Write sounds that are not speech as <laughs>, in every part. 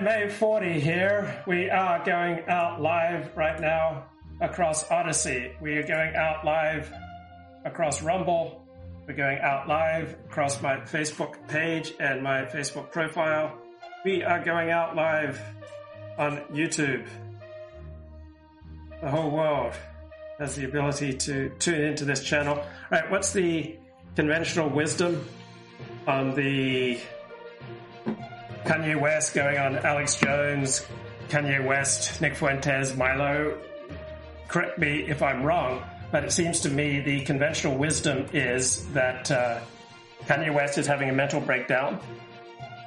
May 40 here. We are going out live right now across Odysee. We are going out live across Rumble. We're going out live across my Facebook page and my Facebook profile. We are going out live on YouTube. The whole world has the ability to tune into this channel. All right, what's the conventional wisdom on the Kanye West going on Alex Jones, Kanye West, Nick Fuentes, Milo? Correct me if I'm wrong, but it seems to me the conventional wisdom is that uh, Kanye West is having a mental breakdown,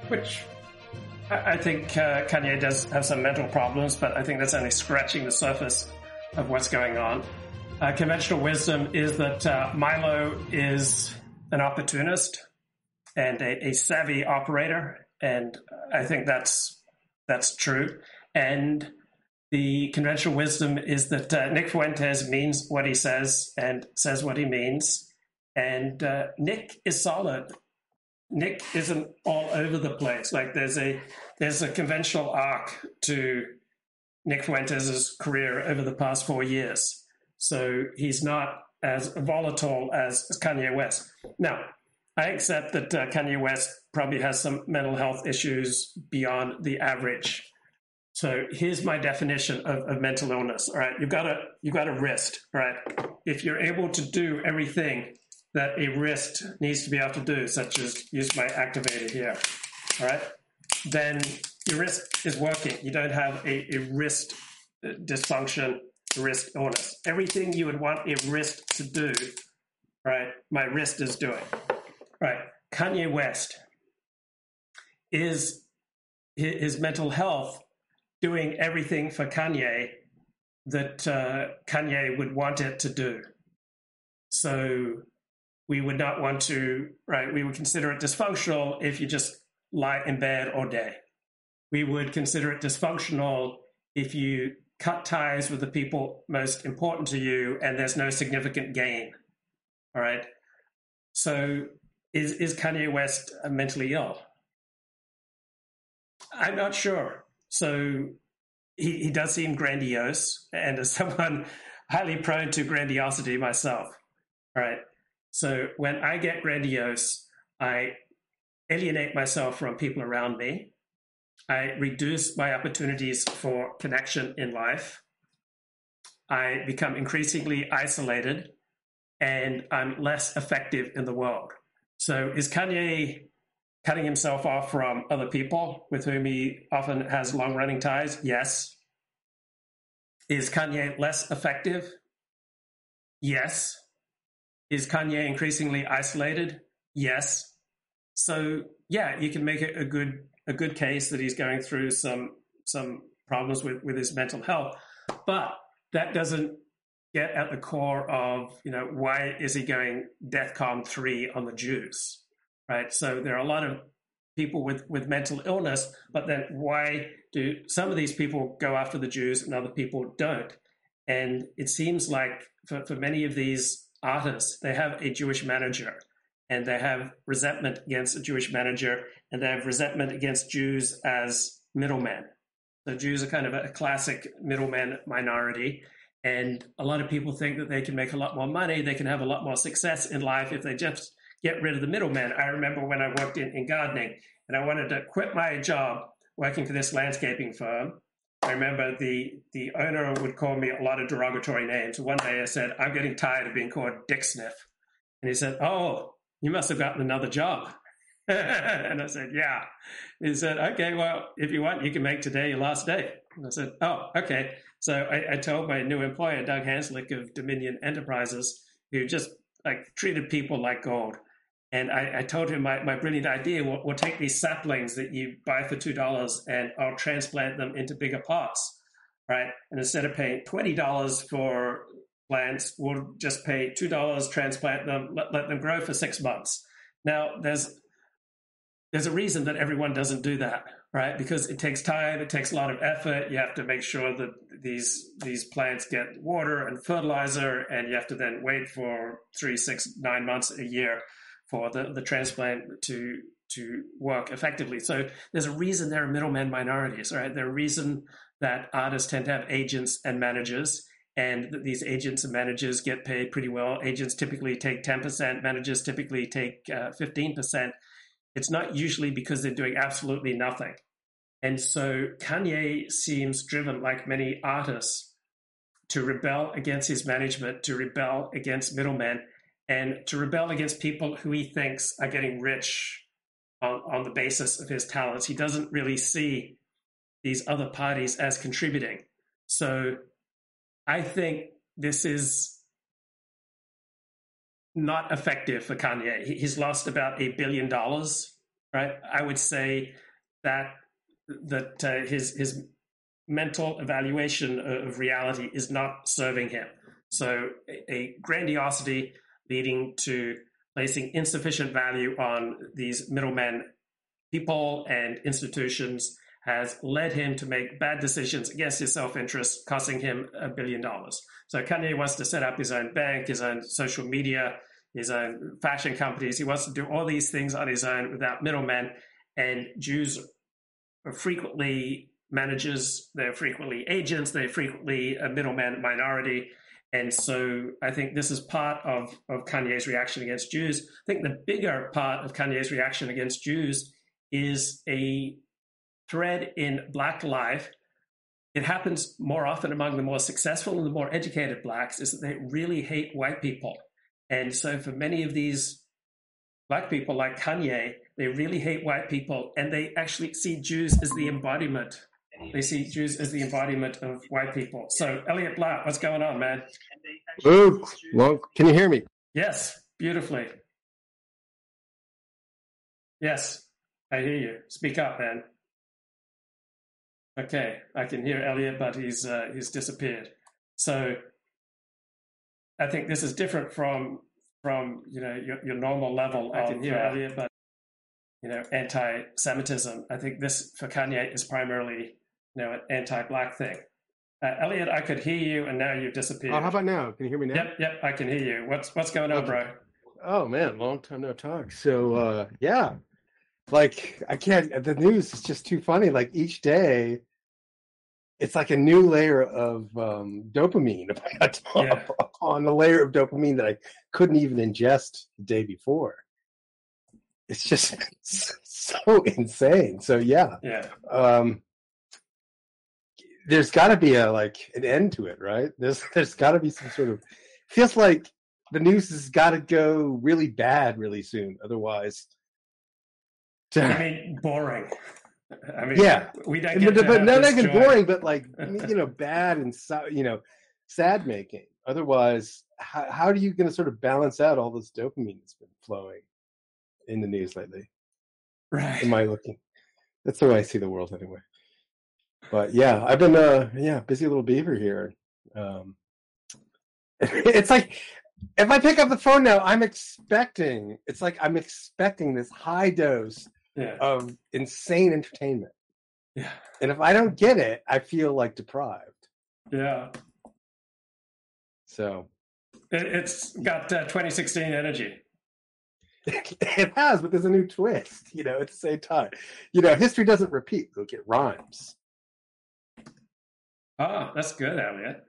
which I, I think uh, Kanye does have some mental problems, but I think that's only scratching the surface of what's going on. Uh, conventional wisdom is that uh, Milo is an opportunist and a, a, savvy operator, and I think that's that's true. And the conventional wisdom is that uh, Nick Fuentes means what he says and says what he means, and uh, Nick is solid. Nick isn't all over the place. Like there's a there's a conventional arc to Nick Fuentes' career over the past four years. So he's not as volatile as, Kanye West. Now, I accept that uh, Kanye West probably has some mental health issues beyond the average. So here's my definition of, of mental illness. All right, you've got a you've got a wrist. All right, if you're able to do everything that a wrist needs to be able to do, such as use my activator here, all right, then your wrist is working. You don't have a, a wrist uh, dysfunction wrist illness. Everything you would want a wrist to do, right? My wrist is doing. Right. Kanye West is his mental health doing everything for Kanye that uh, Kanye would want it to do. So we would not want to, right? We would consider it dysfunctional if you just lie in bed all day. We would consider it dysfunctional if you cut ties with the people most important to you and there's no significant gain. All right. So is, is Kanye West mentally ill? I'm not sure. So he, he does seem grandiose, and as <laughs> someone highly prone to grandiosity myself, all right. So when I get grandiose, I alienate myself from people around me. I reduce my opportunities for connection in life. I become increasingly isolated and I'm less effective in the world. So, is Kanye cutting himself off from other people with whom he often has long running ties? Yes. Is Kanye less effective? Yes. Is Kanye increasingly isolated? Yes. So, yeah, you can make it a good a good case that he's going through some some problems with with his mental health, but that doesn't get at the core of you know why is he going DEFCON three on the Jews, right? So there are a lot of people with with mental illness, but then why do some of these people go after the Jews and other people don't? And it seems like for, for many of these artists, they have a Jewish manager and they have resentment against a Jewish manager, and they have resentment against Jews as middlemen. So Jews are kind of a classic middleman minority, and a lot of people think that they can make a lot more money, they can have a lot more success in life if they just get rid of the middleman. I remember when I worked in, in gardening, and I wanted to quit my job working for this landscaping firm. I remember the the owner would call me a lot of derogatory names. One day I said, "I'm getting tired of being called Dick Sniff," and he said, "Oh, you must have gotten another job. <laughs> and I said, yeah. He said, okay, well, if you want, you can make today your last day. And I said, oh, okay. So I, I told my new employer, Doug Hanslick of Dominion Enterprises, who just like treated people like gold. And I, I told him my, my brilliant idea, we'll, we'll take these saplings that you buy for $2 and I'll transplant them into bigger pots, right? And instead of paying $20 for plants we'll just pay $2, transplant them, let, let them grow for six months. Now, there's there's a reason that everyone doesn't do that, right? Because it takes time, it takes a lot of effort. You have to make sure that these these plants get water and fertilizer, and you have to then wait for three, six, nine months a year for the, the transplant to to work effectively. So there's a reason there are middlemen minorities, right? There's a reason that artists tend to have agents and managers, and that these agents and managers get paid pretty well. Agents typically take 10%, managers typically take uh, 15%. It's not usually because they're doing absolutely nothing. And so Kanye seems driven, like many artists, to rebel against his management, to rebel against middlemen, and to rebel against people who he thinks are getting rich on, on the basis of his talents. He doesn't really see these other parties as contributing. So I think this is not effective for Kanye. He's lost about a billion dollars, right? I would say that that uh, his his mental evaluation of reality is not serving him. So a, a grandiosity leading to placing insufficient value on these middlemen people and institutions has led him to make bad decisions against his self-interest, costing him a billion dollars. So Kanye wants to set up his own bank, his own social media, his own fashion companies. He wants to do all these things on his own without middlemen. And Jews are frequently managers, they're frequently agents, they're frequently a middleman minority. And so I think this is part of, of Kanye's reaction against Jews. I think the bigger part of Kanye's reaction against Jews is a thread in Black life. It happens more often among the more successful and the more educated Blacks, is that they really hate white people. And so for many of these Black people like Kanye, they really hate white people and they actually see Jews as the embodiment they see Jews as the embodiment of white people. So, Elliot Blatt, what's going on, man? Luke, well, can you hear me? Yes, beautifully. Yes, I hear you. Speak up, man. Okay, I can hear Elliot, but he's uh, he's disappeared. So, I think this is different from from you know your, your normal level. I can hear uh, Elliot, but you know anti-Semitism. I think this for Kanye is primarily you know, an anti-black thing. Uh, Elliot, I could hear you, and now you've disappeared. Oh, how about now? Can you hear me now? Yep, yep, I can hear you. What's what's going on, bro? Oh man, long time no talk. So uh, yeah, like I can't. The news is just too funny. Like each day, it's like a new layer of um, dopamine <laughs> yeah. <laughs> on a layer of dopamine that I couldn't even ingest the day before. It's just <laughs> so insane. So yeah, yeah. Um, there's got to be a like an end to it, right? There's <laughs> there's got to be some sort of feels like the news has got to go really bad really soon, otherwise. I <laughs> mean, boring. I mean, yeah, we don't get but, but not even boring, but like <laughs> you know, bad and you know, sad making. Otherwise, how, how are you going to sort of balance out all this dopamine that's been flowing in the news lately? Right. Am I looking? That's the way I see the world, anyway but yeah, I've been uh yeah busy little beaver here. Um, <laughs> it's like if I pick up the phone now, I'm expecting it's like I'm expecting this high dose yeah. of insane entertainment. Yeah, and if I don't get it, I feel like deprived. Yeah. So it, has got uh, 2016 energy. <laughs> it has, but there's a new twist, you know, at the same time. You know, history doesn't repeat, look, it rhymes. Oh, that's good, Elliot.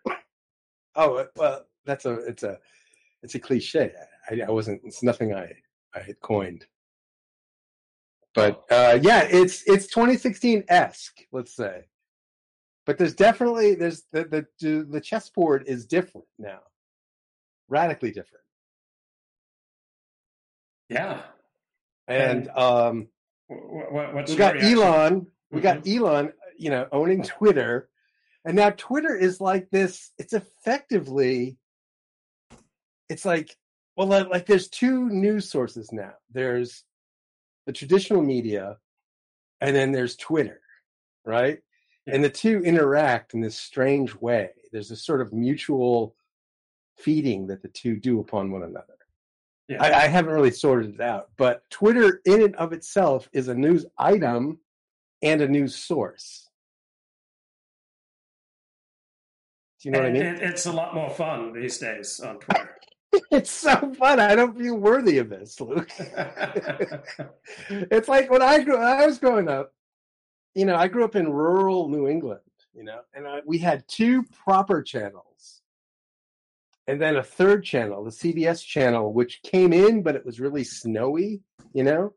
Oh well, that's a it's a it's a cliche. I, I wasn't. It's nothing I I had coined. But uh, yeah, it's it's 2016 esque, let's say. But there's definitely there's the the the chessboard is different now, radically different. Yeah, and um, what, what's we got? Elon. We mm-hmm. got Elon, you know, owning <laughs> Twitter and now Twitter is like this, it's effectively, it's like, well, like there's two news sources now. There's the traditional media, and then there's Twitter, right? And the two interact in this strange way. There's a sort of mutual feeding that the two do upon one another. Yeah. I, I, haven't really sorted it out, but Twitter in and of itself is a news item and a news source. Do you know what I mean? It, it's a lot more fun these days on Twitter. <laughs> <laughs> it's so fun. I don't feel worthy of this, Luke. <laughs> it's like when I grew, I was growing up. You know, I grew up in rural New England. You know, and I, we had two proper channels, and then a third channel, the CBS channel, which came in, but it was really snowy. You know,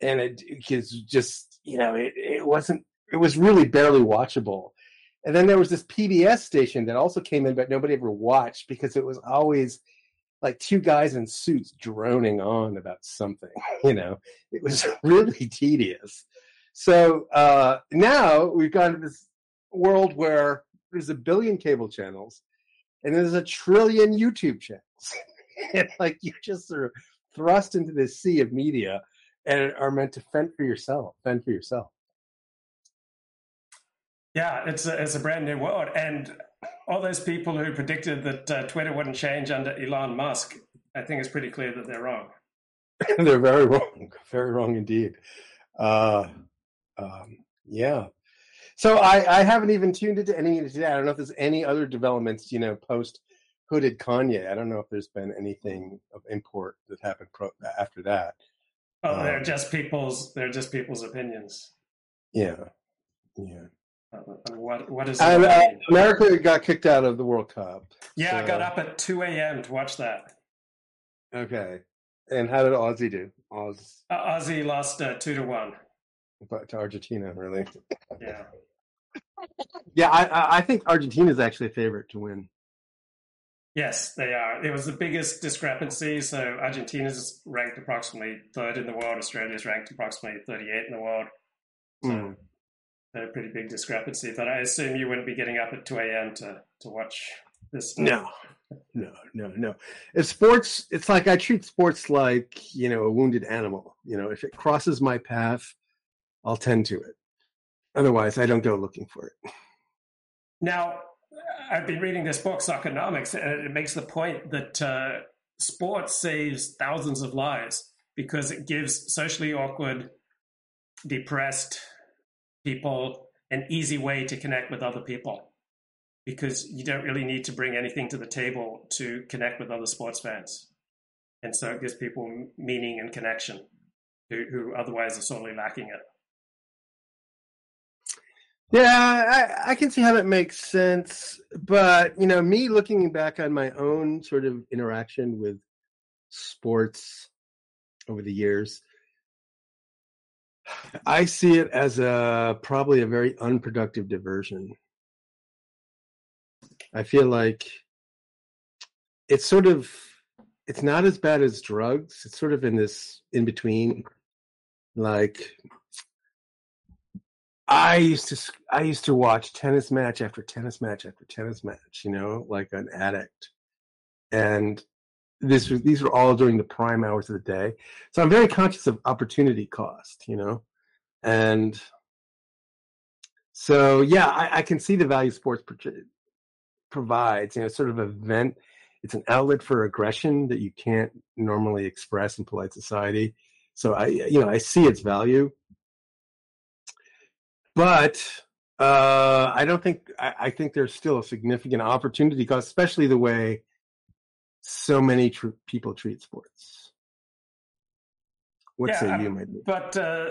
and it, it just you know it, it wasn't it was really barely watchable. And then there was this PBS station that also came in, but nobody ever watched because it was always like two guys in suits droning on about something. <laughs> You know, it was <laughs> really tedious. So uh, now we've got this world where there's a billion cable channels and there's a trillion YouTube channels. <laughs> and like you just sort of thrust into this sea of media and are meant to fend for yourself, fend for yourself. Yeah, it's a, it's a brand new world. And all those people who predicted that uh, Twitter wouldn't change under Elon Musk, I think it's pretty clear that they're wrong. <laughs> they're very wrong, very wrong indeed. Uh, um, yeah. So I, I haven't even tuned into any of today. I don't know if there's any other developments, you know, post hooded Kanye. I don't know if there's been anything of import that happened pro- after that. Oh, they're um, just people's. They're just people's opinions. Yeah, yeah. What what is and, uh, America got kicked out of the World Cup. Yeah, so. I got up at two a.m. to watch that. Okay, and how did Aussie do? Oz uh, Aussie lost uh, two to one. But to Argentina, really? Yeah. yeah, I I think Argentina is actually a favorite to win. Yes, they are. It was the biggest discrepancy. So Argentina's ranked approximately third in the world. Australia's ranked approximately 38 in the world. So mm a pretty big discrepancy. But I assume you wouldn't be getting up at two a.m. to to watch this. Stuff. No, no, no, no. It's sports. It's like I treat sports like you know a wounded animal. You know, if it crosses my path, I'll tend to it. Otherwise, I don't go looking for it. Now, I've been reading this book, Soccernomics, and it makes the point that uh, sports saves thousands of lives because it gives socially awkward, depressed, people an easy way to connect with other people because you don't really need to bring anything to the table to connect with other sports fans. And so it gives people meaning and connection who, who otherwise are sorely lacking it. Yeah, I, I, can see how that makes sense. But, you know, me looking back on my own sort of interaction with sports over the years, I see it as a probably a very unproductive diversion. I feel like it's sort of it's not as bad as drugs. It's sort of in this in between. Like I used to I used to watch tennis match after tennis match after tennis match, you know, like an addict. And this was these were all during the prime hours of the day. So I'm very conscious of opportunity cost, you know, and so yeah, I, I can see the value sports pro- provides. You know, sort of event. It's an outlet for aggression that you can't normally express in polite society. So I, you know, I see its value, but uh, I don't think I, I think there's still a significant opportunity cost, especially the way so many tr- people treat sports. What yeah, say you, um, But uh,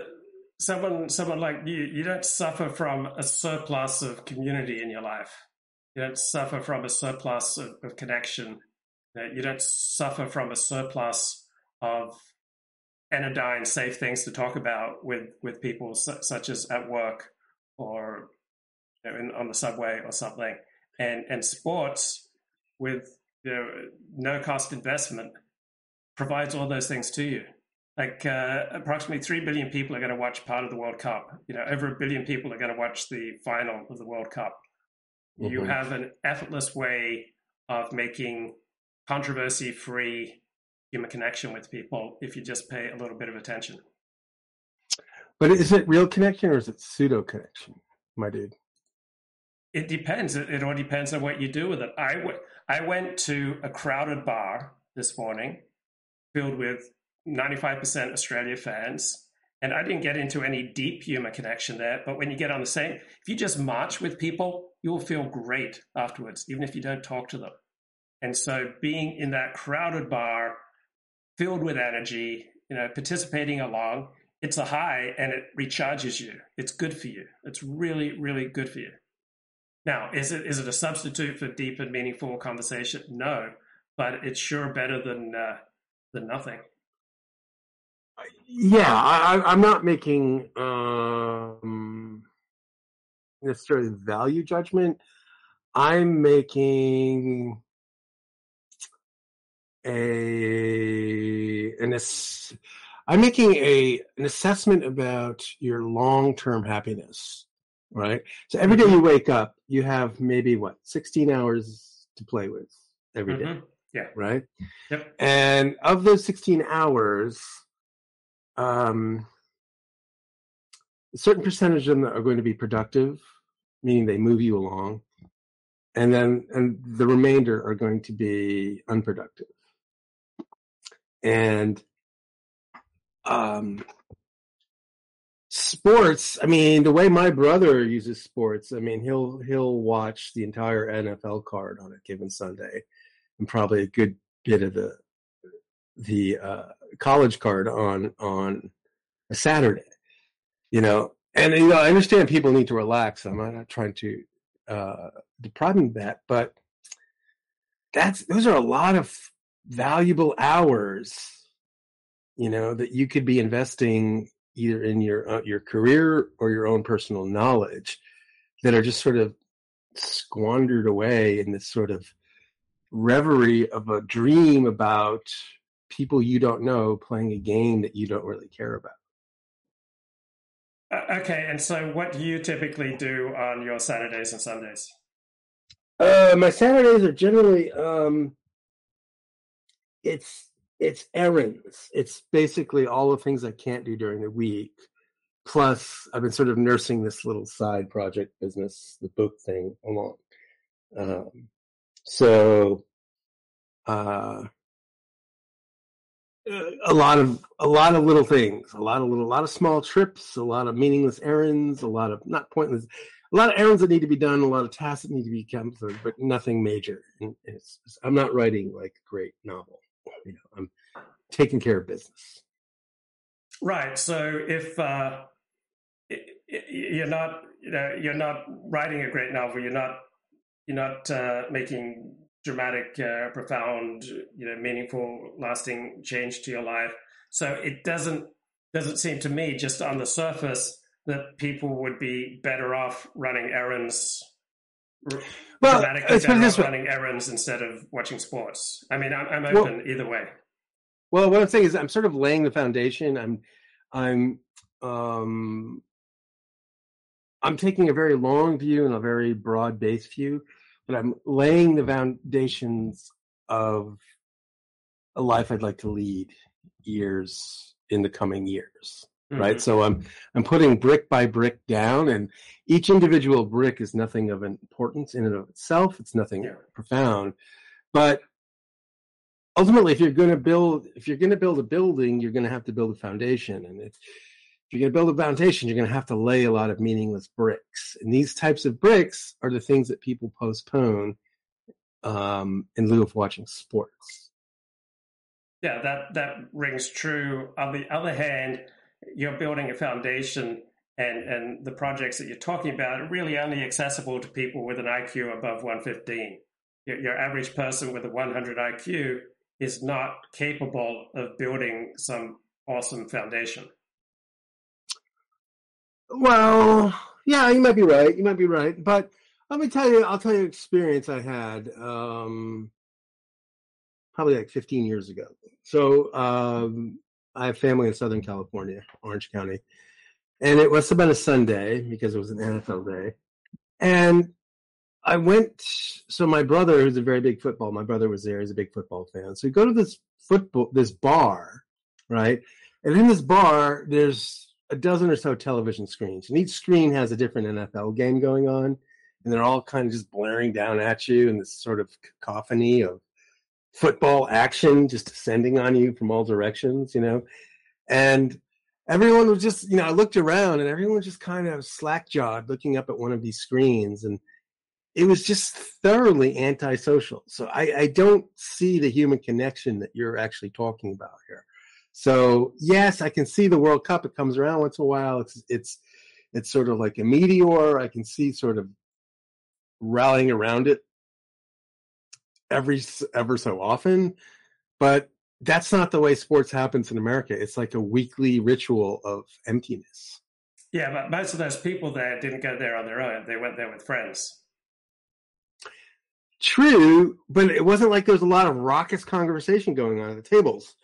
someone, someone like you, you don't suffer from a surplus of community in your life. You don't suffer from a surplus of, of connection. You don't suffer from a surplus of anodyne, safe things to talk about with with people, such as at work or you know, in, on the subway or something. And and sports with you know, no cost investment provides all those things to you. Like uh, approximately 3 billion people are going to watch part of the World Cup. You know, over a billion people are going to watch the final of the World Cup. Mm-hmm. You have an effortless way of making controversy free human connection with people if you just pay a little bit of attention. But is it real connection or is it pseudo connection, my dude? It depends. It, it all depends on what you do with it. I, w- I went to a crowded bar this morning filled with 95% Australia fans. And I didn't get into any deep humor connection there. But when you get on the same, if you just march with people, you'll feel great afterwards, even if you don't talk to them. And so being in that crowded bar, filled with energy, you know, participating along, it's a high and it recharges you. It's good for you. It's really, really good for you. Now, is it is it a substitute for deep and meaningful conversation? No, but it's sure better than uh, than nothing. Yeah, I, I'm not making um, necessarily value judgment. I'm making a an ass, I'm making a an assessment about your long term happiness, right? So every day you wake up, you have maybe what 16 hours to play with every day, Mhm. Yeah. right? Yep. And of those 16 hours, um, a certain percentage of them are going to be productive, meaning they move you along, and then and the remainder are going to be unproductive. And um, sports, I mean, the way my brother uses sports, I mean, he'll he'll watch the entire NFL card on a given Sunday, and probably a good bit of the the uh, college card on on a Saturday. You know, and you know, I understand people need to relax. I'm not trying to uh, deprive them of that, but that's those are a lot of valuable hours. You know that you could be investing either in your uh, your career or your own personal knowledge that are just sort of squandered away in this sort of reverie of a dream about people you don't know playing a game that you don't really care about. Uh, okay, and so what do you typically do on your Saturdays and Sundays? Uh, my Saturdays are generally um, it's it's errands. It's basically all the things I can't do during the week. Plus, I've been sort of nursing this little side project business, the book thing, along. Um, so, uh, a lot of a lot of little things, a lot of little, a lot of small trips, a lot of meaningless errands, a lot of not pointless, a lot of errands that need to be done, a lot of tasks that need to be accomplished, but nothing major. I'm not writing like a great novel. You know, I'm taking care of business. Right. So if uh, you're not, you know, you're not writing a great novel, you're not, you're not uh, making dramatic, uh, profound, you know, meaningful, lasting change to your life. So it doesn't doesn't seem to me just on the surface that people would be better off running errands. Well, dramatically let's put it better this off way. running errands instead of watching sports. I mean, I'm, I'm Well- open either way. Well, what I'm saying is, I'm sort of laying the foundation. I'm, I'm, um, I'm taking a very long view and a very broad base view, but I'm laying the foundations of a life I'd like to lead years in the coming years. Right. Mhm. So I'm I'm putting brick by brick down, and each individual brick is nothing of importance in and of itself. It's nothing Yeah. profound, but ultimately, if you're going to build, if you're going to build a building, you're going to have to build a foundation, and if, if you're going to build a foundation, you're going to have to lay a lot of meaningless bricks. And these types of bricks are the things that people postpone um, in lieu of watching sports. Yeah, that that rings true. On the other hand, you're building a foundation, and and the projects that you're talking about are really only accessible to people with an IQ above 115. Your, your average person with a 100 IQ is not capable of building some awesome foundation. Well, yeah, you might be right. You might be right. But let me tell you, I'll tell you an experience I had um, probably like 15 years ago. So um, I have family in Southern California, Orange County. And it was about a Sunday because it was an NFL day. And I went, so my brother, who's a very big football, my brother was there, he's a big football fan. So we go to this football, this bar, right? And in this bar, there's a dozen or so television screens, and each screen has a different NFL game going on, and they're all kind of just blaring down at you in this sort of cacophony of football action just descending on you from all directions, you know. And everyone was just, you know, I looked around and everyone was just kind of slack jawed looking up at one of these screens. And it was just thoroughly antisocial. So I, I don't see the human connection that you're actually talking about here. So yes, I can see the World Cup. It comes around once in a while. It's it's it's sort of like a meteor. I can see sort of rallying around it every ever so often, but that's not the way sports happens in America. It's like a weekly ritual of emptiness. Yeah, but most of those people there didn't go there on their own. They went there with friends. True, but it wasn't like there was a lot of raucous conversation going on at the tables.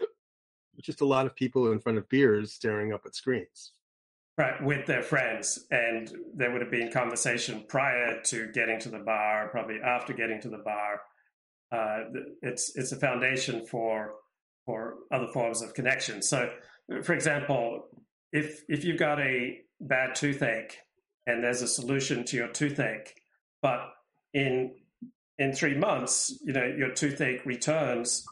Just a lot of people in front of beers staring up at screens. Right, with their friends. And there would have been conversation prior to getting to the bar, probably after getting to the bar. Uh, it's it's a foundation for for other forms of connection. So, for example, if if you've got a bad toothache and there's a solution to your toothache, but in in three months, you know, your toothache returns.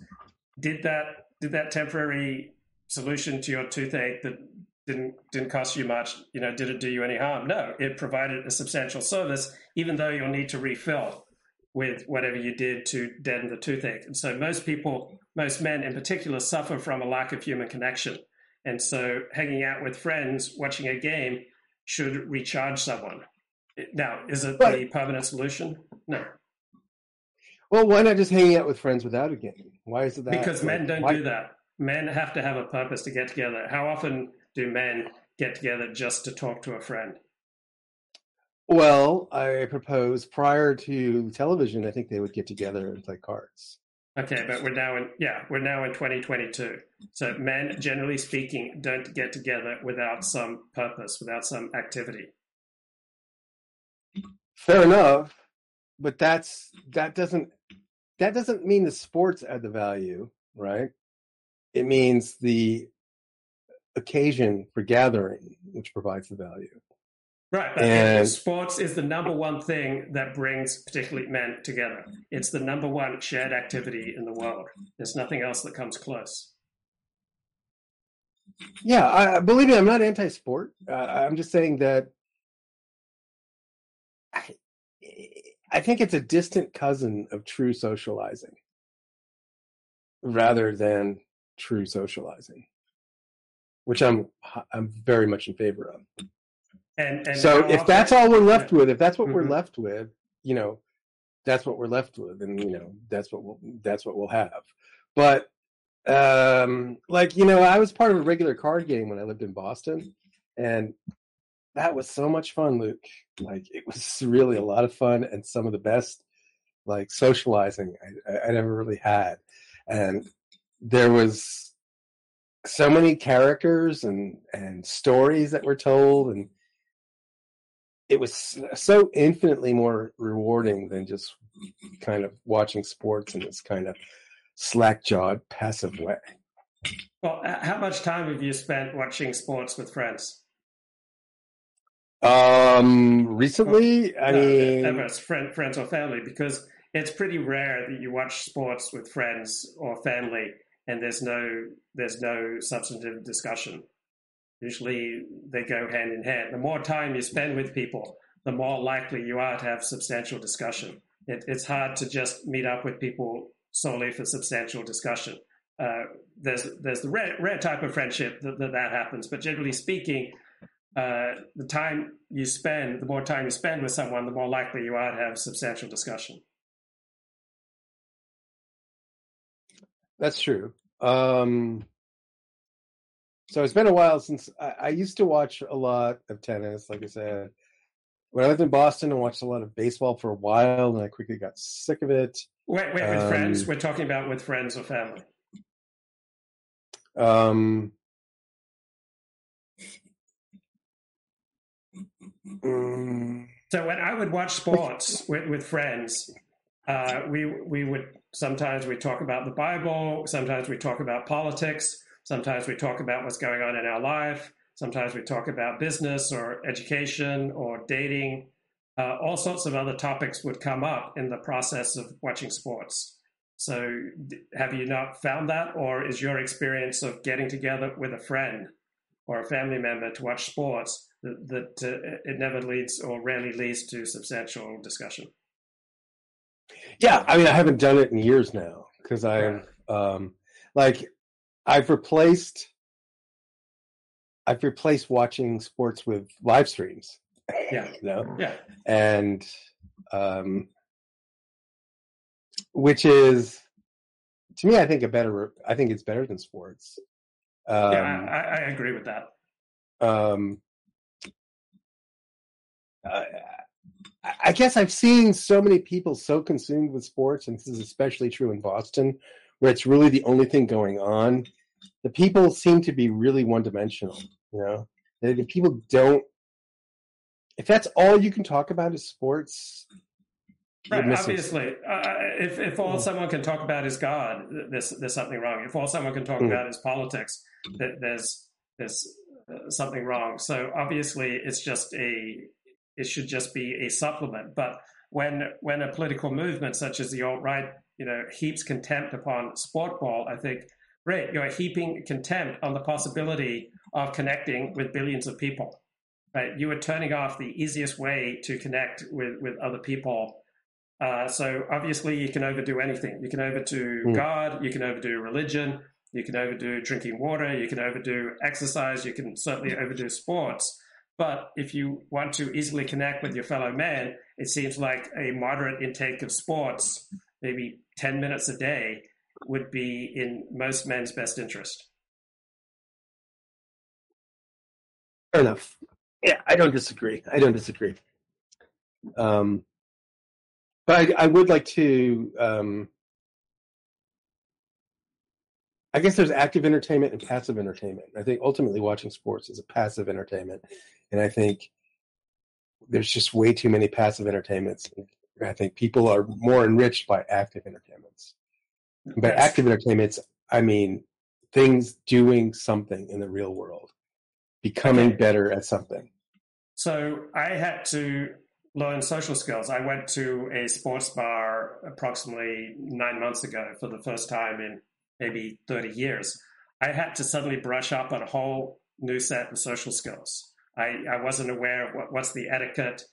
Did that did that temporary solution to your toothache that didn't didn't cost you much, you know, did it do you any harm? No, it provided a substantial service, even though you'll need to refill with whatever you did to deaden the toothache. And so most people, most men in particular, suffer from a lack of human connection. And so hanging out with friends, watching a game should recharge someone. Now, is it the permanent solution? No. Well, why not just hanging out with friends without a game? Why is it that? Because like, men don't why? do that. Men have to have a purpose to get together. How often do men get together just to talk to a friend? Well, I propose prior to television, I think they would get together and play cards. Okay, but we're now in yeah, we're now in 2022. So men, generally speaking, don't get together without some purpose, without some activity. Fair enough, but that's that doesn't that doesn't mean the sports add the value, right? It means the occasion for gathering, which provides the value. Right. And sports is the number one thing that brings particularly men together. It's the number one shared activity in the world. There's nothing else that comes close. Yeah, I, believe me, I'm not anti-sport. Uh, I'm just saying that I, I think it's a distant cousin of true socializing rather than true socializing, which I'm I'm very much in favor of. And, and so if that's all we're left with, if that's what mm-hmm. we're left with, you know, that's what we're left with, and you know, that's what we'll that's what we'll have. But um, like you know, I was part of a regular card game when I lived in Boston, and that was so much fun, Luke. Like it was <laughs> really a lot of fun and some of the best like socializing I, I never really had, and there was so many characters and and stories that were told and it was so infinitely more rewarding than just kind of watching sports in this kind of slack-jawed passive way well how much time have you spent watching sports with friends um, recently, I no, mean, ever friend, friends or family, because it's pretty rare that you watch sports with friends or family and there's no there's no substantive discussion. Usually, they go hand in hand. The more time you spend with people, the more likely you are to have substantial discussion. It, it's hard to just meet up with people solely for substantial discussion. Uh, there's there's the rare, rare type of friendship that, that that happens, but generally speaking, uh, the time you spend, the more time you spend with someone, the more likely you are to have substantial discussion. That's true. Um, so it's been a while since I, I, used to watch a lot of tennis. Like I said, when I lived in Boston, I watched a lot of baseball for a while, and I quickly got sick of it. Wait, wait, with um, friends? We're talking about with friends or family. Um, Mm. So when I would watch sports with, with friends, uh, we we would sometimes we talk about the Bible, sometimes we talk about politics, sometimes we talk about what's going on in our life, sometimes we talk about business or education or dating. Uh, all sorts of other topics would come up in the process of watching sports. So, have you not found that, or is your experience of getting together with a friend or a family member to watch sports that, that uh, it never leads or rarely leads to substantial discussion. Yeah, I mean, I haven't done it in years now because I've um, like I've replaced I've replaced watching sports with live streams. Yeah. <laughs> you know, Yeah. and um, which is to me, I think a better. I think it's better than sports. Um, yeah, I, I agree with that. um, I, I guess I've seen so many people so consumed with sports, and this is especially true in Boston, where it's really the only thing going on. The people seem to be really one dimensional. You know, the, the people don't. If that's all you can talk about is sports, Right, obviously, uh, if if all Mm. someone can talk about is God, there's there's something wrong. If all someone can talk Mm. about is politics, th- there's there's uh, something wrong. So obviously, it's just a it should just be a supplement. But when when a political movement such as the alt right, you know, heaps contempt upon sport ball, I think, great, you're heaping contempt on the possibility of connecting with billions of people. Right, you are turning off the easiest way to connect with with other people. Uh, so obviously, you can overdo anything. You can overdo Mm. God. You can overdo religion. You can overdo drinking water. You can overdo exercise. You can certainly overdo sports. But if you want to easily connect with your fellow man, it seems like a moderate intake of sports, maybe 10 minutes a day, would be in most men's best interest. Fair enough. Yeah, I don't disagree. I don't disagree. Um, but I, I would like to. Um, I guess there's active entertainment and passive entertainment. I think ultimately watching sports is a passive entertainment, and I think there's just way too many passive entertainments. I think people are more enriched by active entertainments. By That's- active entertainments, I mean things doing something in the real world, becoming Okay. better at something. So I had to learn social skills. I went to a sports bar approximately nine months ago for the first time in maybe 30 years. I had to suddenly brush up on a whole new set of social skills. I, I wasn't aware of what, what's the etiquette,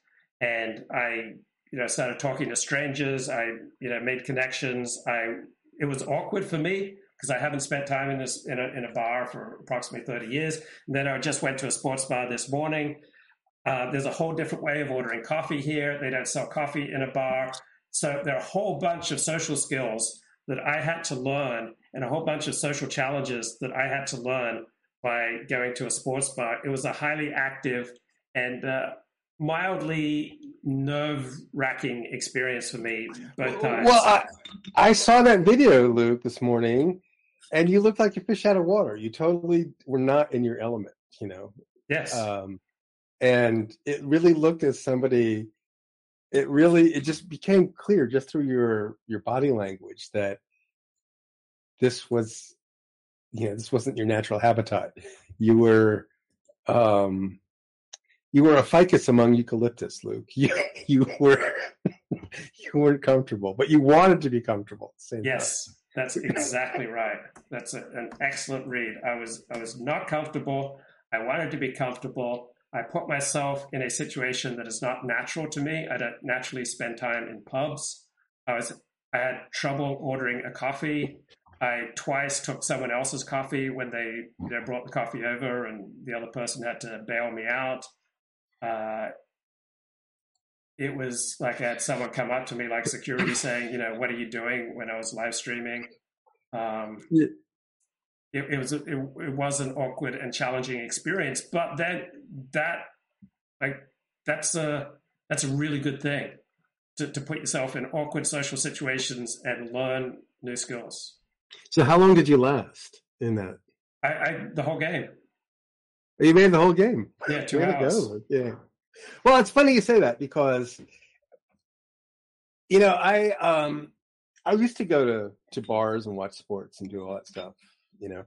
and I you know started talking to strangers. I you know made connections. I it was awkward for me because I haven't spent time in this in a, in a bar for approximately 30 years. And then I just went to a sports bar this morning. Uh, there's a whole different way of ordering coffee here. They don't sell coffee in a bar. So there are a whole bunch of social skills that I had to learn and a whole bunch of social challenges that I had to learn by going to a sports bar. It was a highly active and uh, mildly nerve wracking experience for me both times. Well, I, I saw that video, Luke, this morning, and you looked like a fish out of water. You totally were not in your element, you know. yes. Um, and it really looked as somebody. It really, it just became clear just through your your body language that this was, you know, this wasn't your natural habitat. You were, um, you were a ficus among eucalyptus, Luke. You <laughs> you were <laughs> you weren't comfortable, but you wanted to be comfortable. Same time. Yes, that's <laughs> exactly right. That's a, an excellent read. I was I was not comfortable. I wanted to be comfortable. I put myself in a situation that is not natural to me. I don't naturally spend time in pubs. I was I had trouble ordering a coffee. I twice took someone else's coffee when they know, brought the coffee over, and the other person had to bail me out. Uh, it was like I had someone come up to me, like security, saying, "You know, what are you doing?" When I was live streaming, um, Yeah. it, it was it, it was an awkward and challenging experience. But that that like that's a that's a really good thing to, to put yourself in awkward social situations and learn new skills. So how long did you last in that? I, I the whole game, You made the whole game. yeah, two hours. go. Yeah. Well, it's funny you say that because you know, I um I used to go to to bars and watch sports and do all that stuff, you know.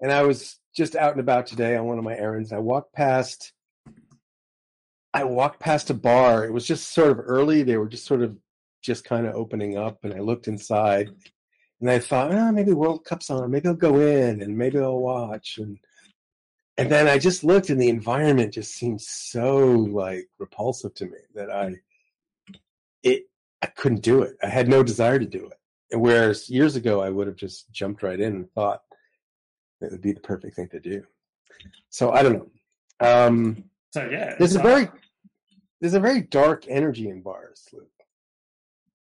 And I was just out and about today on one of my errands. I walked past I walked past a bar. It was just sort of early. They were just sort of just kind of opening up and I looked inside and I thought, oh, maybe World Cup's on. Maybe I'll go in and maybe I'll watch and and then I just looked and the environment just seemed so like repulsive to me that I it I couldn't do it. I had no desire to do it. And whereas years ago, I would have just jumped right in and thought it would be the perfect thing to do. So I don't know. Um, So yeah, there's a very there's a very dark energy in bars, Luke.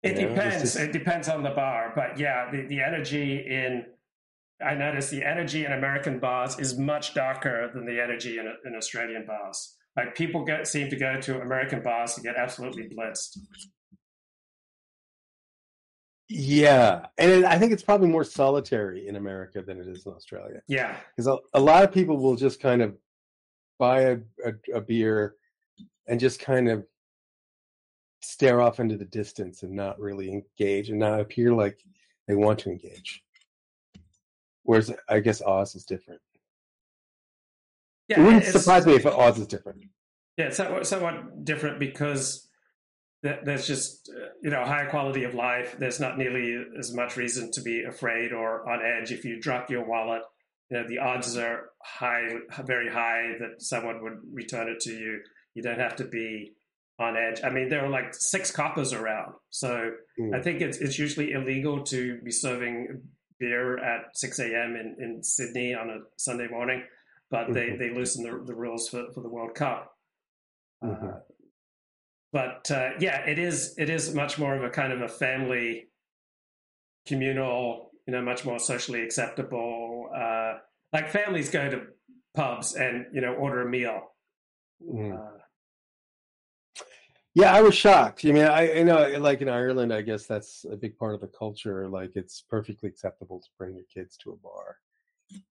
It you know, depends. just- It depends on the bar, but yeah, the, the energy in I noticed the energy in American bars is much darker than the energy in, in Australian bars. Like people go, seem to go to American bars to get absolutely blitzed. Yeah, and it, I think it's probably more solitary in America than it is in Australia. Yeah, because a, a lot of people will just kind of buy a, a, a beer and just kind of stare off into the distance and not really engage and not appear like they want to engage. Whereas I guess Oz is different. yeah. it wouldn't surprise me if Oz is different. Yeah, it's somewhat, somewhat different because there's just uh, you know higher quality of life. There's not nearly as much reason to be afraid or on edge. If you drop your wallet, you know the odds are high, very high that someone would return it to you. You don't have to be on edge. I mean, there are like six coppers around, so Mm. I think it's it's usually illegal to be serving beer at six a.m. in in Sydney on a Sunday morning, but they Mhm. they loosen the, the rules for for the World Cup. Mhm. Uh, but uh, yeah, it is it is much more of a kind of a family, communal, you know, much more socially acceptable. Uh, like families go to pubs and you know order a meal. Mm. Yeah, I was shocked. I mean, I, I know, like in Ireland, I guess that's a big part of the culture. Like, it's perfectly acceptable to bring your kids to a bar,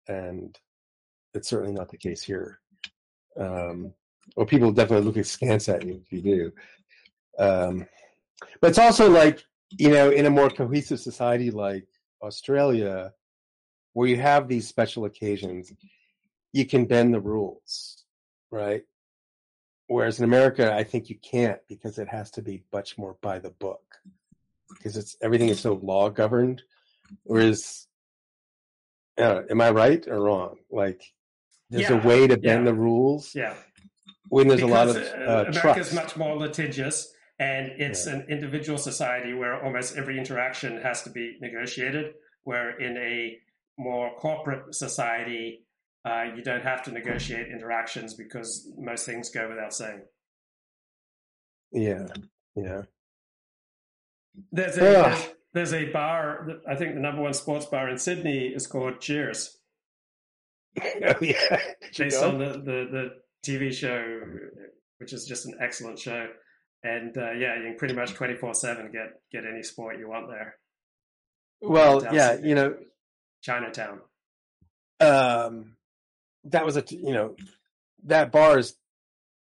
and it's certainly not the case here. Um, or people definitely look askance at you if you do. Um, but it's also like you know, in a more cohesive society like Australia, where you have these special occasions, you can bend the rules, right? Whereas in America, I think you can't because it has to be much more by the book because it's everything is so law governed. Whereas, uh, am I right or wrong? Like, there's Yeah, a way to bend yeah. the rules yeah, when there's a lot of Because, uh, America's trust. much more litigious, and it's an individual society where almost every interaction has to be negotiated. Where in a more corporate society, uh, you don't have to negotiate interactions because most things go without saying. yeah, yeah. There's a, Ugh. there's, there's a bar. I think the number one sports bar in Sydney is called Cheers, <laughs> oh yeah. <laughs> Based on the, the, the TV show, which is just an excellent show. And uh, yeah, you can pretty much twenty four seven get get any sport you want there. well, yeah, Sydney. you know, Chinatown. um, that was a you know that bar is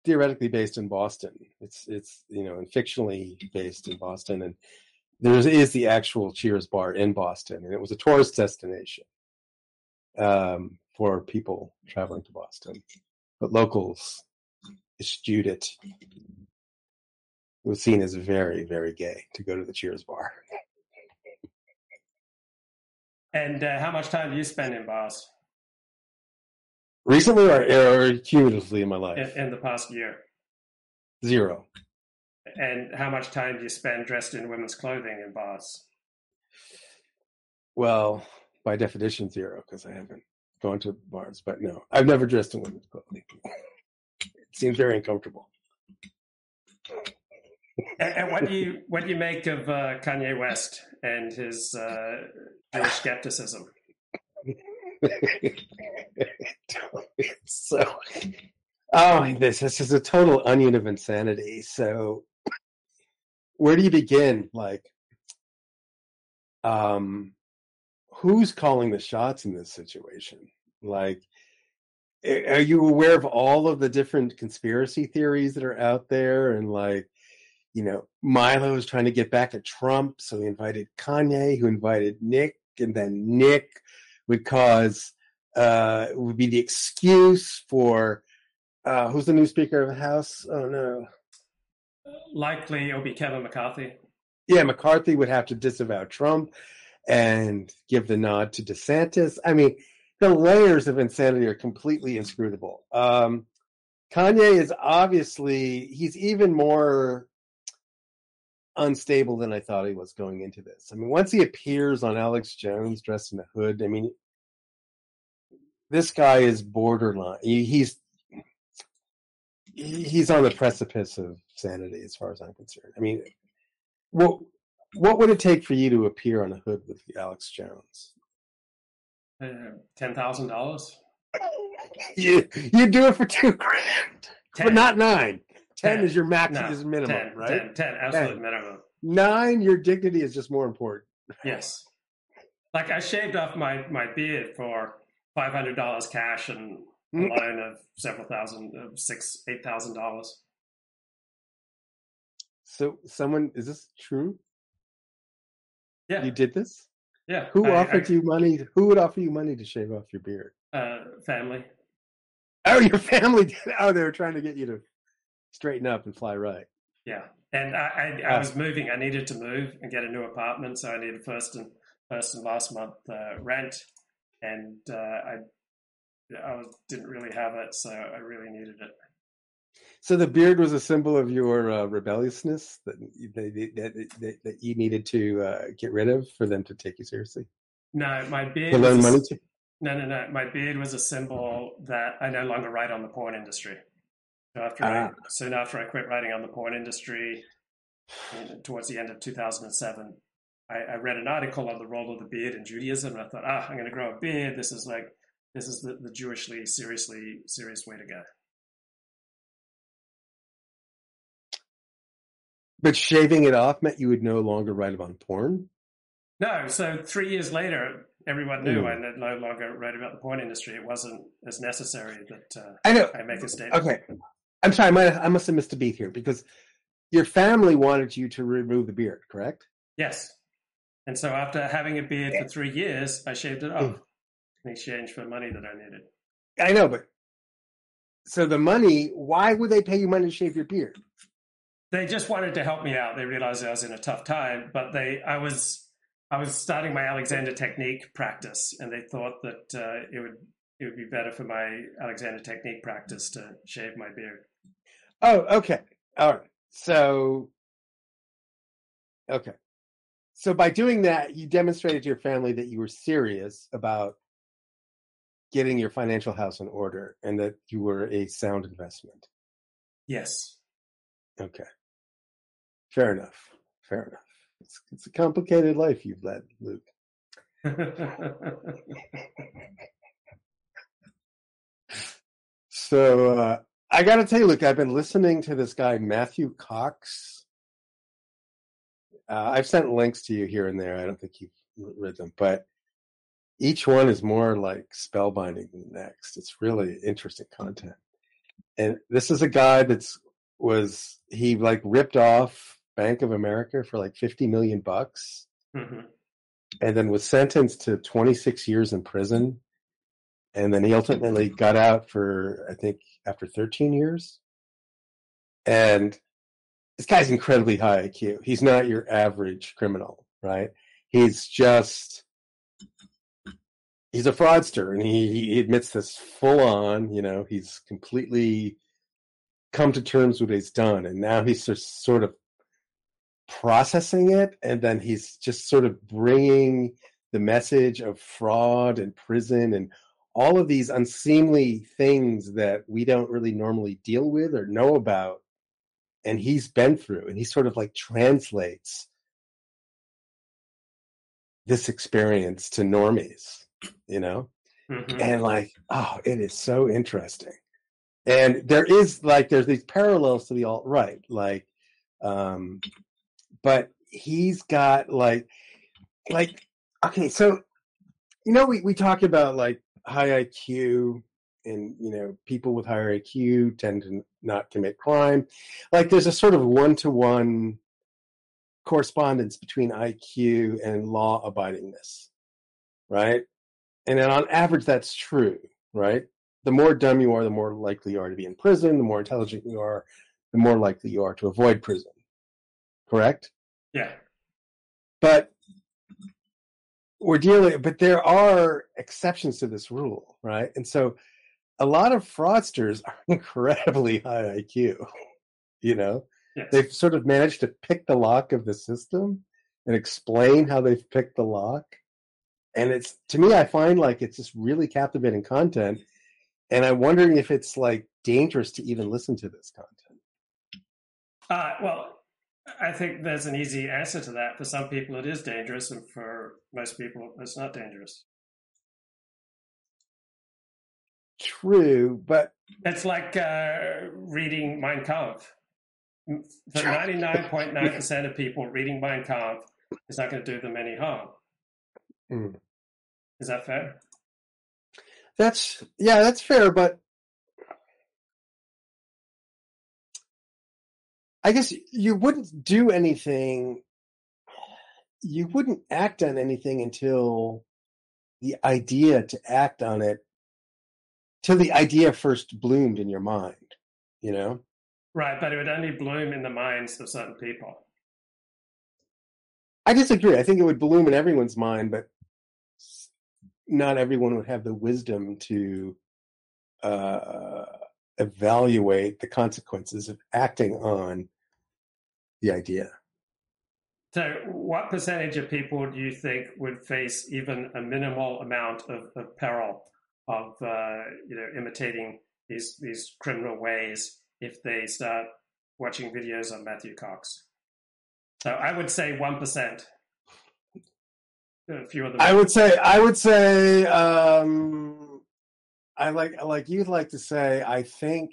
theoretically based in Boston. It's it's you know and fictionally based in Boston, and there is the actual Cheers bar in Boston, and it was a tourist destination um, for people traveling to Boston, but locals eschewed it. It was seen as very very gay to go to the Cheers bar. And uh, how much time do you spend in bars Recently or, or cumulatively in my life, in, in the past year? zero. And how much time do you spend dressed in women's clothing in bars? Well, by definition, zero, because I haven't gone to bars. But no, I've never dressed in women's clothing. It seems very uncomfortable. And, and what do you what do you make of uh, Kanye West and his uh, Jewish skepticism? <laughs> so, oh, this this is a total onion of insanity. So, where do you begin? Like, um, who's calling the shots in this situation? Like, are you aware of all of the different conspiracy theories that are out there? And like, you know, Milo is trying to get back at Trump, so he invited Kanye, who invited Nick, and then Nick would cause uh would be the excuse for uh who's the new speaker of the house oh no Likely it'll be Kevin McCarthy. yeah mccarthy would have to disavow trump and give the nod to desantis i mean the layers of insanity are completely inscrutable um kanye is obviously he's even more unstable than I thought he was going into this. I mean, once he appears on Alex Jones dressed in a hood, I mean, this guy is borderline. He, he's he's on the precipice of sanity, as far as I'm concerned. I mean, what what would it take for you to appear on a hood with Alex Jones? Uh, Ten thousand dollars. You you do it for two grand, but Ten. not nine. Ten, Ten. is your max No, is minimum, 10, right? 10, 10, absolute minimum. Nine, your dignity is just more important. Yes. Like I shaved off my, my beard for five hundred dollars cash and a Mm. loan of several thousand, of six, eight thousand dollars. So, someone is this true? Yeah, You did this? yeah. Who I- offered you money? Who would offer you money to shave off your beard? I, uh, family? Oh, your <laughs> family did. Oh, they were trying to get you to straighten up and fly right. Yeah, and I, I, I was moving. I needed to move and get a new apartment, so I needed first and first and last month uh, rent, and uh, I I was, didn't really have it, so I really needed it. So the beard was a symbol of your uh, rebelliousness that, that, that, that, that you needed to uh, get rid of for them to take you seriously. No, my beard. To loan money to. No, no, no. My beard was a symbol that I no longer write on the porn industry. So after I, Ah. soon after I quit writing on the porn industry, towards the end of 2007, I, I read an article on the role of the beard in Judaism, and I thought, ah, I'm going to grow a beard. This is like, this is the, the Jewishly, seriously, serious way to go. But shaving it off meant you would no longer write about porn. No, so three years later, everyone knew Mm. I no- longer wrote about the porn industry. It wasn't as necessary that uh, I know. I make a statement. Okay, I'm sorry. I, might, I must have missed a beat here because your family wanted you to remove the beard, correct? Yes. And so after having a beard for three years, I shaved it off in exchange for the money that I needed. I know, but so the money. Why would they pay you money to shave your beard? They just wanted to help me out. They realized I was in a tough time, but they I was I was starting my Alexander technique practice, and they thought that uh, it would it would be better for my Alexander technique practice to shave my beard. Oh, okay. All right. So, okay. So by doing that, you demonstrated to your family that you were serious about getting your financial house in order and that you were a sound investment. Yes. Okay. Fair enough. Fair enough. It's, it's a complicated life you've led, Luke. <laughs> So uh, I got to tell you, Luke, I've been listening to this guy Matthew Cox. Uh, I've sent links to you here and there. I don't think you've read them, but each one is more like spellbinding than the next. It's really interesting content. And this is a guy that's was he like ripped off Bank of America for like fifty million bucks, Mhm. and then was sentenced to twenty six years in prison and then he ultimately got out for I think after 13 years. And this guy's incredibly high IQ. He's not your average criminal, right? He's just he's a fraudster, and he he admits this full on. You know, he's completely come to terms with what he's done, and now he's just sort of processing it, and then he's just sort of bringing the message of fraud and prison and all of these unseemly things that we don't really normally deal with or know about and he's been through and he sort of like translates this experience to normies you know Mhm. and like oh it is so interesting and there is like there's these parallels to the alt right like um but he's got like like okay so you know we we talk about like high iq and you know people with higher iq tend to not commit crime. Like there's a sort of one-to-one correspondence between iq and law abidingness right? And then on average that's true right? The more dumb you are the more likely you are to be in prison. The more intelligent you are the more likely you are to avoid prison correct? Yeah. but we're dealing but there are exceptions to this rule right? And so a lot of fraudsters are <laughs> incredibly high iq you know Yes. They've sort of managed to pick the lock of the system and explain how they've picked the lock. And it's to me, I find like it's just really captivating content. And I'm wondering if it's like dangerous to even listen to this content. Uh, well, I think there's an easy answer to that. For some people, it is dangerous, and for most people, it's not dangerous. True, but It's like uh, reading Mein Kampf. For 99.9% of people, reading Mein Kampf is not going to do them any harm. Mm. Is that fair? that's yeah, that's fair. But I guess you wouldn't do anything. You wouldn't act on anything until the idea to act on it, till the idea first bloomed in your mind. You know. Right, but it would only bloom in the minds of certain people. I disagree. I think it would bloom in everyone's mind, but not everyone would have the wisdom to uh, evaluate the consequences of acting on the idea. So, what percentage of people do you think would face even a minimal amount of, of peril of, uh, you know, imitating these these criminal ways if they start watching videos on Matthew Cox? So, I would say one percent. A few of them. I would say, I would say, um, I like, like you'd like to say, I think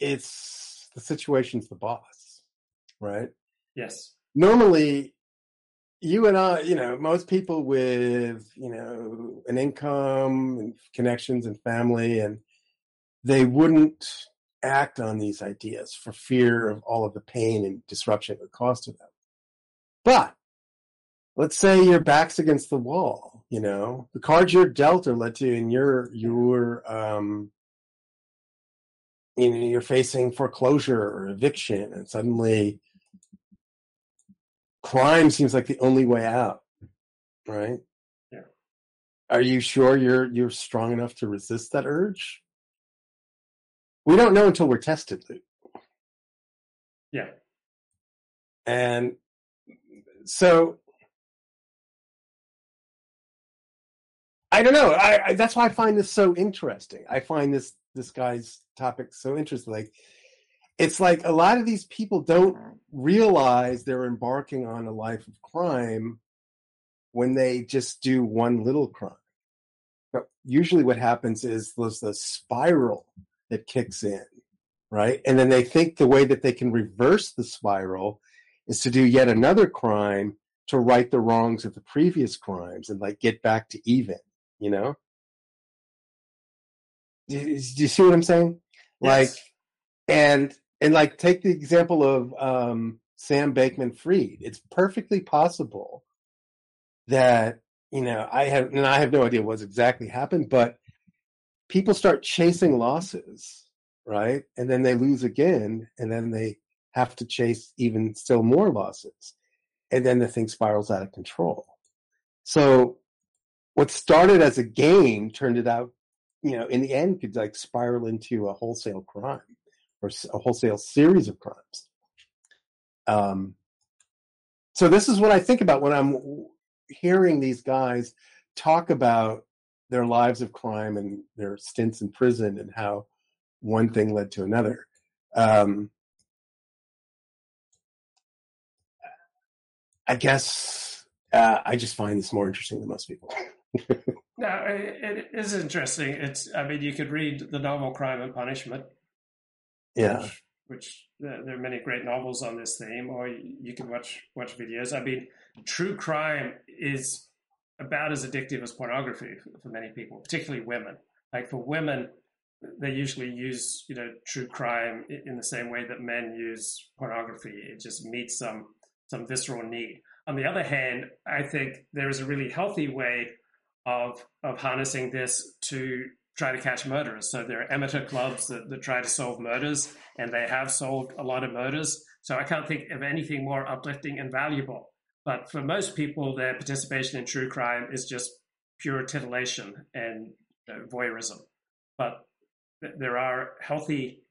it's the situation's the boss, right? yes. normally you and I, you know, most people with, you know, an income and connections and family, and they wouldn't act on these ideas for fear of all of the pain and disruption it would cause to them. But let's say your back's against the wall, you know, the cards you're dealt are led to, and you're, you're, um, you know, you're facing foreclosure or eviction, and suddenly crime seems like the only way out, right? Yeah. Are you sure you're you're strong enough to resist that urge? We don't know until we're tested, Luke. Yeah. And so I don't know. I, I that's why I find this so interesting. I find this this guy's topic so interesting. Like it's like a lot of these people don't realize they're embarking on a life of crime when they just do one little crime. But usually what happens is there's the spiral that kicks in, right? And then they think the way that they can reverse the spiral is to do yet another crime to right the wrongs of the previous crimes and like get back to even, you know? Do, do you see what I'm saying? Like, and and like take the example of um, Sam Bankman-Fried. It's perfectly possible that you know I have and I have no idea what's exactly happened, but people start chasing losses, right? And then they lose again, and then they have to chase even still more losses, and then the thing spirals out of control. So what started as a game turned it out, you know, in the end could like spiral into a wholesale crime or a wholesale series of crimes. Um, so this is what I think about when I'm hearing these guys talk about their lives of crime and their stints in prison and how one thing led to another. Um, I guess uh, I just find this more interesting than most people. <laughs> No, it, it is interesting. It's, I mean, you could read the novel Crime and Punishment, Yeah, which, which there, are many great novels on this theme, or you, can watch watch videos. I mean, true crime is about as addictive as pornography for many people, particularly women. Like for women, they usually use you know true crime in the same way that men use pornography. It just meets some some visceral need. On the other hand, I think there is a really healthy way of of harnessing this to try to catch murderers. So there are amateur clubs that, that try to solve murders, and they have solved a lot of murders. So I can't think of anything more uplifting and valuable. But for most people, their participation in true crime is just pure titillation and uh, voyeurism. But th- there are healthy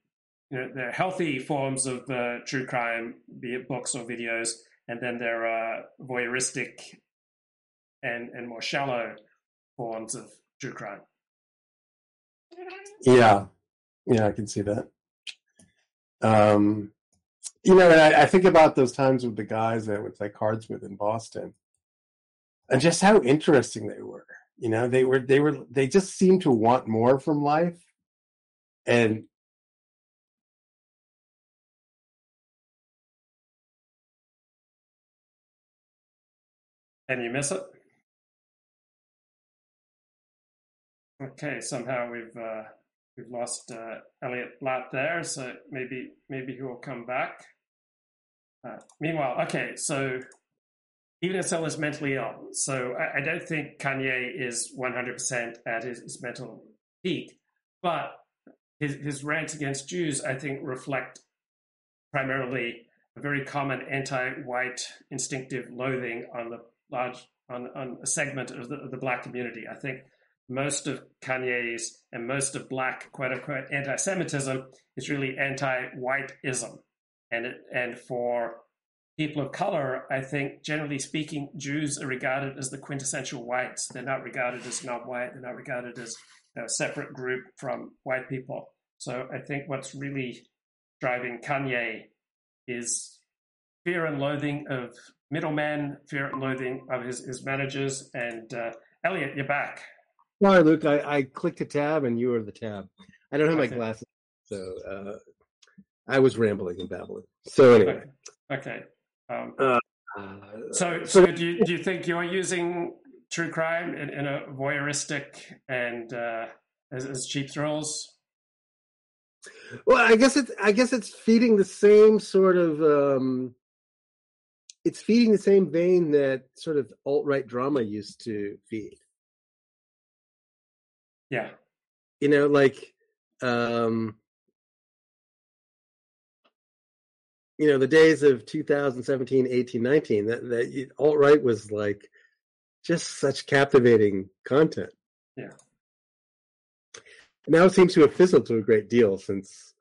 you know, there are healthy forms of uh, true crime, be it books or videos, and then there are voyeuristic and and more shallow forms of true crime. Yeah, yeah, I can see that. Um, you know, and I, I think about those times with the guys that I would play cards with in Boston, and just how interesting they were. You know, they were they were they just seemed to want more from life, and And you miss it. Okay, somehow we've uh, we've lost uh, Elliot Blatt there, so maybe maybe he will come back. Uh, meanwhile, okay, so even Sell is mentally ill, so I, I, don't think Kanye is one hundred percent at his, his, mental peak, but his his rants against Jews, I think, reflect primarily a very common anti-white instinctive loathing on the large on, on a segment of the, of the black community. I think most of Kanye's and most of black quote unquote anti-Semitism is really anti-whiteism, and and for people of color, I think generally speaking, Jews are regarded as the quintessential whites. They're not regarded as non-white. They're not regarded as a separate group from white people. So I think what's really driving Kanye is fear and loathing of middlemen, fear and loathing of his, his managers. And uh, Elliot, you're back. Sorry, Luke. I, I clicked a tab and you were the tab. I don't have okay. my glasses, so uh, I was rambling and babbling. So anyway. Okay. okay. Um, uh, so, so do you, do you think you're using true crime in, in a voyeuristic and uh, as, as cheap thrills? Well, I guess it's I guess it's feeding the same sort of um, it's feeding the same vein that sort of alt right drama used to feed. Yeah. You know, like um you know, the days of 2017, 18, 19, that, that alt right was like just such captivating content. Yeah. Now it seems to have fizzled to a great deal since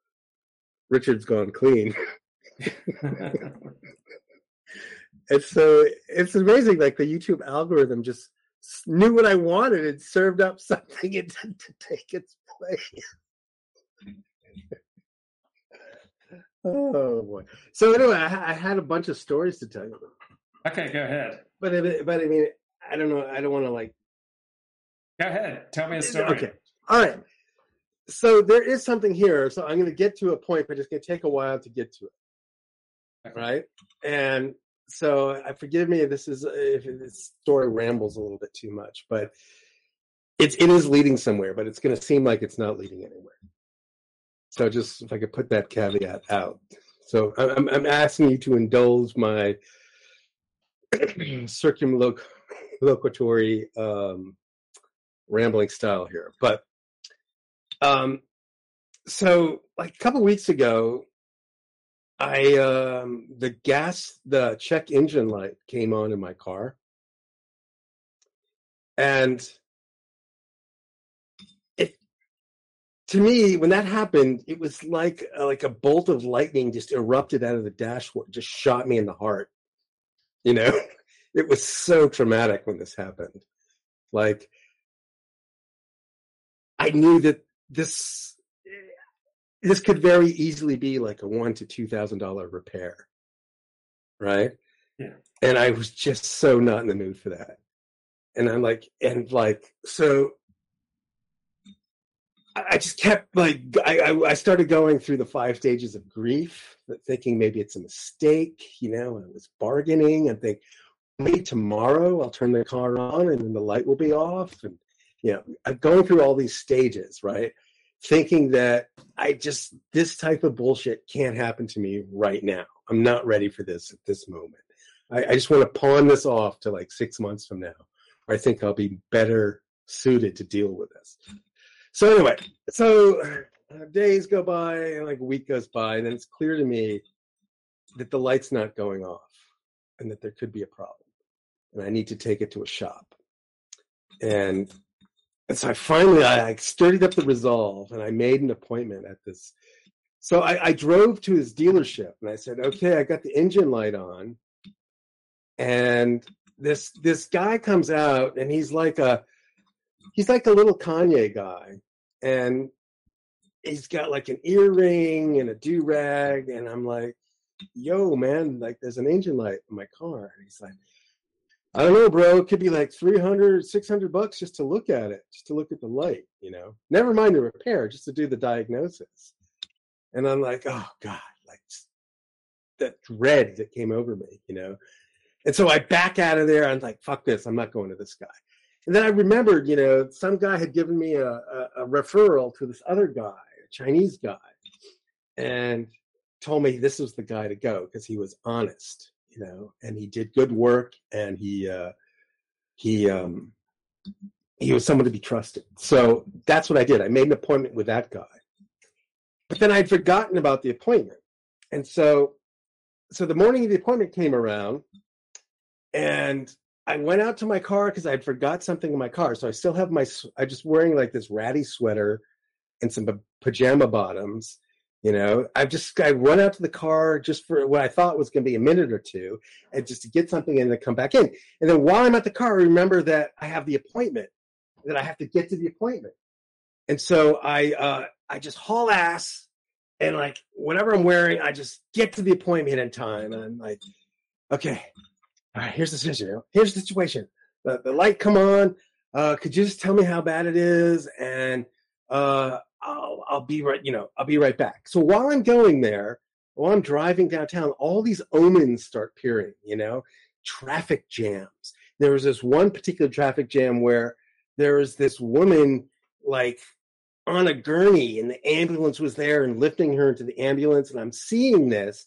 Richard's gone clean. <laughs> <laughs> and so it's amazing like the youtube algorithm just knew what i wanted and served up <laughs> something it did to take its place. Oh boy. So anyway I, I, had a bunch of stories to tell you. Okay go ahead. But but i mean i don't know i don't want to like go ahead. Tell me a story. Okay. All right. So there is something here. So i'm going to get to a point but it's going to take a while to get to it. Okay. right? And so I forgive me if this is if this story rambles a little bit too much, but it's it is leading somewhere, but it's going to seem like it's not leading anywhere. So just if I could put that caveat out. So I'm I'm asking you to indulge my <clears throat> circumlocutory um, rambling style here, but um, so like a couple weeks ago, I um the gas the check engine light came on in my car. And it to me when that happened it was like uh, like a bolt of lightning just erupted out of the dashboard just shot me in the heart. You know, <laughs> it was so traumatic when this happened. Like I knew that this this could very easily be like a one to two thousand dollar repair, right? Yeah. And I was just so not in the mood for that. And I'm like, and like, so I just kept like, I, I started going through the five stages of grief, thinking maybe it's a mistake, you know, I was bargaining and think, maybe tomorrow I'll turn the car on and then the light will be off. And, you know, I'm going through all these stages, right? Thinking that I just this type of bullshit can't happen to me right now. I'm not ready for this at this moment. I, I just want to pawn this off to like six months from now. I think I'll be better suited to deal with this. So anyway, so uh, days go by, and like a week goes by, and then it's clear to me that the light's not going off, and that there could be a problem, and I need to take it to a shop. And and so I finally I stirred up the resolve and I made an appointment at this So I, I drove to his dealership and I said, okay, I got the engine light on. And this this guy comes out and he's like a he's like a little Kanye guy. And he's got like an earring and a do rag, and I'm like, "Yo, man, like there's an engine light in my car." And he's like, "I don't know, bro. It could be like 300, 600 bucks just to look at it, just to look at the light, you know. Never mind the repair, just to do the diagnosis." And I'm like, "Oh God, like that dread that came over me, you know." And so I back out of there. I'm like, "Fuck this! I'm not going to this guy." And then I remembered, you know, some guy had given me a, a, a referral to this other guy a Chinese guy, and told me this was the guy to go because he was honest, you know, and he did good work, and he uh, he um, he was someone to be trusted. So that's what I did. I made an appointment with that guy, but then I'd forgotten about the appointment, and so so the morning of the appointment came around, and I went out to my car because I'd forgot something in my car. So I still have my, I just wearing like this ratty sweater and some pajama bottoms. You know, I just I run out to the car just for what I thought was going to be a minute or two, and just to get something and then come back in. And then while I'm at the car, I remember that I have the appointment, that I have to get to the appointment. And so I uh, I just haul ass, and like whatever I'm wearing, I just get to the appointment in time. And I'm like, okay, all right, here's the situation. Here's the situation. The, the light come on. Uh, could you just tell me how bad it is? And uh, I'll, I'll be right, you know, I'll be right back. So while I'm going there, while I'm driving downtown, all these omens start appearing, you know, traffic jams. There was this one particular traffic jam where there was this woman like on a gurney and the ambulance was there and lifting her into the ambulance. And I'm seeing this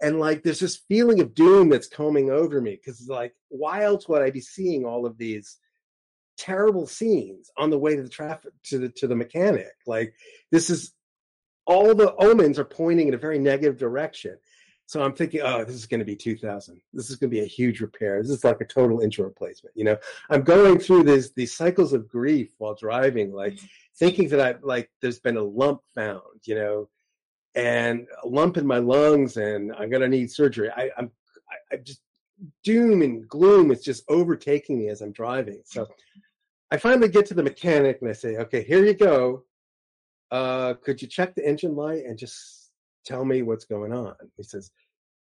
and like there's this feeling of doom that's coming over me because like why else would I be seeing all of these terrible scenes on the way to the traffic to the to the mechanic. Like this is all the omens are pointing in a very negative direction. So I'm thinking, oh, this is going to be 2000. This is going to be a huge repair. This is like a total engine replacement. You know, I'm going through these these cycles of grief while driving, like mm-hmm. thinking that I like there's been a lump found. You know, and a lump in my lungs, and I'm going to need surgery. I, I'm I, I just doom and gloom is just overtaking me as I'm driving. So mm-hmm. I finally get to the mechanic and I say, okay, here you go. Uh, could you check the engine light and just tell me what's going on? He says,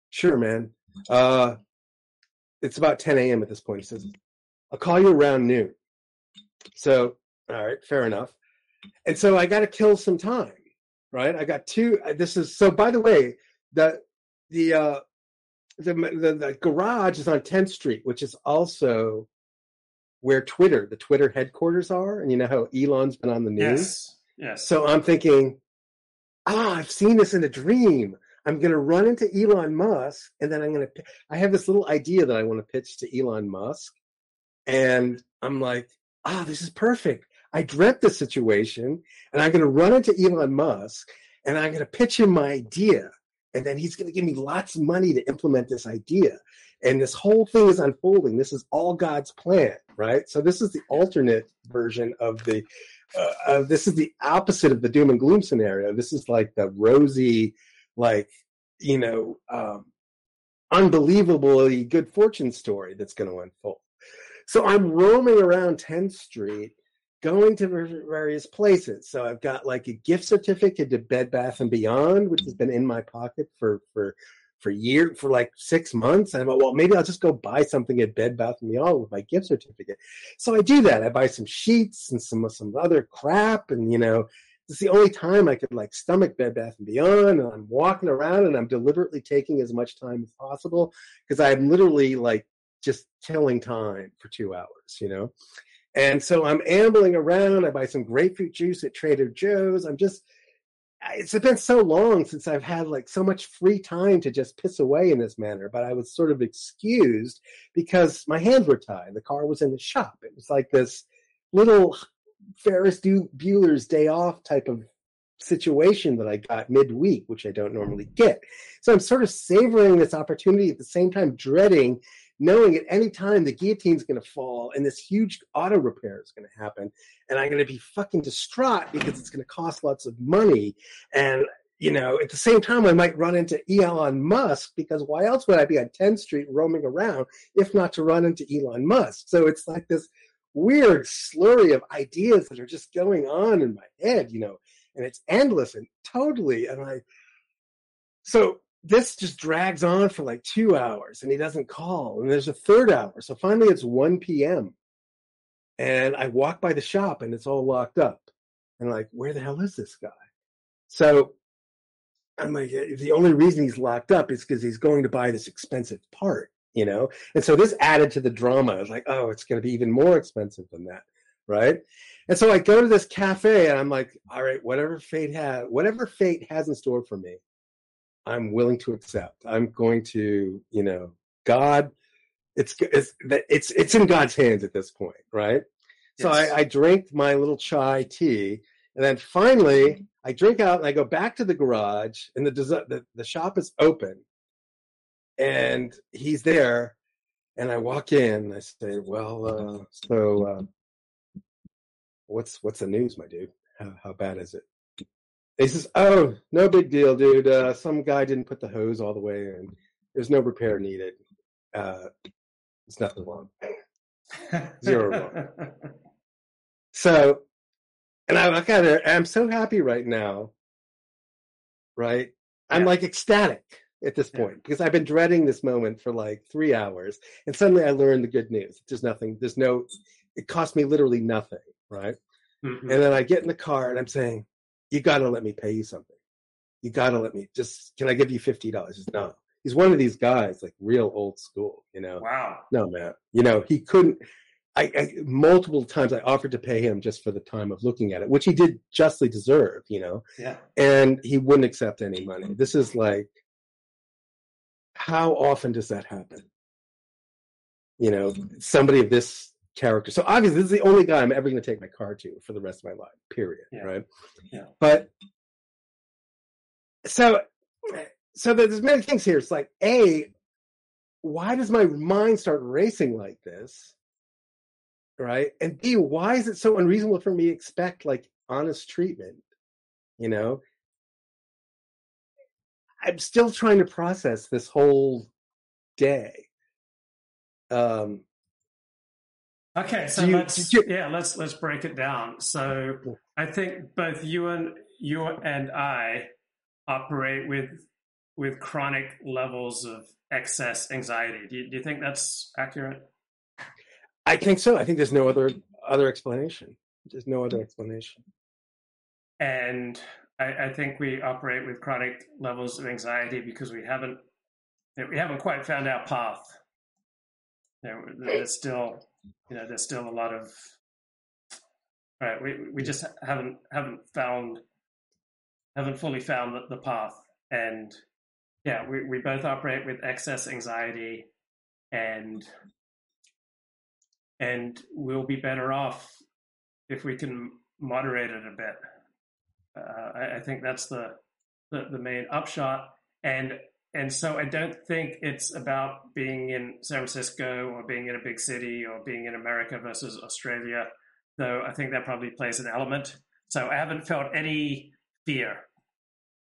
sure, man. Uh, it's about 10 a.m. at this point. He says, I'll call you around noon. So, all right, fair enough. And so I got to kill some time, right? I got two. Uh, this is so. By the way, the the uh, the, the the garage is on 10th Street, which is also where Twitter, the Twitter headquarters are, and you know how Elon's been on the news. Yes. Yes. So I'm thinking, ah, I've seen this in a dream. I'm going to run into Elon Musk, and then I'm going to. I have this little idea that I want to pitch to Elon Musk, and I'm like, ah, this is perfect. I dreamt this situation, and I'm going to run into Elon Musk, and I'm going to pitch him my idea, and then he's going to give me lots of money to implement this idea and this whole thing is unfolding. This is all god's plan right? So this is the alternate version of the uh, uh, this is the opposite of the doom and gloom scenario. This is like the rosy like you know um, unbelievably good fortune story that's going to unfold. So i'm roaming around 10th street going to various places. So i've got like a gift certificate to bed bath and beyond which has been in my pocket for for for year for like six months. And I thought, well, maybe I'll just go buy something at Bed Bath and Beyond with my gift certificate. So I do that. I buy some sheets and some some other crap, and you know, it's the only time I could like stomach Bed Bath and Beyond. And I'm walking around and I'm deliberately taking as much time as possible because I'm literally like just killing time for two hours, you know. And so I'm ambling around. I buy some grapefruit juice at Trader Joe's. I'm just it's been so long since I've had like so much free time to just piss away in this manner, but I was sort of excused because my hands were tied. The car was in the shop. It was like this little Ferris Bueller's day off type of situation that I got midweek, which I don't normally get. So I'm sort of savoring this opportunity at the same time dreading knowing at any time the guillotine's going to fall and this huge auto repair is going to happen and i'm going to be fucking distraught because it's going to cost lots of money and you know, at the same time, I might run into Elon Musk because why else would I be on 10th Street roaming around if not to run into Elon Musk? So it's like this weird slurry of ideas that are just going on in my head, you know, and it's endless and totally. And I, so this just drags on for like two hours and he doesn't call. And there's a third hour. So finally it's 1 p.m. And I walk by the shop and it's all locked up. And like, where the hell is this guy? So I'm like, the only reason he's locked up is because he's going to buy this expensive part, you know? And so this added to the drama. I was like, oh, it's going to be even more expensive than that. Right. And so I go to this cafe and I'm like, all right, whatever fate has, whatever fate has in store for me, I'm willing to accept. I'm going to, you know, God, it's it's it's it's in God's hands at this point, right? Yes. So I, I drink my little chai tea, and then finally I drink out and I go back to the garage, and the the, the shop is open, and he's there, and I walk in. I say, "Well, uh, so uh, what's what's the news, my dude? How, how bad is it?" He says, "Oh, no big deal, dude. Uh, some guy didn't put the hose all the way in. There's no repair needed. Uh, it's nothing wrong. <laughs> Zero wrong." So, and I look at it. I'm so happy right now. Right, I'm like ecstatic at this point because I've been dreading this moment for like three hours, and suddenly I learned the good news. There's nothing. There's no. It cost me literally nothing. Right. Mm-hmm. And then I get in the car and I'm saying, you got to let me pay you something. You got to let me just, can I give you $50? no. He's one of these guys, like real old school, you know? Wow. No, man. You know, he couldn't, I, I, multiple times I offered to pay him just for the time of looking at it, which he did justly deserve, you know. Yeah. And he wouldn't accept any money. Mm-hmm. This is like, how often does that happen? You know, somebody of this character. So obviously, this is the only guy I'm ever going to take my car to for the rest of my life. Period. Yeah. Right. Yeah. But so, so there's many things here. It's like a, why does my mind start racing like this? Right. And B, why is it so unreasonable for me to expect like honest treatment? You know, I'm still trying to process this whole day. Um, Okay, so you, let's you, yeah, let's let's break it down. So I think both you and you and I operate with with chronic levels of excess anxiety. Do you, do you think that's accurate? I think so. I think there's no other other explanation. There's no other explanation. And I, I think we operate with chronic levels of anxiety because we haven't we haven't quite found our path. There, there's still you know, there's still a lot of right. We we just haven't haven't found haven't fully found the, the path, and yeah, we we both operate with excess anxiety, and and we'll be better off if we can moderate it a bit. Uh, I, I, think that's the, the the main upshot, and and so I don't think it's about being in San Francisco or being in a big city or being in America versus Australia, though I think that probably plays an element. So I haven't felt any fear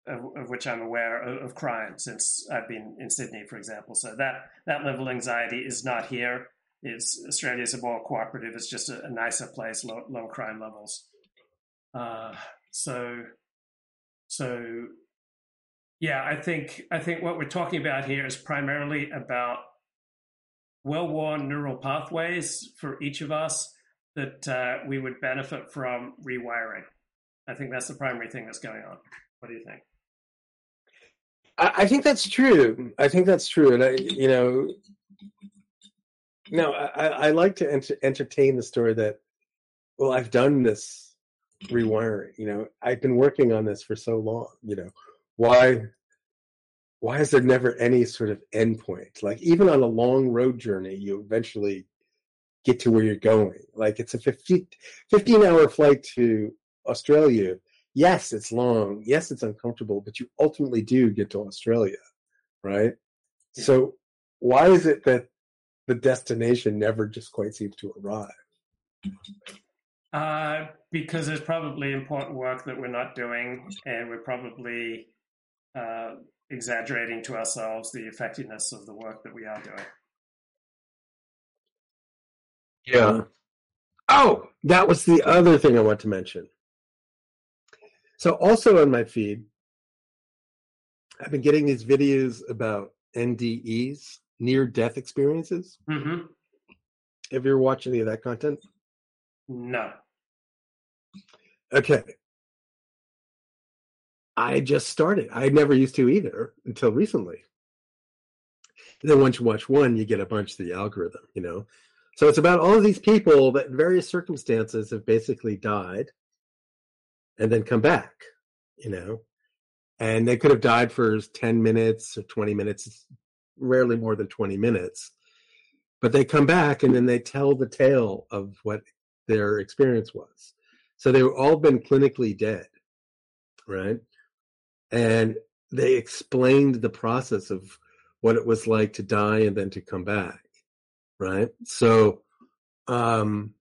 of, of which I'm aware of, of, crime since I've been in Sydney, for example. So that that level of anxiety is not here. Is Australia is a more cooperative. It's just a, a nicer place, low, low crime levels. Uh, so so yeah, I think I think what we're talking about here is primarily about well-worn neural pathways for each of us that uh, we would benefit from rewiring. I think that's the primary thing that's going on. What do you think? I, think that's true. I think that's true, and I, you know, no, I, I like to enter, entertain the story that, well, I've done this rewiring. You know, I've been working on this for so long. You know, why why is there never any sort of endpoint? Like even on a long road journey, you eventually get to where you're going. Like it's a 15, 15 hour flight to Australia. Yes, it's long. Yes, it's uncomfortable, but you ultimately do get to Australia, right? Yeah. So why is it that the destination never just quite seems to arrive? Uh, because there's probably important work that we're not doing, and we're probably exaggerating to ourselves the effectiveness of the work that we are doing. Yeah. Oh, that was the other thing I want to mention. So, also on my feed, I've been getting these videos about NDEs, near death experiences. Mm-hmm. Have you ever watched any of that content? No. Okay. I just started. I never used to either until recently. And then once you watch one, you get a bunch of the algorithm, you know. So it's about all of these people that in various circumstances have basically died and then come back, you know. And they could have died for 10 minutes or 20 minutes, rarely more than 20 minutes. But they come back and then they tell the tale of what their experience was. So they've all been clinically dead, right? And they explained the process of what it was like to die and then to come back, right? So, um,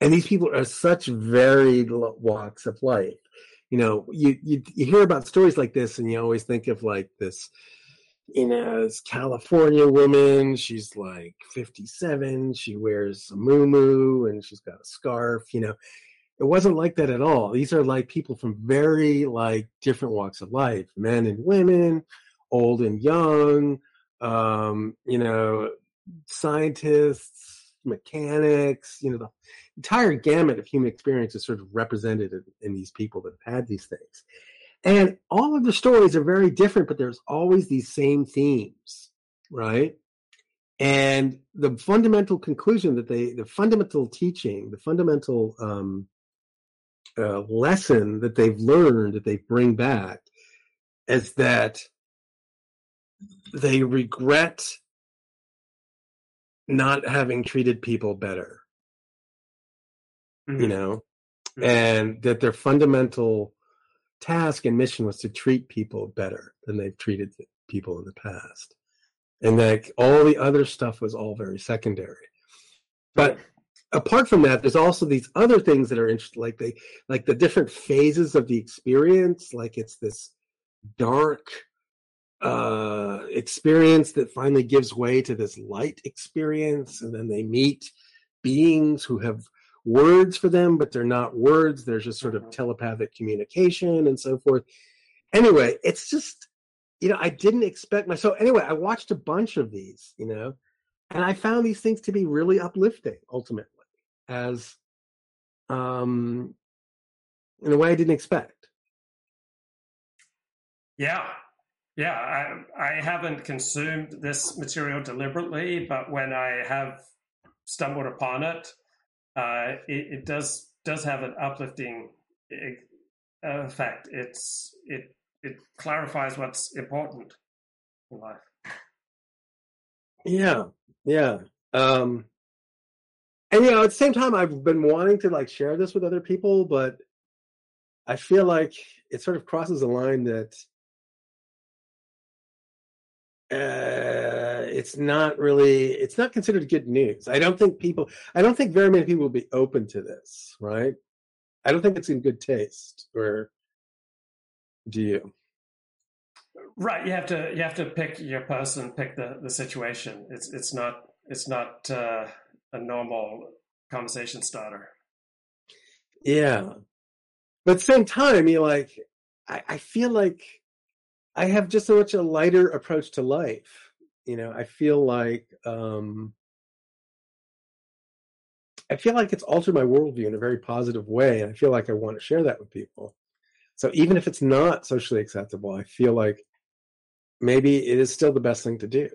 and these people are such varied walks of life. You know, you, you you hear about stories like this, and you always think of like this, you know, this California woman. She's like fifty-seven. She wears a moo and she's got a scarf. You know, it wasn't like that at all. These are like people from very like different walks of life, men and women, old and young. Um, you know, scientists, mechanics. You know, the entire gamut of human experience is sort of represented in, in these people that have had these things. And all of the stories are very different, but there's always these same themes, right? And the fundamental conclusion that they, the fundamental teaching, the fundamental um, uh, lesson that they've learned that they bring back is that they regret not having treated people better mm-hmm. you know, mm-hmm. and that their fundamental task and mission was to treat people better than they've treated people in the past. And that all the other stuff was all very secondary. But apart from that, there's also these other things that are interesting, like they like the different phases of the experience, like it's this dark uh experience that finally gives way to this light experience and then they meet beings who have words for them, but they're not words. They're just sort of mm-hmm. telepathic communication and so forth. Anyway, it's just, you know, I didn't expect my. So anyway, I watched a bunch of these, you know, and I found these things to be really uplifting ultimately, as um, in a way I didn't expect. Yeah, yeah, I, I haven't consumed this material deliberately, but when I have stumbled upon it, uh, it, it, does does have an uplifting effect. It's it it clarifies what's important in life. Yeah, yeah. Um, and you know, at the same time, I've been wanting to like share this with other people, but I feel like it sort of crosses a line that uh, it's not really it's not considered good news. I don't think people I don't think very many people will be open to this, right? I don't think it's in good taste. Or do you? Right, you have to you have to pick your person, pick the the situation. It's it's not it's not uh, a normal conversation starter. Yeah, but at the same time, you like I, I feel like I have just so much a lighter approach to life. You know, I feel like um, I feel like it's altered my worldview in a very positive way, and I feel like I want to share that with people. So even if it's not socially acceptable, I feel like maybe it is still the best thing to do.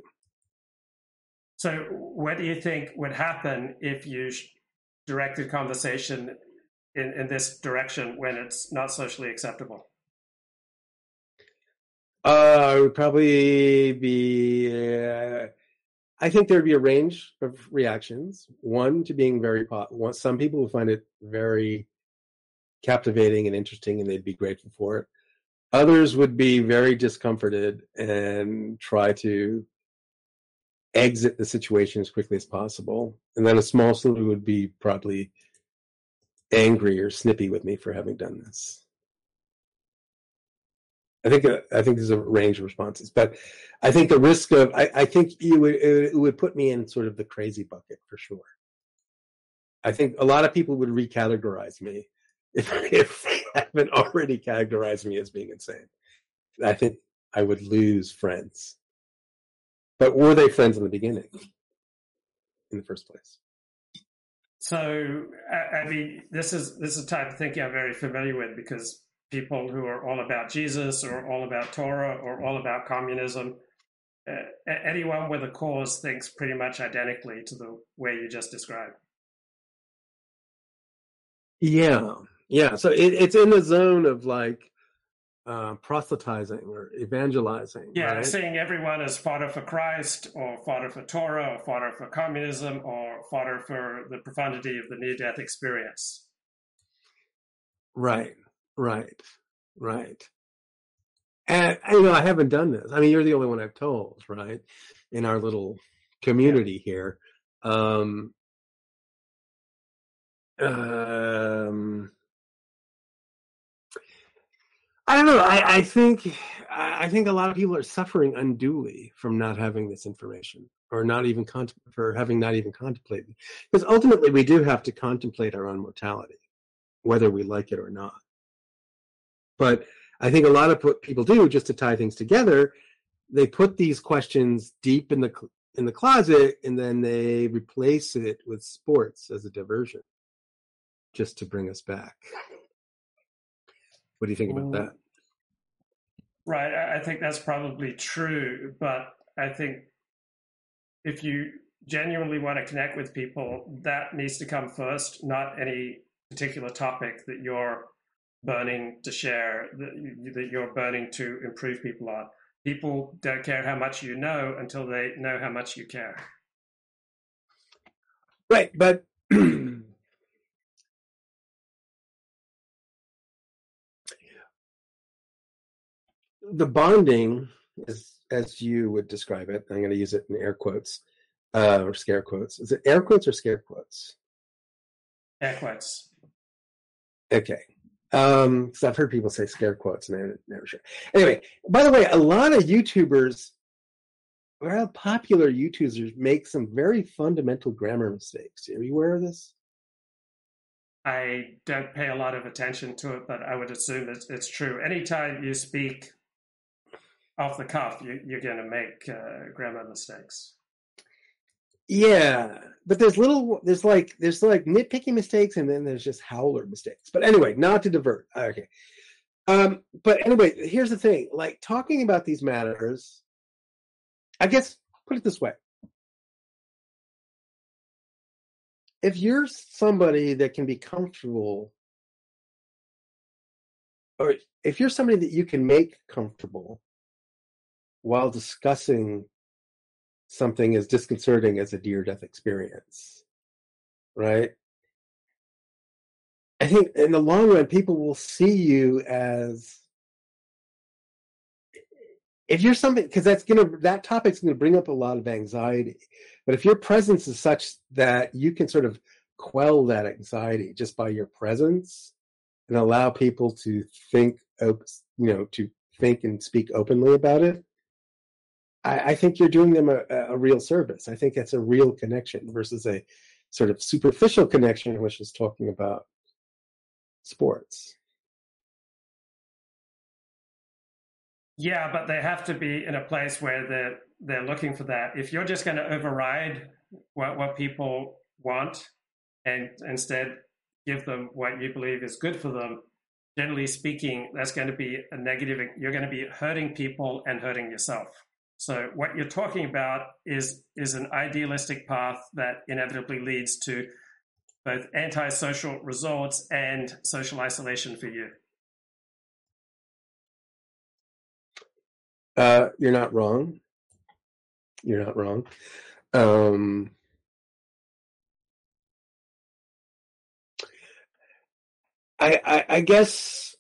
So, what do you think would happen if you directed conversation in, in this direction when it's not socially acceptable? Uh, would probably be. Uh, I think there'd be a range of reactions. One to being very pot. Some people would find it very captivating and interesting, and they'd be grateful for it. Others would be very discomforted and try to exit the situation as quickly as possible. And then a small slew would be probably angry or snippy with me for having done this. I think uh, I think there's a range of responses, but I think the risk of I, I think you would it would put me in sort of the crazy bucket for sure. I think a lot of people would recategorize me <laughs> if if they haven't already categorized me as being insane. I think I would lose friends. But were they friends in the beginning? In the first place? So I, I mean, this is this is a type of thinking I'm very familiar with because people who are all about Jesus or all about Torah or all about communism. Uh, anyone with a cause thinks pretty much identically to the way you just described. Yeah, yeah. So it, it's in the zone of like uh, proselytizing or evangelizing. Yeah, right? seeing everyone as fodder for Christ or fodder for Torah or fodder for communism or fodder for the profundity of the near death experience. Right. Right, right. And you know, I haven't done this. I mean, you're the only one I've told, right? In our little community yeah. here. Um, um, I don't know. I, I think I think a lot of people are suffering unduly from not having this information, or not even for having not even contemplated. Because ultimately, we do have to contemplate our own mortality, whether we like it or not. But I think a lot of what people do, just to tie things together, they put these questions deep in the in the closet, and then they replace it with sports as a diversion, just to bring us back. What do you think about that? Right, I think that's probably true, but I think if you genuinely want to connect with people, that needs to come first, not any particular topic that you're burning to share, that, that you're burning to improve people on. People don't care how much you know until they know how much you care. Right, but bonding is as you would describe it i'm going to use it in air quotes uh, or scare quotes is it air quotes or scare quotes air quotes okay um, because I've heard people say scare quotes and they're never sure. Anyway, by the way, a lot of YouTubers, well, popular YouTubers, make some very fundamental grammar mistakes. Are you aware of this? I don't pay a lot of attention to it, but I would assume it's, it's true. Anytime you speak off the cuff, you, are going to make uh, grammar mistakes. Yeah, but there's little, there's like, there's like nitpicky mistakes, and then there's just howler mistakes. But anyway, not to divert. Okay. Um, but anyway, here's the thing: like talking about these matters. I guess put it this way: if you're somebody that can be comfortable, or if you're somebody that you can make comfortable while discussing something as disconcerting as a near death experience. Right? I think in the long run, people will see you as if you're something because that's gonna that topic's gonna bring up a lot of anxiety. But if your presence is such that you can sort of quell that anxiety just by your presence and allow people to think, you know, to think and speak openly about it, I, I think you're doing them a, a real service. I think that's a real connection versus a sort of superficial connection, which is talking about sports. Yeah, but they have to be in a place where they're they're looking for that. If you're just going to override what what people want and instead give them what you believe is good for them, generally speaking, that's going to be a negative. You're going to be hurting people and hurting yourself. So what you're talking about is is an idealistic path that inevitably leads to both antisocial results and social isolation for you. Uh, you're not wrong. You're not wrong. Um, I, I, I guess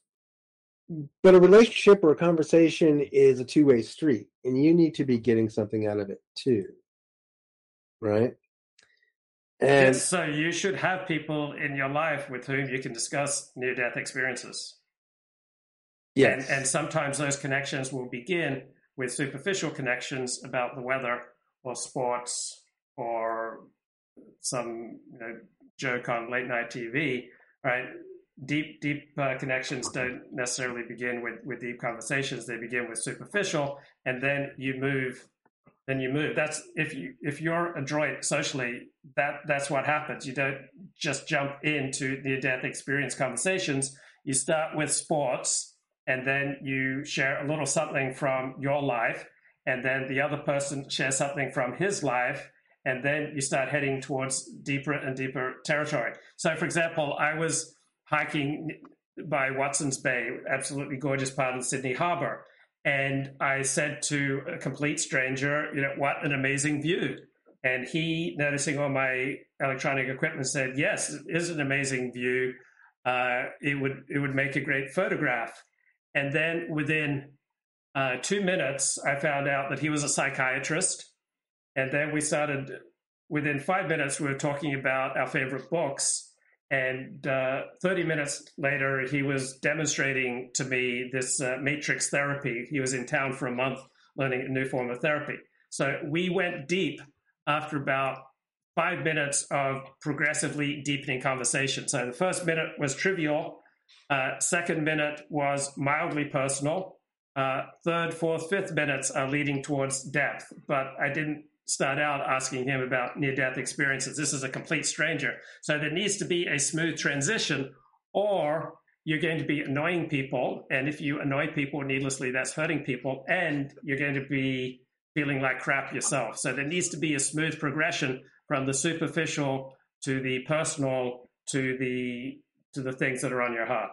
but a relationship or a conversation is a two-way street and you need to be getting something out of it too right and yes, so you should have people in your life with whom you can discuss near death experiences Yes. And, and sometimes those connections will begin with superficial connections about the weather or sports or some you know, joke on late night TV, right? Deep, deep uh, connections don't necessarily begin with, with deep conversations. They begin with superficial, and then you move. Then you move. That's if you if you're adroit socially, that that's what happens. You don't just jump into near death experience conversations. You start with sports, and then you share a little something from your life, and then the other person shares something from his life, and then you start heading towards deeper and deeper territory. So, for example, I was hiking by Watson's Bay, absolutely gorgeous part of the Sydney Harbour, and I said to a complete stranger, "You know, what an amazing view!" And he, noticing all my electronic equipment, said, "Yes, it is an amazing view. Uh, it would it would make a great photograph." And then within uh, two minutes, I found out that he was a psychiatrist and then we started, within five minutes, we were talking about our favorite books. And uh, 30 minutes later, he was demonstrating to me this uh, matrix therapy. He was in town for a month learning a new form of therapy. So we went deep after about five minutes of progressively deepening conversation. So the first minute was trivial, uh, second minute was mildly personal, uh, third, fourth, fifth minutes are leading towards depth. But I didn't start out asking him about near death experiences. This is a complete stranger. So there needs to be a smooth transition, or you're going to be annoying people. And if you annoy people needlessly, that's hurting people. And you're going to be feeling like crap yourself. So there needs to be a smooth progression from the superficial to the personal to the to the things that are on your heart.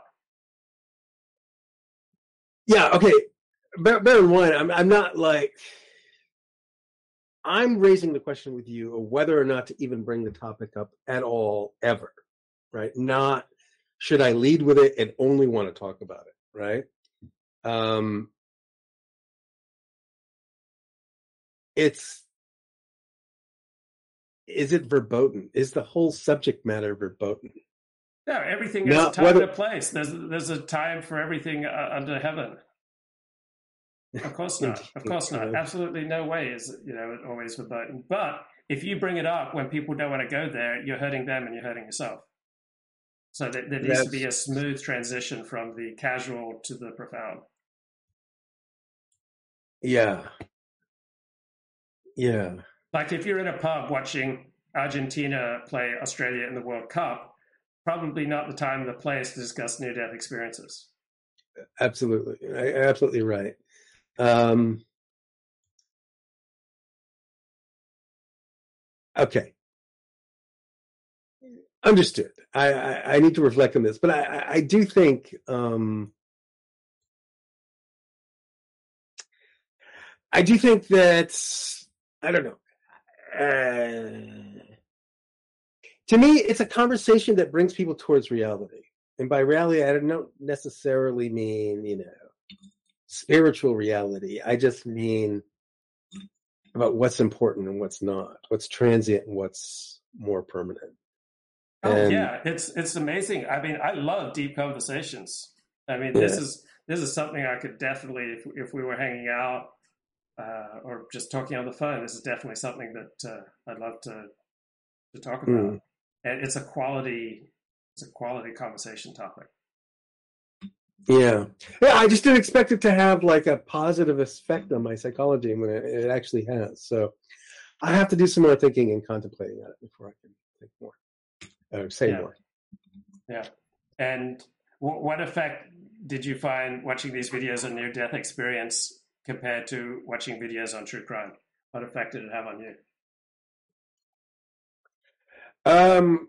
Yeah, okay. Bear, bear in mind, I'm I'm not like I'm raising the question with you of whether or not to even bring the topic up at all, ever, right? Not should I lead with it and only want to talk about it, right? Um, it's is it verboten? Is the whole subject matter verboten? No, everything is time whether, and a place. There's there's a time for everything uh, under heaven. Of <laughs> course not. Of course not. Absolutely no way is you know always verboten. But if you bring it up when people don't want to go there, you're hurting them and you're hurting yourself. So there, there needs to be a smooth transition from the casual to the profound. Yeah. Yeah. Like if you're in a pub watching Argentina play Australia in the World Cup, probably not the time or the place to discuss near death experiences. Absolutely. Absolutely right. Um, okay. Understood. I, I, I, need to reflect on this, but I, I do think um, I do think that I don't know. Uh, to me, it's a conversation that brings people towards reality, and by reality, I don't necessarily mean you know spiritual reality. I just mean about what's important and what's not, what's transient and what's more permanent. Oh and, yeah, it's it's amazing. I mean, I love deep conversations. I mean, this yeah. is this is something I could definitely, if if we were hanging out uh, or just talking on the phone, this is definitely something that uh, I'd love to to talk about. Mm. And it's a quality it's a quality conversation topic. Yeah. Yeah, I just didn't expect it to have like a positive effect on my psychology when it, it actually has. So I have to do some more thinking and contemplating on it before I can think more or say yeah. more. Yeah. And w- what effect did you find watching these videos on near death experience compared to watching videos on true crime? What effect did it have on you? Um,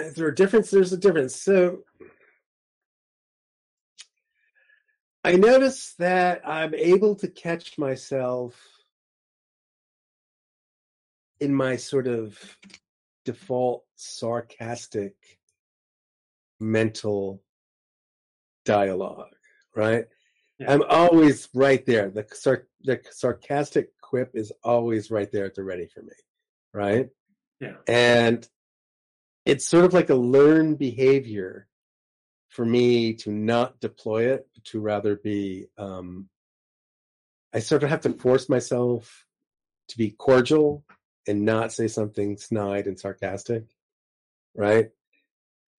is there a difference? There's a difference. So I notice that I'm able to catch myself in my sort of default sarcastic mental dialogue, right? Yeah. I'm always right there. The, sar- the sarcastic quip is always right there at the ready for me, right? Yeah. And it's sort of like a learned behavior for me to not deploy it, to rather be, um, I sort of have to force myself to be cordial and not say something snide and sarcastic, right?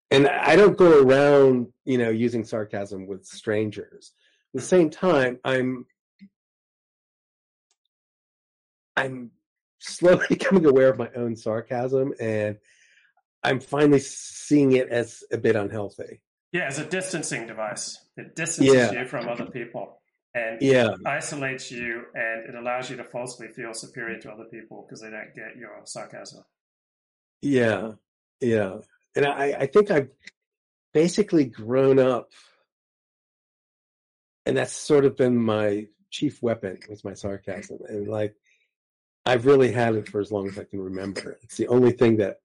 And I don't go around, you know, using sarcasm with strangers. At the same time, I'm I'm slowly <laughs> becoming aware of my own sarcasm and I'm finally seeing it as a bit unhealthy. Yeah, as a distancing device. It distances Yeah. you from other people and Yeah. isolates you and it allows you to falsely feel superior to other people because they don't get your sarcasm. Yeah, yeah, and I, I think I've basically grown up, and that's sort of been my chief weapon was my sarcasm, and like I've really had it for as long as I can remember. It's the only thing that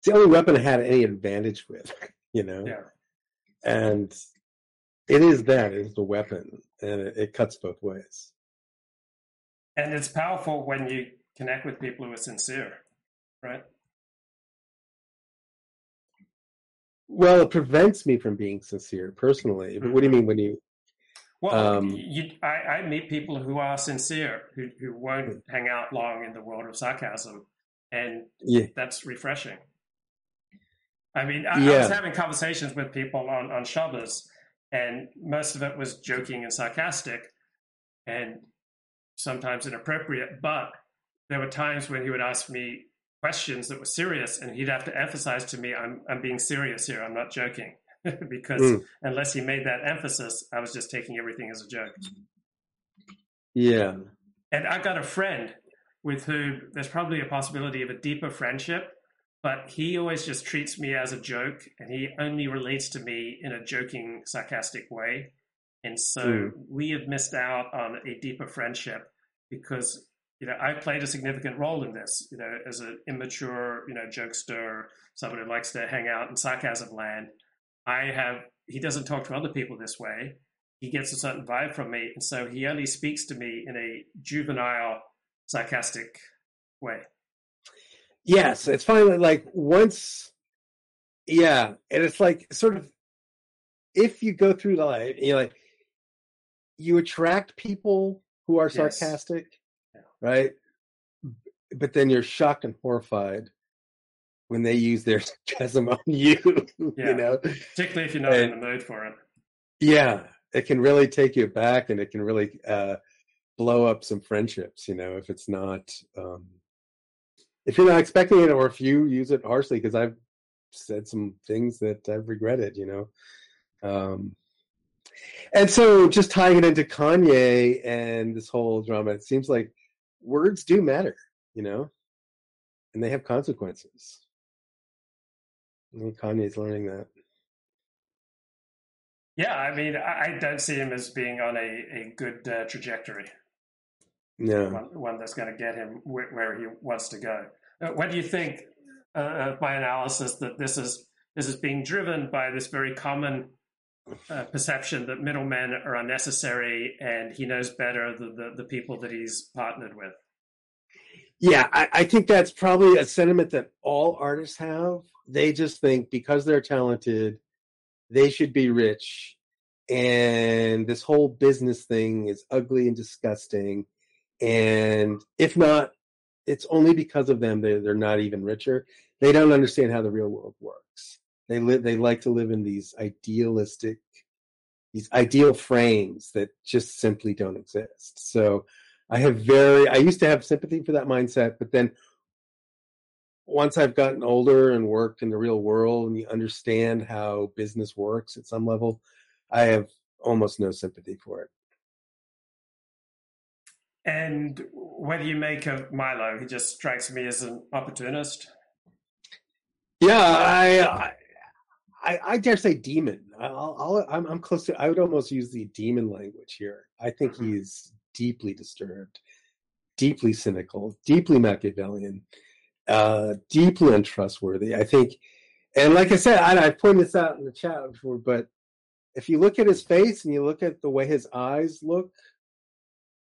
it's the only weapon I had any advantage with, <laughs> you know, Yeah. and it is that it is the weapon, and it, it cuts both ways. And it's powerful when you connect with people who are sincere, right? Well, it prevents me from being sincere personally. But what do you mean when you? Well, Um, you, I, I meet people who are sincere, who, who won't hang out long in the world of sarcasm, and Yeah, that's refreshing. I mean, I, I was having conversations with people on, on Shabbos, and most of it was joking and sarcastic, and sometimes inappropriate. But there were times when he would ask me questions that were serious, and he'd have to emphasize to me, "I'm I'm being serious here. I'm not joking," <laughs> because Mm. unless he made that emphasis, I was just taking everything as a joke. yeah. And I've got a friend with whom there's probably a possibility of a deeper friendship, but he always just treats me as a joke and he only relates to me in a joking, sarcastic way. And so Mm. we have missed out on a deeper friendship because, you know, I played a significant role in this, you know, as an immature, you know, jokester, someone who likes to hang out in sarcasm land. I have, he doesn't talk to other people this way he gets a certain vibe from me, and so he only speaks to me in a juvenile, sarcastic way. Yes, it's finally like once, yeah, and it's like sort of if you go through life, you know, like you attract people who are sarcastic, Yeah. right? But then you're shocked and horrified when they use their <laughs> sarcasm on you. Yeah. You know, Particularly if you're not in the mood for it. yeah, it can really take you back, and it can really uh, blow up some friendships. You know, if it's not. Um, if you're not expecting it or if you use it harshly because i've said some things that i've regretted you know? Um and so just tying it into kanye and this whole drama it seems like words do matter you know? And they have consequences. I think kanye's learning that. Yeah, I mean, I don't see him as being on a, a good uh, trajectory, no one, one that's going to get him wh- where he wants to go. Uh, what do you think uh, of my analysis that this is this is being driven by this very common uh, perception that middlemen are unnecessary and he knows better the, the, the people that he's partnered with? Yeah, I, I think that's probably a sentiment that all artists have. They just think because they're talented, they should be rich. And this whole business thing is ugly and disgusting. And if not, it's only because of them they're, they're not even richer. They don't understand how the real world works. They live. They like to live in these idealistic, these ideal frames that just simply don't exist. So I have very, I used to have sympathy for that mindset, but then once I've gotten older and worked in the real world and you understand how business works at some level, I have almost no sympathy for it. And what do you make of Milo? He just strikes me as an opportunist. Yeah, I, I, I dare say demon. I'll, I'll, I'm, I'm close to. I would almost use the demon language here. I think Mhm. he's deeply disturbed, deeply cynical, deeply Machiavellian, uh, deeply untrustworthy. I think, and like I said, I, I pointed this out in the chat before, but if you look at his face and you look at the way his eyes look,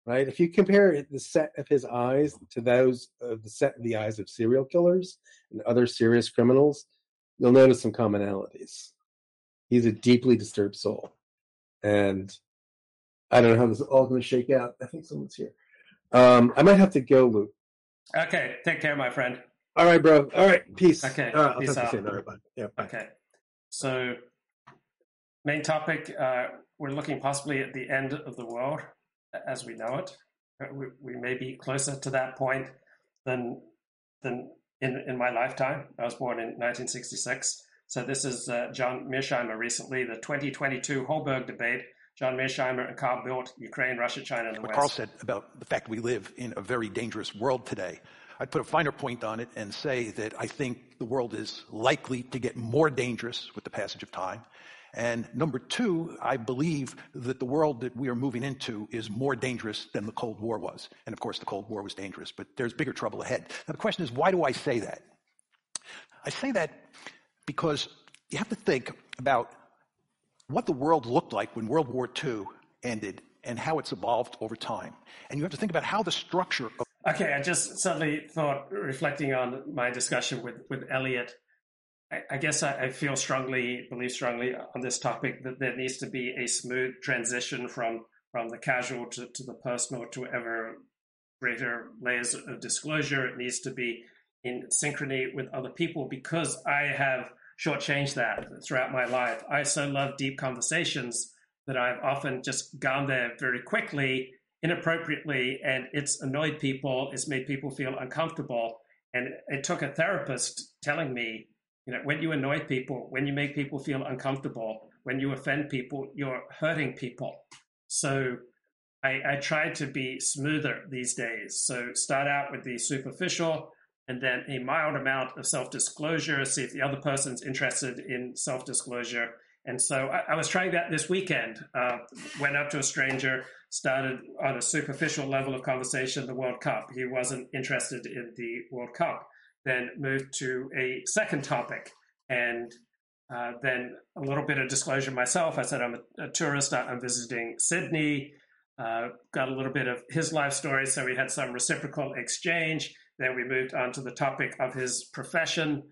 right? If you compare the set of his eyes to those of the set of the eyes of serial killers and other serious criminals, you'll notice some commonalities. He's a deeply disturbed soul, and I don't know how this is all going to shake out. I think someone's here. Um, I might have to go, Luke. Okay, take care, my friend. All right, bro. All right, peace. Okay, All right, I'll peace talk out. to you soon. All right, bye. Yeah, bye. Okay, so main topic: uh, we're looking possibly at the end of the world as we know it. Uh, We, we may be closer to that point than than in in my lifetime. I was born in 1966, so this is uh, John Mearsheimer recently the 2022 Holberg debate. John Mearsheimer and Carl Bildt, Ukraine, Russia, China, and the what West. Carl said about the fact we live in a very dangerous world today. I'd put a finer point on it and say that I think the world is likely to get more dangerous with the passage of time. And number two, I believe that the world that we are moving into is more dangerous than the Cold War was. And of course, the Cold War was dangerous, but there's bigger trouble ahead. Now, the question is, why do I say that? I say that because you have to think about what the world looked like when World War II ended and how it's evolved over time. And you have to think about how the structure of Okay, I just suddenly thought, reflecting on my discussion with, with Elliot, I, guess I, I feel strongly, believe strongly on this topic that there needs to be a smooth transition from, from the casual to, to the personal to ever greater layers of disclosure. It needs to be in synchrony with other people because I have shortchanged that throughout my life. I so love deep conversations that I've often just gone there very quickly inappropriately and it's annoyed people it's made people feel uncomfortable and it took a therapist telling me you know when you annoy people when you make people feel uncomfortable when you offend people you're hurting people so i, I try to be smoother these days so start out with the superficial and then a mild amount of self-disclosure see if the other person's interested in self-disclosure and so I, I was trying that this weekend uh, went up to a stranger started on a superficial level of conversation the World Cup. He wasn't interested in the World Cup. Then moved to a second topic, and uh, then a little bit of disclosure myself. I said I'm a, a tourist. I'm visiting Sydney. Uh, got a little bit of his life story, so we had some reciprocal exchange. Then we moved on to the topic of his profession,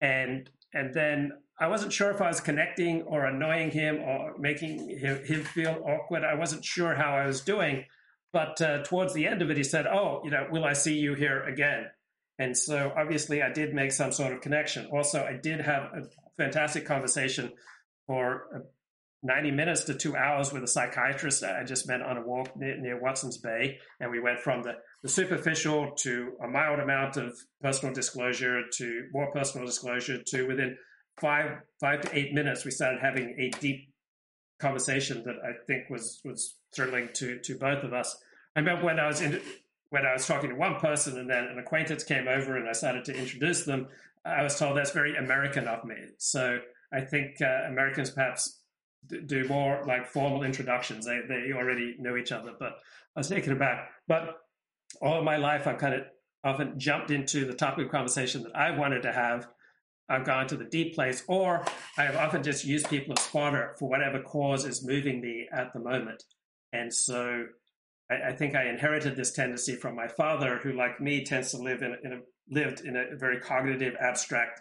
and and then I wasn't sure if I was connecting or annoying him or making him, him feel awkward. I wasn't sure how I was doing. But uh, towards the end of it, he said, Oh, you know, will I see you here again? And so obviously I did make some sort of connection. Also, I did have a fantastic conversation for uh, 90 minutes to two hours with a psychiatrist I just met on a walk near, near Watson's Bay. And we went from the, the superficial to a mild amount of personal disclosure to more personal disclosure to within five five to eight minutes we started having a deep conversation that I think was was thrilling to to both of us. I remember when I was in when I was talking to one person and then an acquaintance came over and I started to introduce them, I was told that's very American of me. So I think uh, Americans perhaps do more like formal introductions. They they already know each other, but I was taken aback. But all my life, I've kind of often jumped into the topic of conversation that I wanted to have. I've gone to the deep place, or I have often just used people as fodder for whatever cause is moving me at the moment. And so I, I think I inherited this tendency from my father, who, like me, tends to live in, in a lived in a very cognitive, abstract,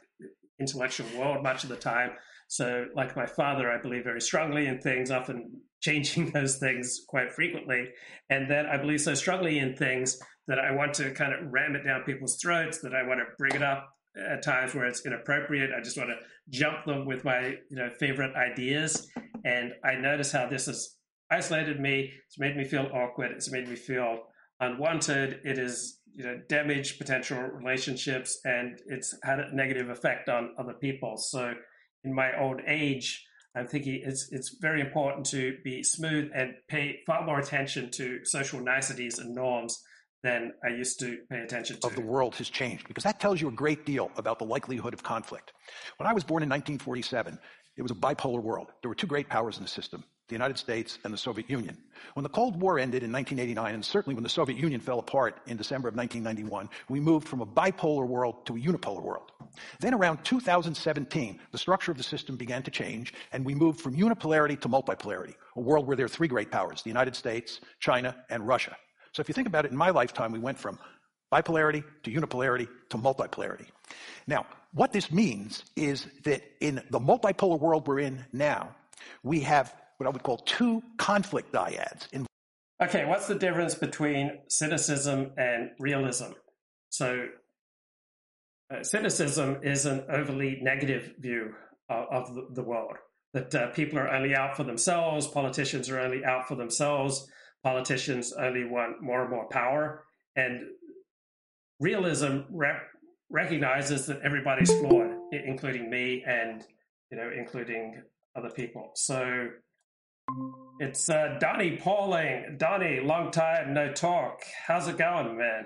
intellectual world much of the time. So, like my father, I believe very strongly in things, often <laughs> changing those things quite frequently. And then I believe so strongly in things that I want to kind of ram it down people's throats, that I want to bring it up at times where it's inappropriate. I just want to jump them with my you know favorite ideas. And I notice how this has isolated me. It's made me feel awkward. It's made me feel unwanted. It has you know damaged potential relationships, and it's had a negative effect on other people. So in my old age. I'm thinking it's it's very important to be smooth and pay far more attention to social niceties and norms than I used to pay attention to. of the world has changed because that tells you a great deal about the likelihood of conflict. When I was born in 1947, it was a bipolar world. There were two great powers in the system, the United States and the Soviet Union. When the Cold War ended in 1989, and certainly when the Soviet Union fell apart in December of 1991, we moved from a bipolar world to a unipolar world. Then around 2017, the structure of the system began to change, and we moved from unipolarity to multipolarity, a world where there are three great powers, the United States, China, and Russia. So if you think about it, in my lifetime, we went from bipolarity to unipolarity to multipolarity. Now, what this means is that in the multipolar world we're in now, we have what I would call two conflict dyads. In- okay, what's the difference between cynicism and realism? So, uh, cynicism is an overly negative view of, of the, the, world, that uh, people are only out for themselves, politicians are only out for themselves, politicians only want more and more power. And realism re- recognizes that everybody's flawed, including me and, you know, including other people. So, it's uh, Donnie Pauling. Donnie, long time no talk. How's it going, man?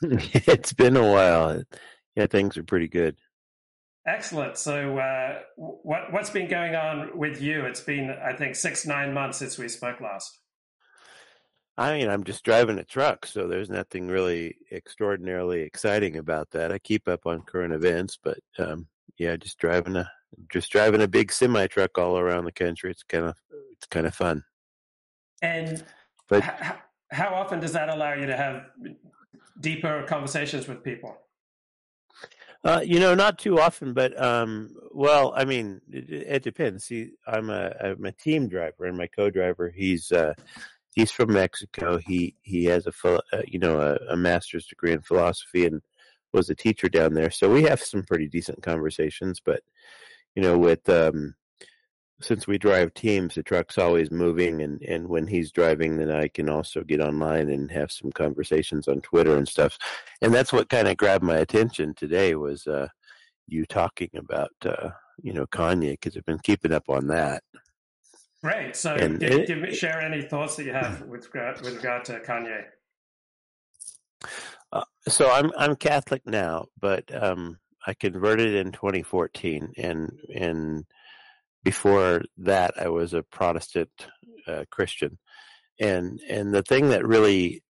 <laughs> it's been a while. Yeah, things are pretty good. Excellent. So, uh, what what's been going on with you? It's been, I think, six nine months since we spoke last. I mean, I'm just driving a truck, so there's nothing really extraordinarily exciting about that. I keep up on current events, but um, yeah, just driving a just driving a big semi truck all around the country. It's kind of it's kind of fun. And but h- how often does that allow you to have deeper conversations with people? Uh, you know, not too often, but um, well, I mean, it, it, depends. See, I'm a I'm a team driver, and my co-driver, he's uh, he's from Mexico. He he has a uh, you know a, a master's degree in philosophy and was a teacher down there. So we have some pretty decent conversations, but you know, with um, since we drive teams, the truck's always moving, and and when he's driving, then I can also get online and have some conversations on Twitter and stuff. And that's what kind of grabbed my attention today was uh, you talking about uh, you know Kanye because I've been keeping up on that. Right. So, and give, it, give share any thoughts that you have with regard, with regard to Kanye. Uh, so I'm I'm Catholic now, but um, I converted in 2014, and and before that, I was a Protestant uh, Christian, and and the thing that really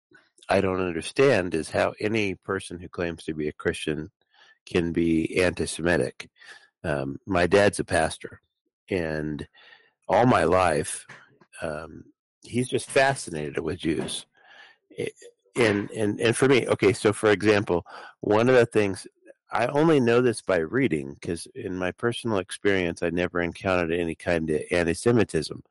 I don't understand is how any person who claims to be a Christian can be anti-Semitic. Um, my dad's a pastor, and all my life, um, he's just fascinated with Jews. And, and and for me, okay, so for example, one of the things I only know this by reading because in my personal experience, I never encountered any kind of anti-Semitism.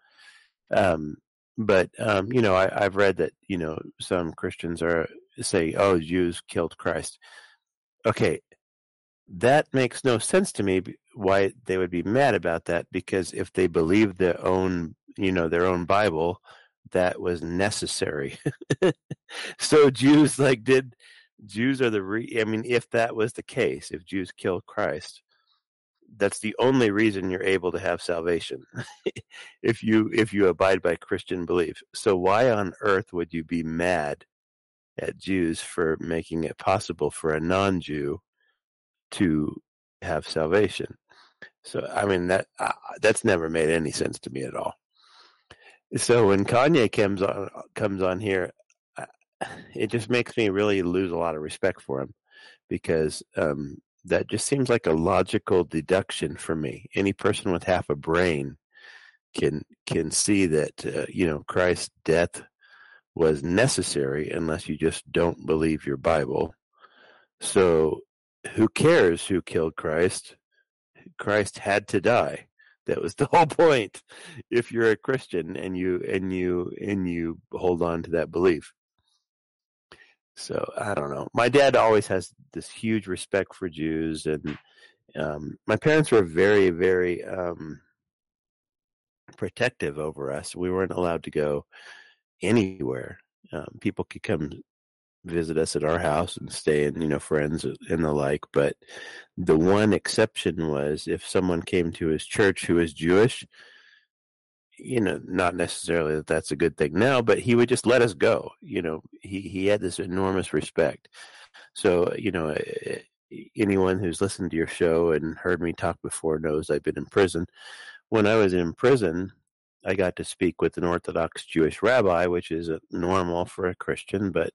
Um, but um, you know, I, have read that you know some Christians are say, "Oh, Jews killed Christ." Okay, that makes no sense to me. Why they would be mad about that? Because if they believe their own, you know, their own Bible, that was necessary. <laughs> so Jews like did Jews are the re- I mean, if that was the case, if Jews killed Christ, that's the only reason you're able to have salvation. <laughs> if you if you abide by Christian belief. So why on earth would you be mad at Jews for making it possible for a non-Jew to have salvation? So I mean that uh, that's never made any sense to me at all. So when Kanye comes on comes on here, it just makes me really lose a lot of respect for him because um, that just seems like a logical deduction for me. Any person with half a brain can can see that uh, you know Christ's death was necessary unless you just don't believe your Bible. So who cares who killed Christ? Christ had to die. That was the <laughs> whole point. If you're a Christian and you and you and you hold on to that belief. So I don't know. My dad always has this huge respect for Jews, and um, my parents were very, very um, protective over us. We weren't allowed to go anywhere. Um, people could come visit us at our house and stay, and you know, friends and the like. But the one exception was if someone came to his church who was Jewish, you know, not necessarily that that's a good thing now, but he would just let us go. You know, he, he had this enormous respect. So, you know, eh, anyone who's listened to your show and heard me talk before knows I've been in prison. When I was in prison, I got to speak with an Orthodox Jewish rabbi, which is normal for a Christian, but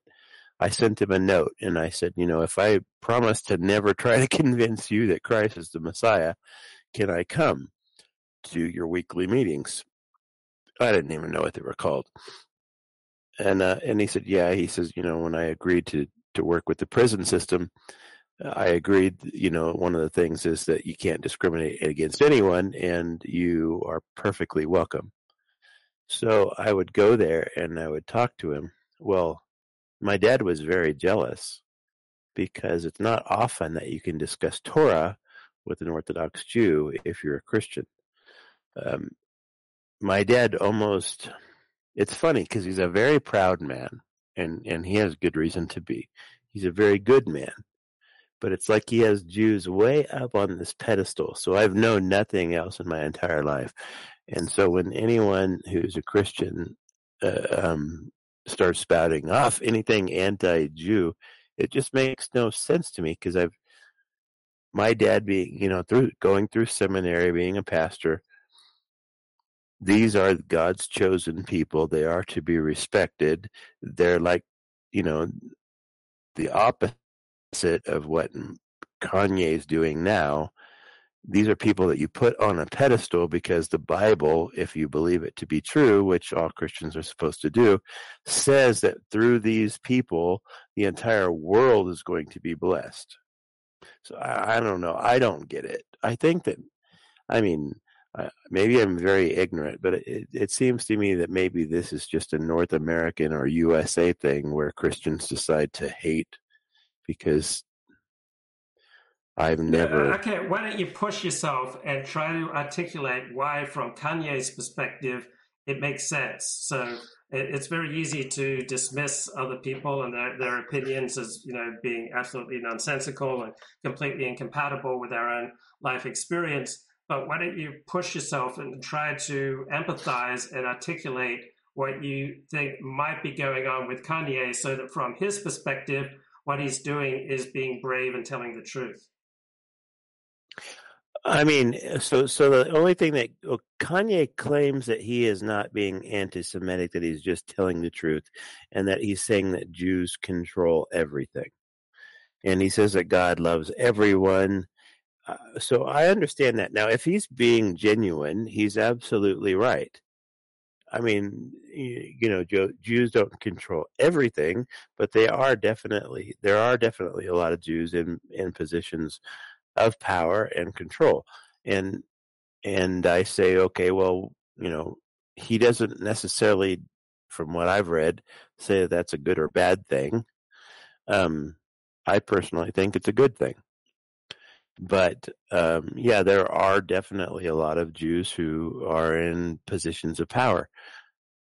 I sent him a note and I said, you know, if I promise to never <laughs> try to convince you that Christ is the Messiah, can I come to your weekly meetings? I didn't even know what they were called. And uh, and he said, yeah. He says, you know, when I agreed to to work with the prison system, I agreed. You know, one of the things is that you can't discriminate against anyone, and you are perfectly welcome. So I would go there and I would talk to him. Well, my dad was very jealous because it's not often that you can discuss Torah with an Orthodox Jew if you're a Christian. Um, my dad almost, it's funny because he's a very proud man and, and he has good reason to be. He's a very good man, but it's like he has Jews way up on this pedestal. So I've known nothing else in my entire life. And so when anyone who's a Christian uh, um, starts spouting off anything anti-Jew, it just makes no sense to me because I've my dad being you know through going through seminary, being a pastor. These are God's chosen people. They are to be respected. They're like, you know, the opposite of what Kanye is doing now these are people that you put on a pedestal because the Bible, if you believe it to be true, which all Christians are supposed to do, says that through these people, the entire world is going to be blessed. So I, I don't know. I don't get it. I think that, I mean, maybe I'm very ignorant, but it, it seems to me that maybe this is just a North American or USA thing where Christians decide to hate because I've never. Okay, why don't you push yourself and try to articulate why, from Kanye's perspective, it makes sense. So it's very easy to dismiss other people and their, their opinions as you know being absolutely nonsensical and completely incompatible with our own life experience. But why don't you push yourself and try to empathize and articulate what you think might be going on with Kanye, so that from his perspective, what he's doing is being brave and telling the truth. I mean, so so the only thing that well, Kanye claims that he is not being anti-Semitic, that he's just telling the truth, and that he's saying that Jews control everything, and he says that God loves everyone. Uh, so I understand that. Now, if he's being genuine, he's absolutely right. I mean, you know, Jews don't control everything, but they are definitely there are definitely a lot of Jews in in positions of power and control. And and I say, okay, well, you know, he doesn't necessarily, from what I've read, say that that's a good or bad thing. Um, I personally think it's a good thing. But um, yeah, there are definitely a lot of Jews who are in positions of power.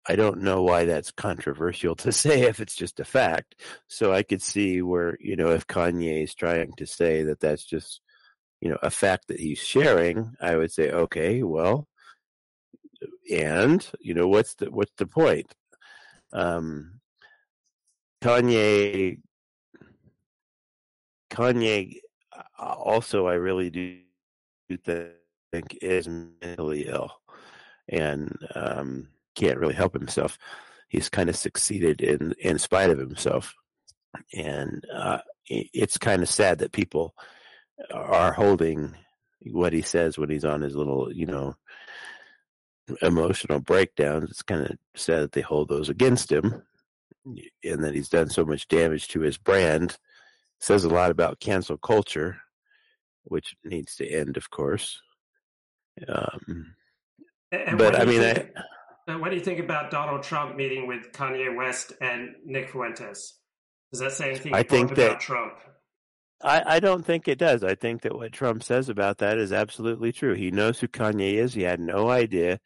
I don't know why that's controversial <laughs> to say if it's just a fact. So I could see where, you know, if Kanye is trying to say that that's just you know, a fact that he's sharing, I would say, okay, well, and you know, what's the what's the point? Um, Kanye, Kanye, also, I really do think is mentally ill, and um, can't really help himself. He's kind of succeeded in in spite of himself, and uh, it's kind of sad that people are holding what he says when he's on his little, you know, emotional breakdowns. It's kind of sad that they hold those against him and that he's done so much damage to his brand. Says a lot about cancel culture, which needs to end, of course. Um, but I mean, think, I, what do you think about Donald Trump meeting with Kanye West and Nick Fuentes? Does that say anything I think that, about Trump? I, I don't think it does. I think that what Trump says about that is absolutely true. He knows who Kanye is. He had no idea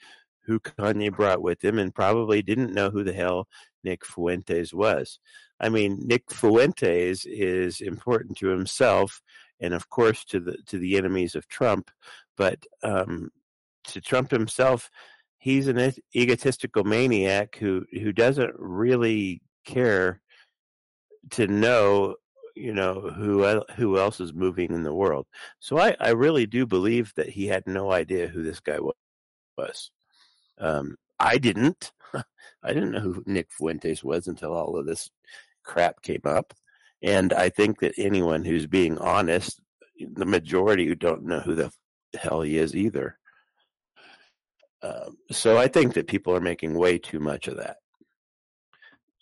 who Kanye brought with him and probably didn't know who the hell Nick Fuentes was. I mean, Nick Fuentes is important to himself and of course to the to the enemies of Trump, but um, to Trump himself, he's an egotistical maniac who who doesn't really care to know you know who who else is moving in the world. So I, I really do believe that he had no idea who this guy was. Um, I didn't. <laughs> I didn't know who Nick Fuentes was until all of this crap came up. And I think that anyone who's being honest, the majority who don't know who the hell he is either. Um, so I think that people are making way too much of that.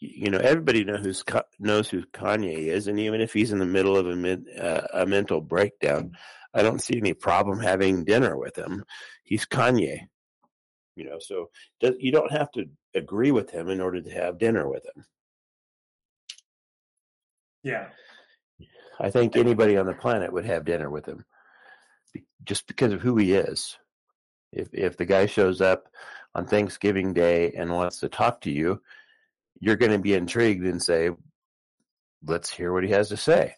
you know, everybody know who's knows who Kanye is, and even if he's in the middle of a, uh, a mental breakdown, I don't see any problem having dinner with him. He's Kanye, you know, so you don't have to agree with him in order to have dinner with him. Yeah, I think anybody on the planet would have dinner with him, just because of who he is. If if the guy shows up on Thanksgiving Day and wants to talk to you, you're going to be intrigued and say, let's hear what he has to say.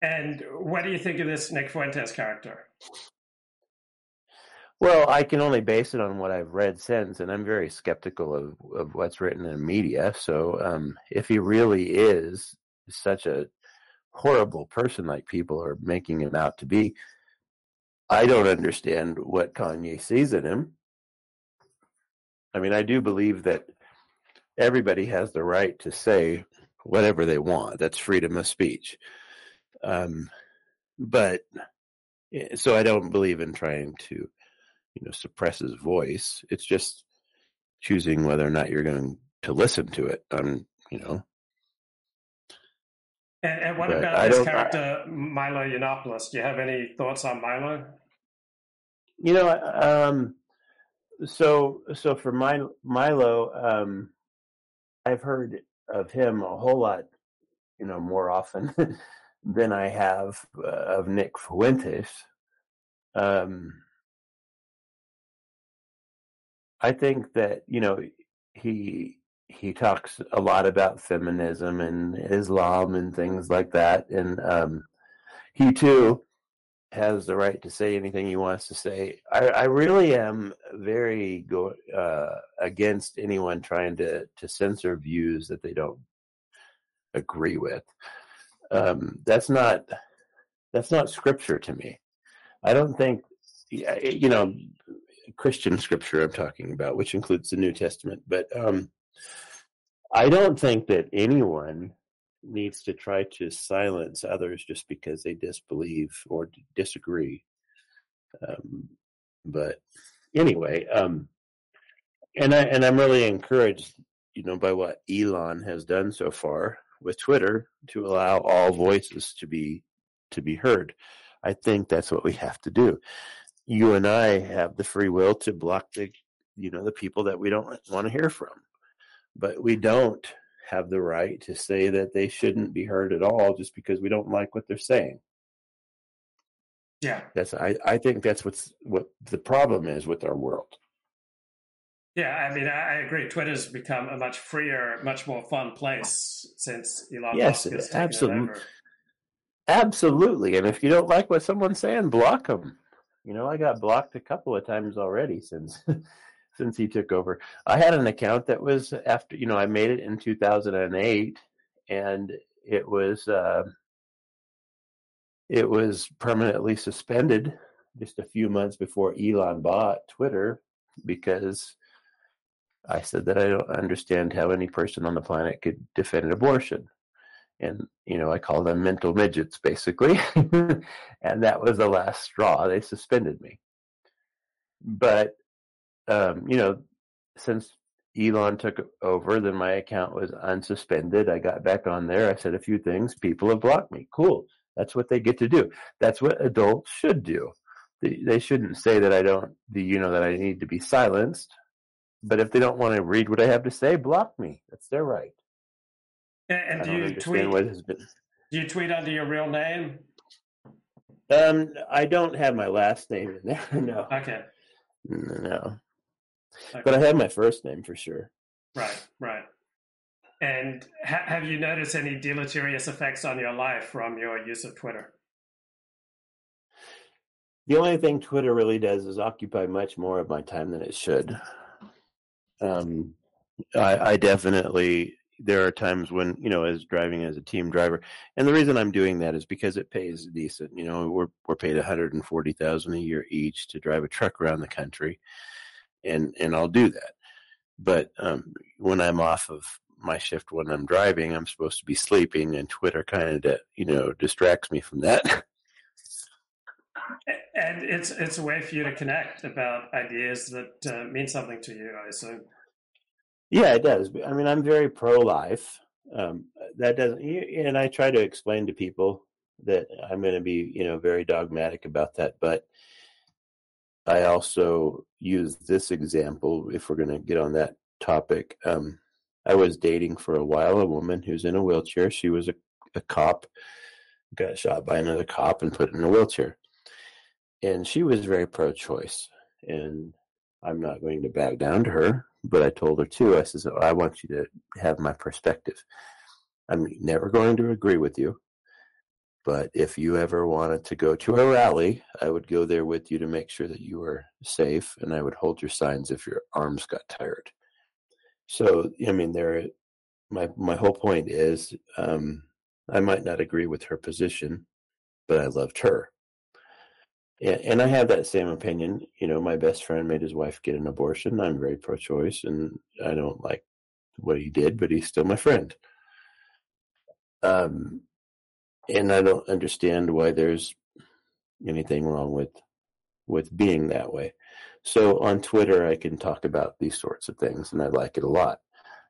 And what do you think of this Nick Fuentes character? Well, I can only base it on what I've read since, and I'm very skeptical of, of what's written in the media. So, um, if he really is such a horrible person like people are making him out to be, I don't understand what Kanye sees in him. I mean, I do believe that everybody has the right to say whatever they want. That's freedom of speech. Um, but eh, so I don't believe in trying to, you know, suppress his voice. It's just choosing whether or not you're going to listen to it. Um, you know. And, and what but about this character I, Milo Yiannopoulos? Do you have any thoughts on Milo? You know, um, so so for Milo, Milo um, I've heard of him a whole lot, you know, more often <laughs> than I have uh, of Nick Fuentes. Um, I think that you know he he talks a lot about feminism and Islam and things like that, and um, he too has the right to say anything he wants to say. I, I really am very go, uh, against anyone trying to to censor views that they don't agree with. Um, that's not that's not scripture to me. I don't think you know Christian scripture I'm talking about, which includes the New Testament, but um, I don't think that anyone needs to try to silence others just because they disbelieve or disagree. Um, but anyway, um, and I and I'm really encouraged, you know, by what Elon has done so far with Twitter to allow all voices to be to be heard. I think that's what we have to do. You and I have the free will to block the you know the people that we don't want to hear from. But we don't have the right to say that they shouldn't be heard at all just because we don't like what they're saying. Yeah. That's I, I think that's what's what the problem is with our world. Yeah, I mean, I agree. Twitter's become a much freer, much more fun place since Elon yes, Musk has absolutely. taken over. Absolutely, and if you don't like what someone's saying, block them. You know, I got blocked a couple of times already since <laughs> since he took over. I had an account that was after you know I made it in 2008, and it was uh, it was permanently suspended just a few months before Elon bought Twitter because I said that I don't understand how any person on the planet could defend an abortion. And, you know, I call them mental midgets, basically. <laughs> and that was the last straw. They suspended me. But, um, you know, since Elon took over, then my account was unsuspended. I got back on there. I said a few things. People have blocked me. Cool. That's what they get to do. That's what adults should do. They, they shouldn't say that I don't, you know, that I need to be silenced but if they don't want to read what I have to say, block me. That's their right. And, and do you tweet? What has been... Do you tweet under your real name? Um, I don't have my last name in there. <laughs> No. Okay. No. Okay. But I have my first name for sure. Right. Right. And ha- have you noticed any deleterious effects on your life from your use of Twitter? The only thing Twitter really does is occupy much more of my time than it should. Um, I, I definitely there are times when you know as driving as a team driver and the reason i'm doing that is because it pays decent you know we're we're paid 140000 a year each to drive a truck around the country and and i'll do that. But um, when i'm off of my shift when i'm driving i'm supposed to be sleeping and twitter kind of you know distracts me from that. <laughs> And it's it's a way for you to connect about ideas that uh, mean something to you i assume Yeah, it does. I mean, I'm very pro-life. Um, that doesn't, and I try to explain to people that I'm going to be, you know, very dogmatic about that. But I also use this example if we're going to get on that topic. Um, I was dating for a while a woman who's in a wheelchair. She was a, a cop, got shot by another cop and put in a wheelchair. And she was very pro choice. And I'm not going to back down to her, but I told her too. I said, I want you to have my perspective. I'm never going to agree with you. But if you ever wanted to go to a rally, I would go there with you to make sure that you were safe, and I would hold your signs if your arms got tired. So, I mean, there. My my whole point is, um, I might not agree with her position, but I loved her. And, I have that same opinion. You know, my best friend made his wife get an abortion. I'm very pro-choice, and I don't like what he did, but he's still my friend. Um, and I don't understand why there's anything wrong with with being that way. So on Twitter, I can talk about these sorts of things, and I like it a lot.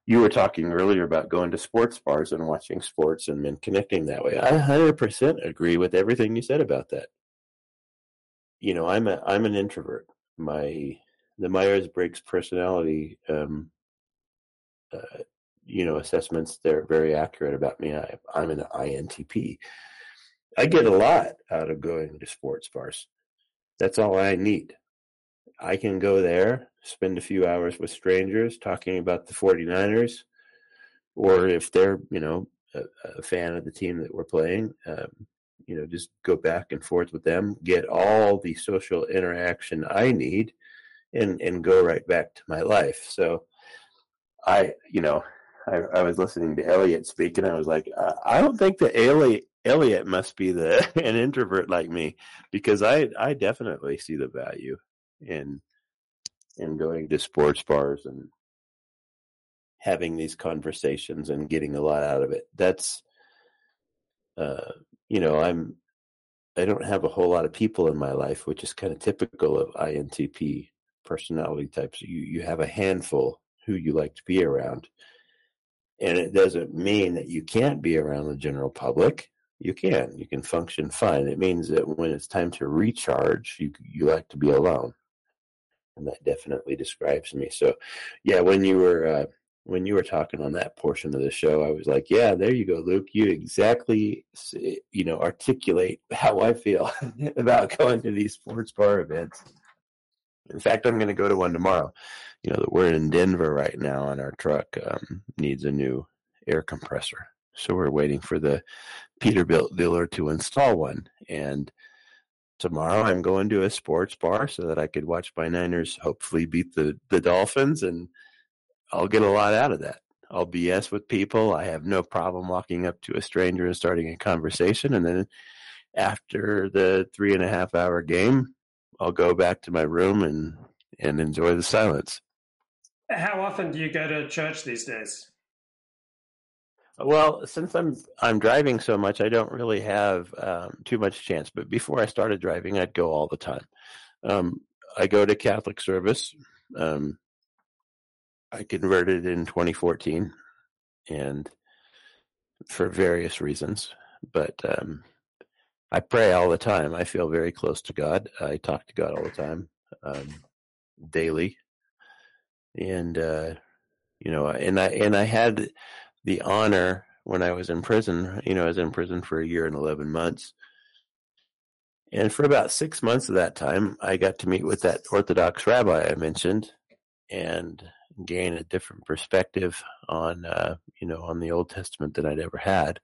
You were talking earlier about going to sports bars and watching sports and then connecting that way. I 100% agree with everything you said about that. You know, I'm a I'm an introvert. My the Myers Briggs personality um, uh, you know assessments they're very accurate about me. I, i'm an intp i get a lot out of going to sports bars that's all i need. I can go there spend a few hours with strangers talking about the 49ers or if they're you know a, a fan of the team that we're playing um, you know just go back and forth with them get all the social interaction i need and and go right back to my life so i you know I, I was listening to Elliot speak, and I was like, uh, I don't think that Elliot Elliot must be the <laughs> an introvert like me because I I definitely see the value in in going to sports bars and having these conversations and getting a lot out of it. That's uh, you know I'm I don't have a whole lot of people in my life, which is kind of typical of INTP personality types. You you have a handful who you like to be around and it doesn't mean that you can't be around the general public. You can. You can function fine. It means that when it's time to recharge, you you like to be alone, and that definitely describes me. So, yeah, when you were uh, when you were talking on that portion of the show, I was like, "Yeah, there you go, Luke. You exactly you know articulate <laughs> how I feel <laughs> about going to these sports bar events." In fact, I'm going to go to one tomorrow you know, we're in Denver right now, and our truck um, needs a new air compressor. So we're waiting for the Peterbilt dealer to install one. And tomorrow I'm going to a sports bar so that I could watch my Niners hopefully beat the, the Dolphins, and I'll get a lot out of that. I'll BS with people. I have no problem walking up to a stranger and starting a conversation. And then after the three and a half hour game, I'll go back to my room and, and enjoy the silence. How often do you go to church these days? Well, since I'm I'm driving so much, I don't really have um, too much chance. But before I started driving, I'd go all the time. Um, I go to Catholic service. Um, I converted in 2014, and for various reasons. But um, I pray all the time. I feel very close to God. I talk to God all the time, um, daily and uh, you know, and I and I had the honor when I was in prison. You know, I was in prison for a year and eleven months, and for about six months of that time, I got to meet with that Orthodox rabbi I mentioned, and gain a different perspective on uh, you know on the Old Testament than I'd ever had.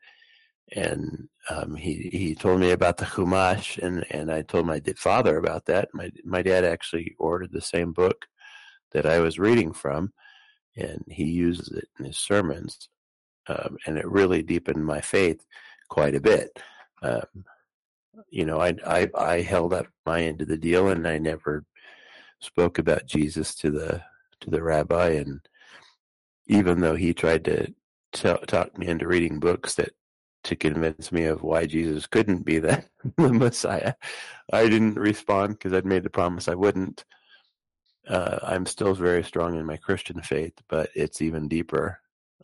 And um, he he told me about the Chumash, and, and I told my father about that. My my dad actually ordered the same book that I was reading from, and he uses it in his sermons, um, and it really deepened my faith quite a bit. Um, you know, I, I I held up my end of the deal, and I never spoke about Jesus to the to the rabbi, and even though he tried to t- talk me into reading books that to convince me of why Jesus couldn't be the, <laughs> the Messiah, I didn't respond because I'd made the promise I wouldn't. uh, I'm still very strong in my Christian faith, but it's even deeper.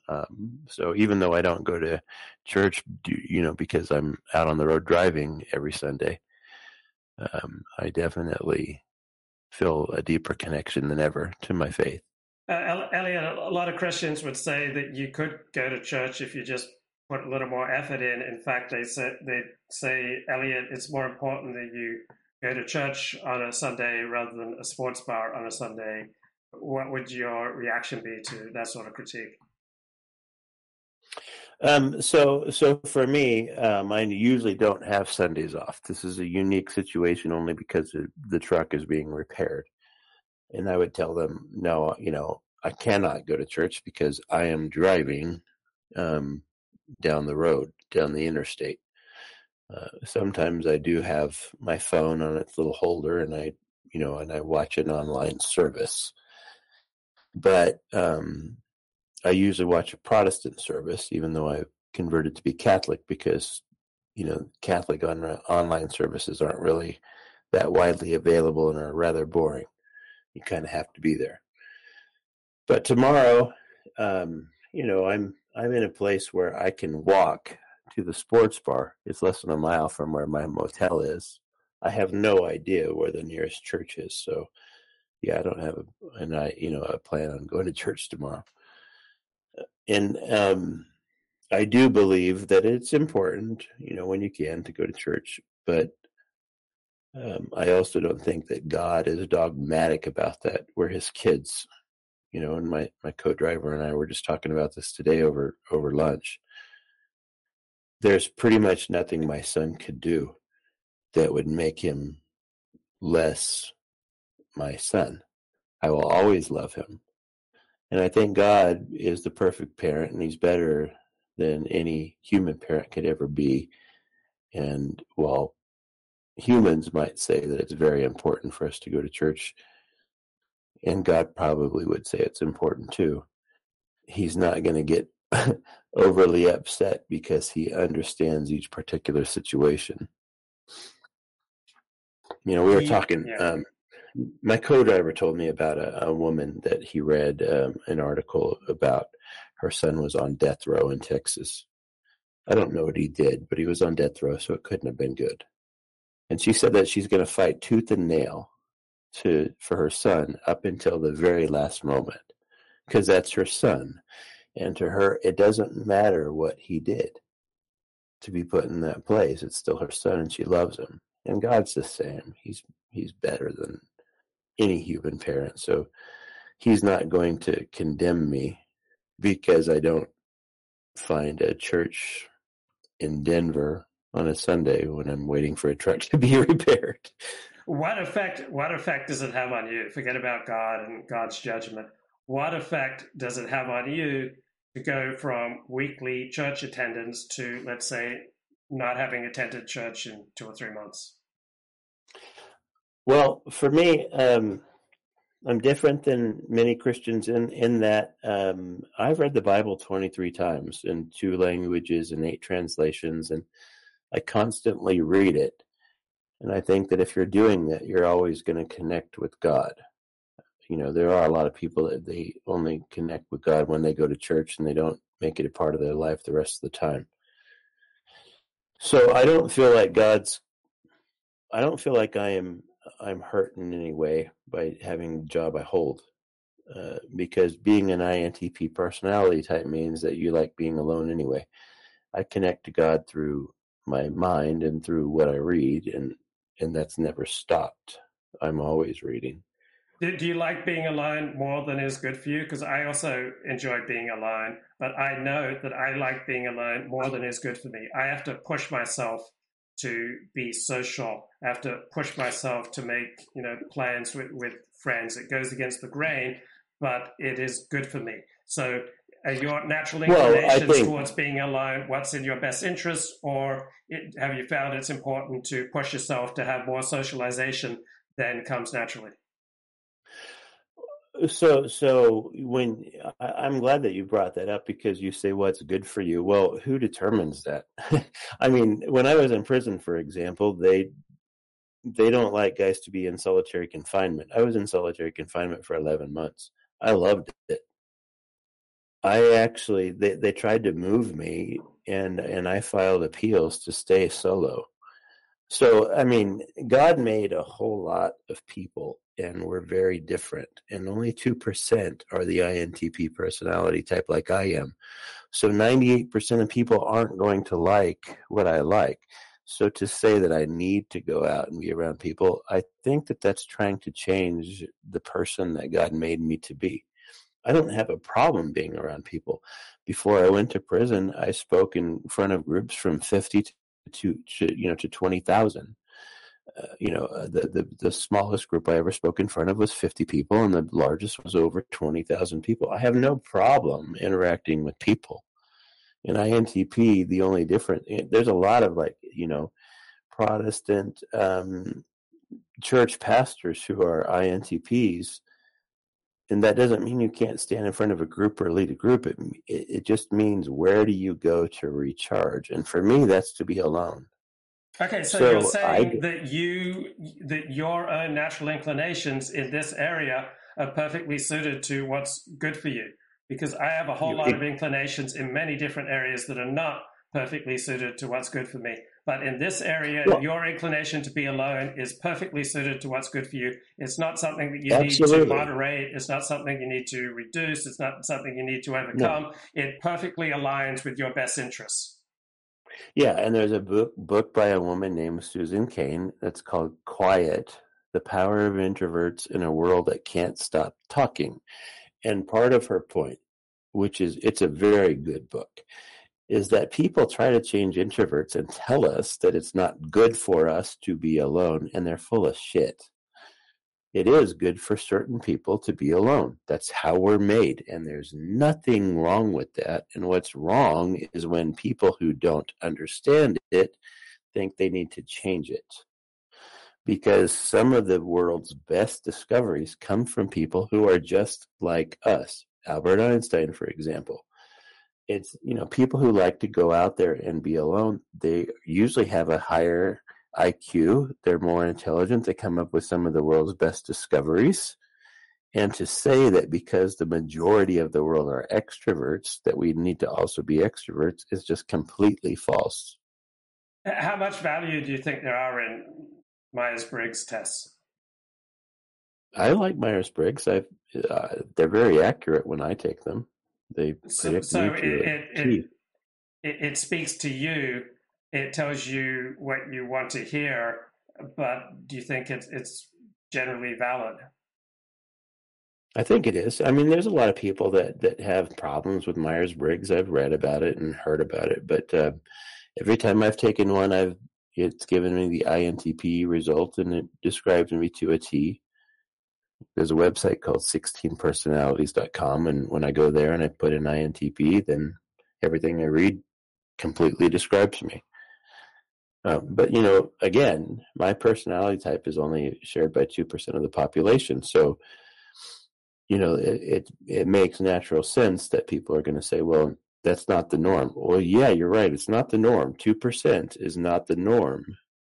Um, so even though I don't go to church, you know, because I'm out on the road driving every Sunday, um, I definitely feel a deeper connection than ever to my faith. Uh, Elliot, a lot of Christians would say that you could go to church if you just put a little more effort in. In fact, they say, they say, Elliot, it's more important that you go to church on a Sunday rather than a sports bar on a Sunday. What would your reaction be to that sort of critique? Um, so, so for me, um, I usually don't have Sundays off. This is a unique situation only because the truck is being repaired. And I would tell them, no, you know, I cannot go to church because I am driving um, down the road, down the interstate. Uh, sometimes I do have my phone on its little holder, and I, you know, and I watch an online service. But um, I usually watch a Protestant service, even though I converted to be Catholic, because you know Catholic on, online services aren't really that widely available and are rather boring. You kind of have to be there. But tomorrow, um, you know, I'm I'm in a place where I can walk to the sports bar. It's less than a mile from where my motel is. I have no idea where the nearest church is, so yeah, I don't have a and I you know I plan on going to church tomorrow. And um, I do believe that it's important, you know, when you can to go to church, but um, I also don't think that God is dogmatic about that. We're His kids, you know. And my my co-driver and I were just talking about this today over over lunch. There's pretty much nothing my son could do that would make him less my son. I will always love him. And I think God is the perfect parent, and He's better than any human parent could ever be. And while humans might say that it's very important for us to go to church, and God probably would say it's important too, He's not going to get <laughs> overly upset because He understands each particular situation. You know, we were talking. Um, my co-driver told me about a, a woman that he read um, an article about her son was on death row in Texas. I don't know what he did, but he was on death row, so it couldn't have been good. And she said that she's going to fight tooth and nail to for her son up until the very last moment because that's her son. And to her, it doesn't matter what he did to be put in that place. It's still her son, and she loves him. And God's the same. He's he's better than any human parent. So he's not going to condemn me because I don't find a church in Denver on a Sunday when I'm waiting for a truck <laughs> to be repaired. What effect what effect does it have on you? Forget about God and God's judgment. What effect does it have on you to go from weekly church attendance to let's say not having attended church in two or three months? Well, for me, um, I'm different than many Christians in in that um, I've read the Bible 23 times in two languages and eight translations, and I constantly read it. And I think that if you're doing that, you're always going to connect with God. You know, there are a lot of people that they only connect with God when they go to church and they don't make it a part of their life the rest of the time. So I don't feel like God's I don't feel like I am I'm hurt in any way by having the job I hold. Uh, because being an INTP personality type means that you like being alone anyway. I connect to God through my mind and through what I read, and and that's never stopped. I'm always reading. Do, do you like being alone more than is good for you? Because I also enjoy being alone, but I know that I like being alone more than is good for me. I have to push myself to be social. I have to push myself to make you know plans with, with friends. It goes against the grain, but it is good for me. So are your natural inclinations well, think, towards being alone what's in your best interest, or it, have you found it's important to push yourself to have more socialization than comes naturally? So, so when I, am glad that you brought that up because you say what's good for you. Well, who determines that? <laughs> I mean, when I was in prison, for example, they they don't like guys to be in solitary confinement. I was in solitary confinement for 11 months. I loved it. I actually they they tried to move me and and I filed appeals to stay solo. So I mean, God made a whole lot of people and we're very different and only 2% are the INTP personality type like I am. So 98% of people aren't going to like what I like. So to say that I need to go out and be around people, I think that that's trying to change the person that God made me to be. I don't have a problem being around people. Before I went to prison, I spoke in front of groups from 50 to, to you know to 20,000. You know, uh, the, the the smallest group I ever spoke in front of was 50 people, and the largest was over 20,000 people. I have no problem interacting with people. In INTP, the only difference eh, there's a lot of like you know Protestant um, church pastors who are INTPs and that doesn't mean you can't stand in front of a group or lead a group. It, it, just means where do you go to recharge? And for me, that's to be alone. Okay, so, so you're saying I, that you that your own natural inclinations in this area are perfectly suited to what's good for you. Because I have a whole lot of inclinations in many different areas that are not perfectly suited to what's good for me. But in this area, well, your inclination to be alone is perfectly suited to what's good for you. It's not something that you absolutely. need to moderate. It's not something you need to reduce. It's not something you need to overcome. No. It perfectly aligns with your best interests. Yeah, and there's a book book by a woman named Susan Cain that's called Quiet: The Power of Introverts in a World That Can't Stop Talking. And part of her point, which is it's a very good book, is that people try to change introverts and tell us that it's not good for us to be alone, and they're full of shit. It is good for certain people to be alone. That's how we're made, and there's nothing wrong with that. And what's wrong is when people who don't understand it think they need to change it. Because some of the world's best discoveries come from people who are just like us. Albert Einstein, for example it's you know people who like to go out there and be alone they usually have a higher iq they're more intelligent they come up with some of the world's best discoveries. And to say that because the majority of the world are extroverts that we need to also be extroverts is just completely false. How much value do you think there are in myers-briggs tests? I like myers-briggs. Uh, they're very accurate when i take them. They so, so it, it, it, it, speaks to you. It tells you what you want to hear, but do you think it's it's generally valid? I think it is. I mean, there's a lot of people that that have problems with Myers Briggs. I've read about it and heard about it, but uh, every time I've taken one, I've it's given me the INTP result, and it describes me to a T there's a website called 16personalities.com and when i go there and i put in intp then everything i read completely describes me um, but you know again my personality type is only shared by 2% of the population. So you know it, it, it makes natural sense that people are going to say well that's not the norm. Well yeah you're right. It's not the norm. 2% is not the norm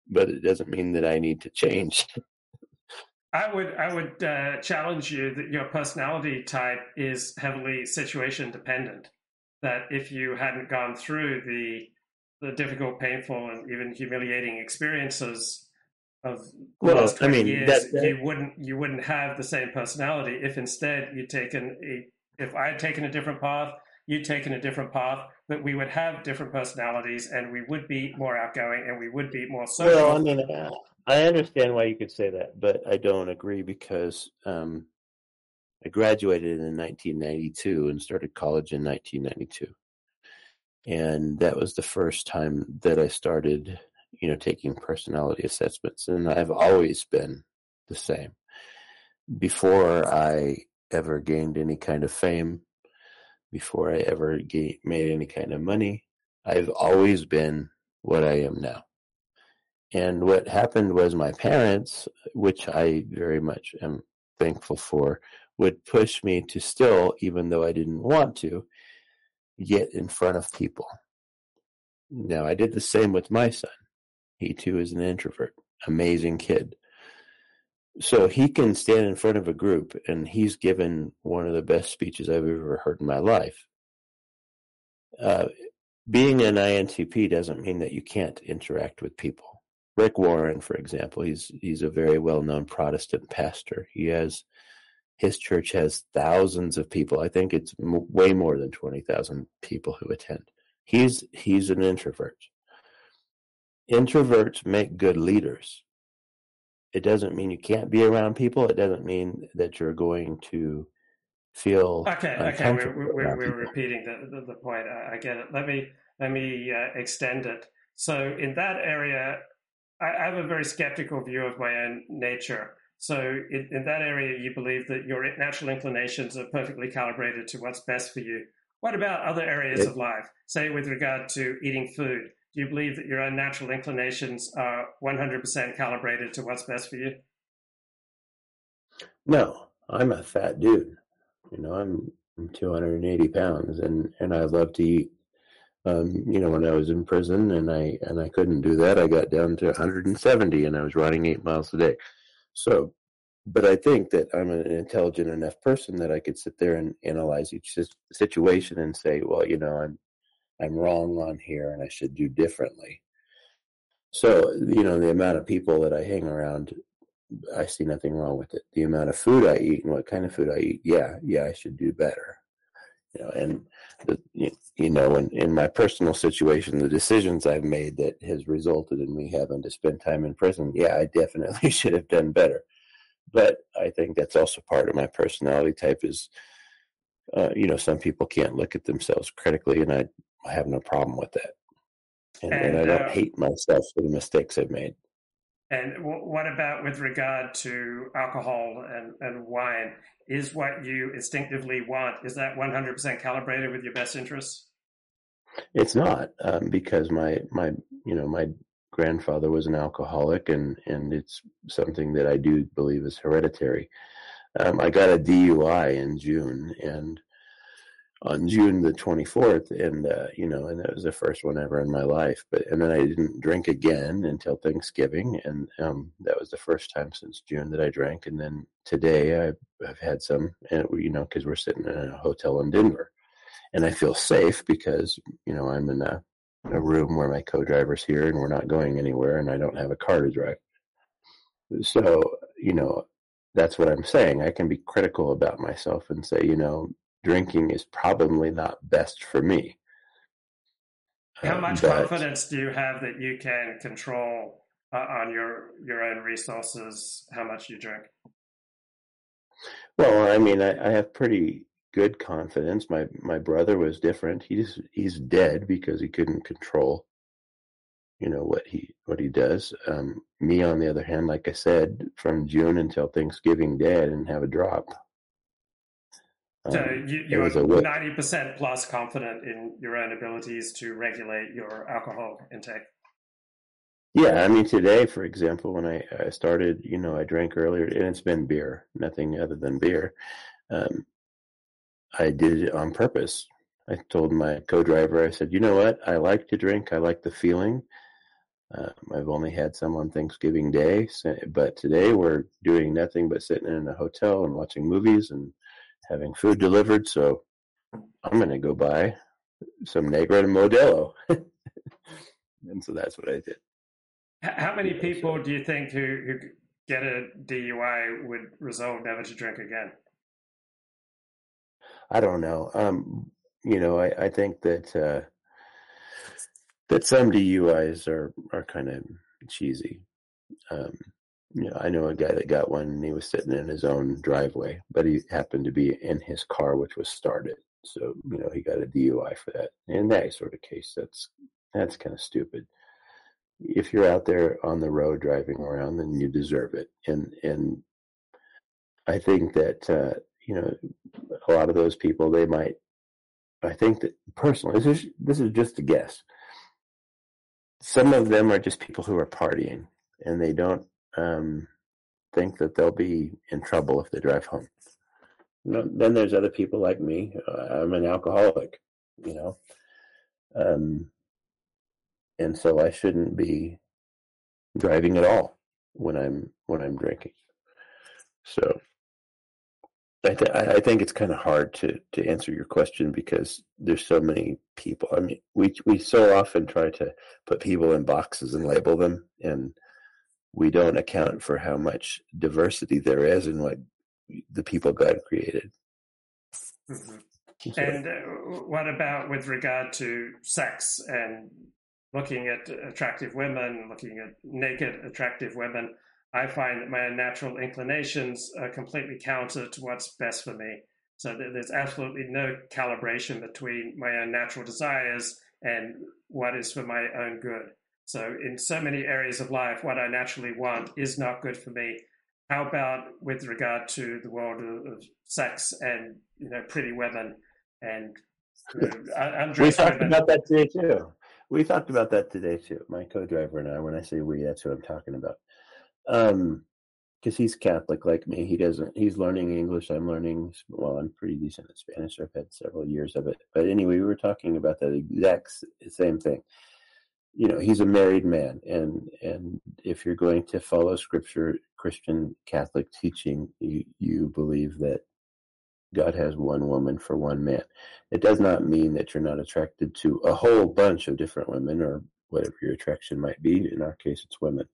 but it doesn't mean that i need to change. <laughs> I would I would uh, challenge you that your personality type is heavily situation dependent. That if you hadn't gone through the the difficult, painful, and even humiliating experiences of the well, I mean, years, that, that... you wouldn't you wouldn't have the same personality. If instead you'd taken a if I had taken a different path, you'd taken a different path, but we would have different personalities, and we would be more outgoing, and we would be more social. Well, I mean, I understand why you could say that, but I don't agree because um, I graduated in 1992 and started college in 1992, and that was the first time that I started, you know, taking personality assessments, and I've always been the same. Before I ever gained any kind of fame, before I ever made any kind of money, I've always been what I am now. And what happened was my parents, which I very much am thankful for, would push me to still, even though I didn't want to, get in front of people. Now, I did the same with my son. He too is an introvert. amazing kid. So he can stand in front of a group, and he's given one of the best speeches I've ever heard in my life. Uh, being an INTP doesn't mean that you can't interact with people. Rick Warren, for example, he's he's a very well known Protestant pastor. He has his church has thousands of people. I think it's m- way more than twenty thousand people who attend. He's he's an introvert. Introverts make good leaders. It doesn't mean you can't be around people. It doesn't mean that you're going to feel okay. Okay, we're, we're, we're repeating the, the, the point. I, I, get it. Let me let me uh, extend it. So in that area, I, I, have a very skeptical view of my own nature. So in, in that area, you believe that your natural inclinations are perfectly calibrated to what's best for you. What about other areas it, of life? Say with regard to eating food do you believe that your own natural inclinations are 100% calibrated to what's best for you? No, I'm a fat dude. You know, I'm, I'm 280 pounds and, and I love to eat. Um, you know, when I was in prison and I, and I couldn't do that, I got down to 170 and I was running eight miles a day. So, but I think that I'm an intelligent enough person that I could sit there and analyze each situation and say, well, you know, I'm, I'm wrong on here and I should do differently. So, you know, the amount of people that I hang around, I see nothing wrong with it. The amount of food I eat and what kind of food I eat, yeah, yeah, I should do better. You know, and the, you know, in, in my personal situation, the decisions I've made that has resulted in me having to spend time in prison, yeah, I definitely <laughs> should have done better. But I think that's also part of my personality type is, uh, you know, some people can't look at themselves critically, and I I have no problem with that. And, and, and I don't uh, hate myself for the mistakes I've made. And w- what about with regard to alcohol and, and wine? Is what you instinctively want, is that 100% calibrated with your best interests? It's not um, because my, my, you know, my grandfather was an alcoholic and, and it's something that I do believe is hereditary. Um, I got a DUI in June and on June the 24th, and uh, you know, and that was the first one ever in my life. But and then I didn't drink again until Thanksgiving, and um, that was the first time since June that I drank. And then today I've, I've had some, and you know, because we're sitting in a hotel in Denver, and I feel safe because you know I'm in a, a room where my co-driver's here, and we're not going anywhere, and I don't have a car to drive. So you know, that's what I'm saying. I can be critical about myself and say, you know, drinking is probably not best for me. How uh, much but, confidence do you have that you can control uh, on your your own resources how much you drink? Well, I mean, I, I, have pretty good confidence. My my brother was different. He's he's dead because he couldn't control, you know, what he what he does. Um, me, on the other hand, like I said, from June until Thanksgiving Day, I didn't have a drop. So um, you, you're ninety percent plus confident in your own abilities to regulate your alcohol intake. Yeah, I mean today, for example, when I, I started, you know, I drank earlier, and it's been beer, nothing other than beer. Um, I did it on purpose. I told my co-driver, I said, you know what? I like to drink. I like the feeling. Um, I've only had some on Thanksgiving Day, but today we're doing nothing but sitting in a hotel and watching movies and having food delivered, so I'm going to go buy some Negra and Modelo. <laughs> and so that's what I did. How many people do you think who, who get a DUI would resolve never to drink again? I don't know. Um, you know, I, I think that uh, that some DUIs are are kind of cheesy. Um, you know, I know a guy that got one and he was sitting in his own driveway, but he happened to be in his car, which was started. So, you know, he got a DUI for that. In that sort of case, that's, that's kind of stupid. If you're out there on the road driving around, then you deserve it. And, and I think that, uh, you know, a lot of those people, they might, I think that personally, this is, this is just a guess. Some of them are just people who are partying and they don't um, think that they'll be in trouble if they drive home. No, then there's other people like me. Uh, I'm an alcoholic, you know, um, and so I shouldn't be driving at all. when I'm when I'm drinking. So I, th- I think it's kind of hard to, to answer your question because there's so many people. I mean, we we so often try to put people in boxes and label them, and we don't account for how much diversity there is in what the people God created. Mm-hmm. So, and uh, what about with regard to sex and looking at attractive women, looking at naked attractive women? I find that my natural inclinations are completely counter to what's best for me. So there's absolutely no calibration between my own natural desires and what is for my own good. So in so many areas of life, what I naturally want is not good for me. How about with regard to the world of, sex and you know pretty women and you know, <laughs> we talked women? about that today too. We talked about that today too. My co-driver and I. When I say we, that's who I'm talking about. Um, because he's Catholic like me. He doesn't. He's learning English. I'm learning. Well, I'm pretty decent at Spanish. I've had several years of it. But anyway, we were talking about that exact same thing. You know, he's a married man, and and if you're going to follow Scripture, Christian Catholic teaching, you you believe that God has one woman for one man. It does not mean that you're not attracted to a whole bunch of different women or whatever your attraction might be. In our case, it's women.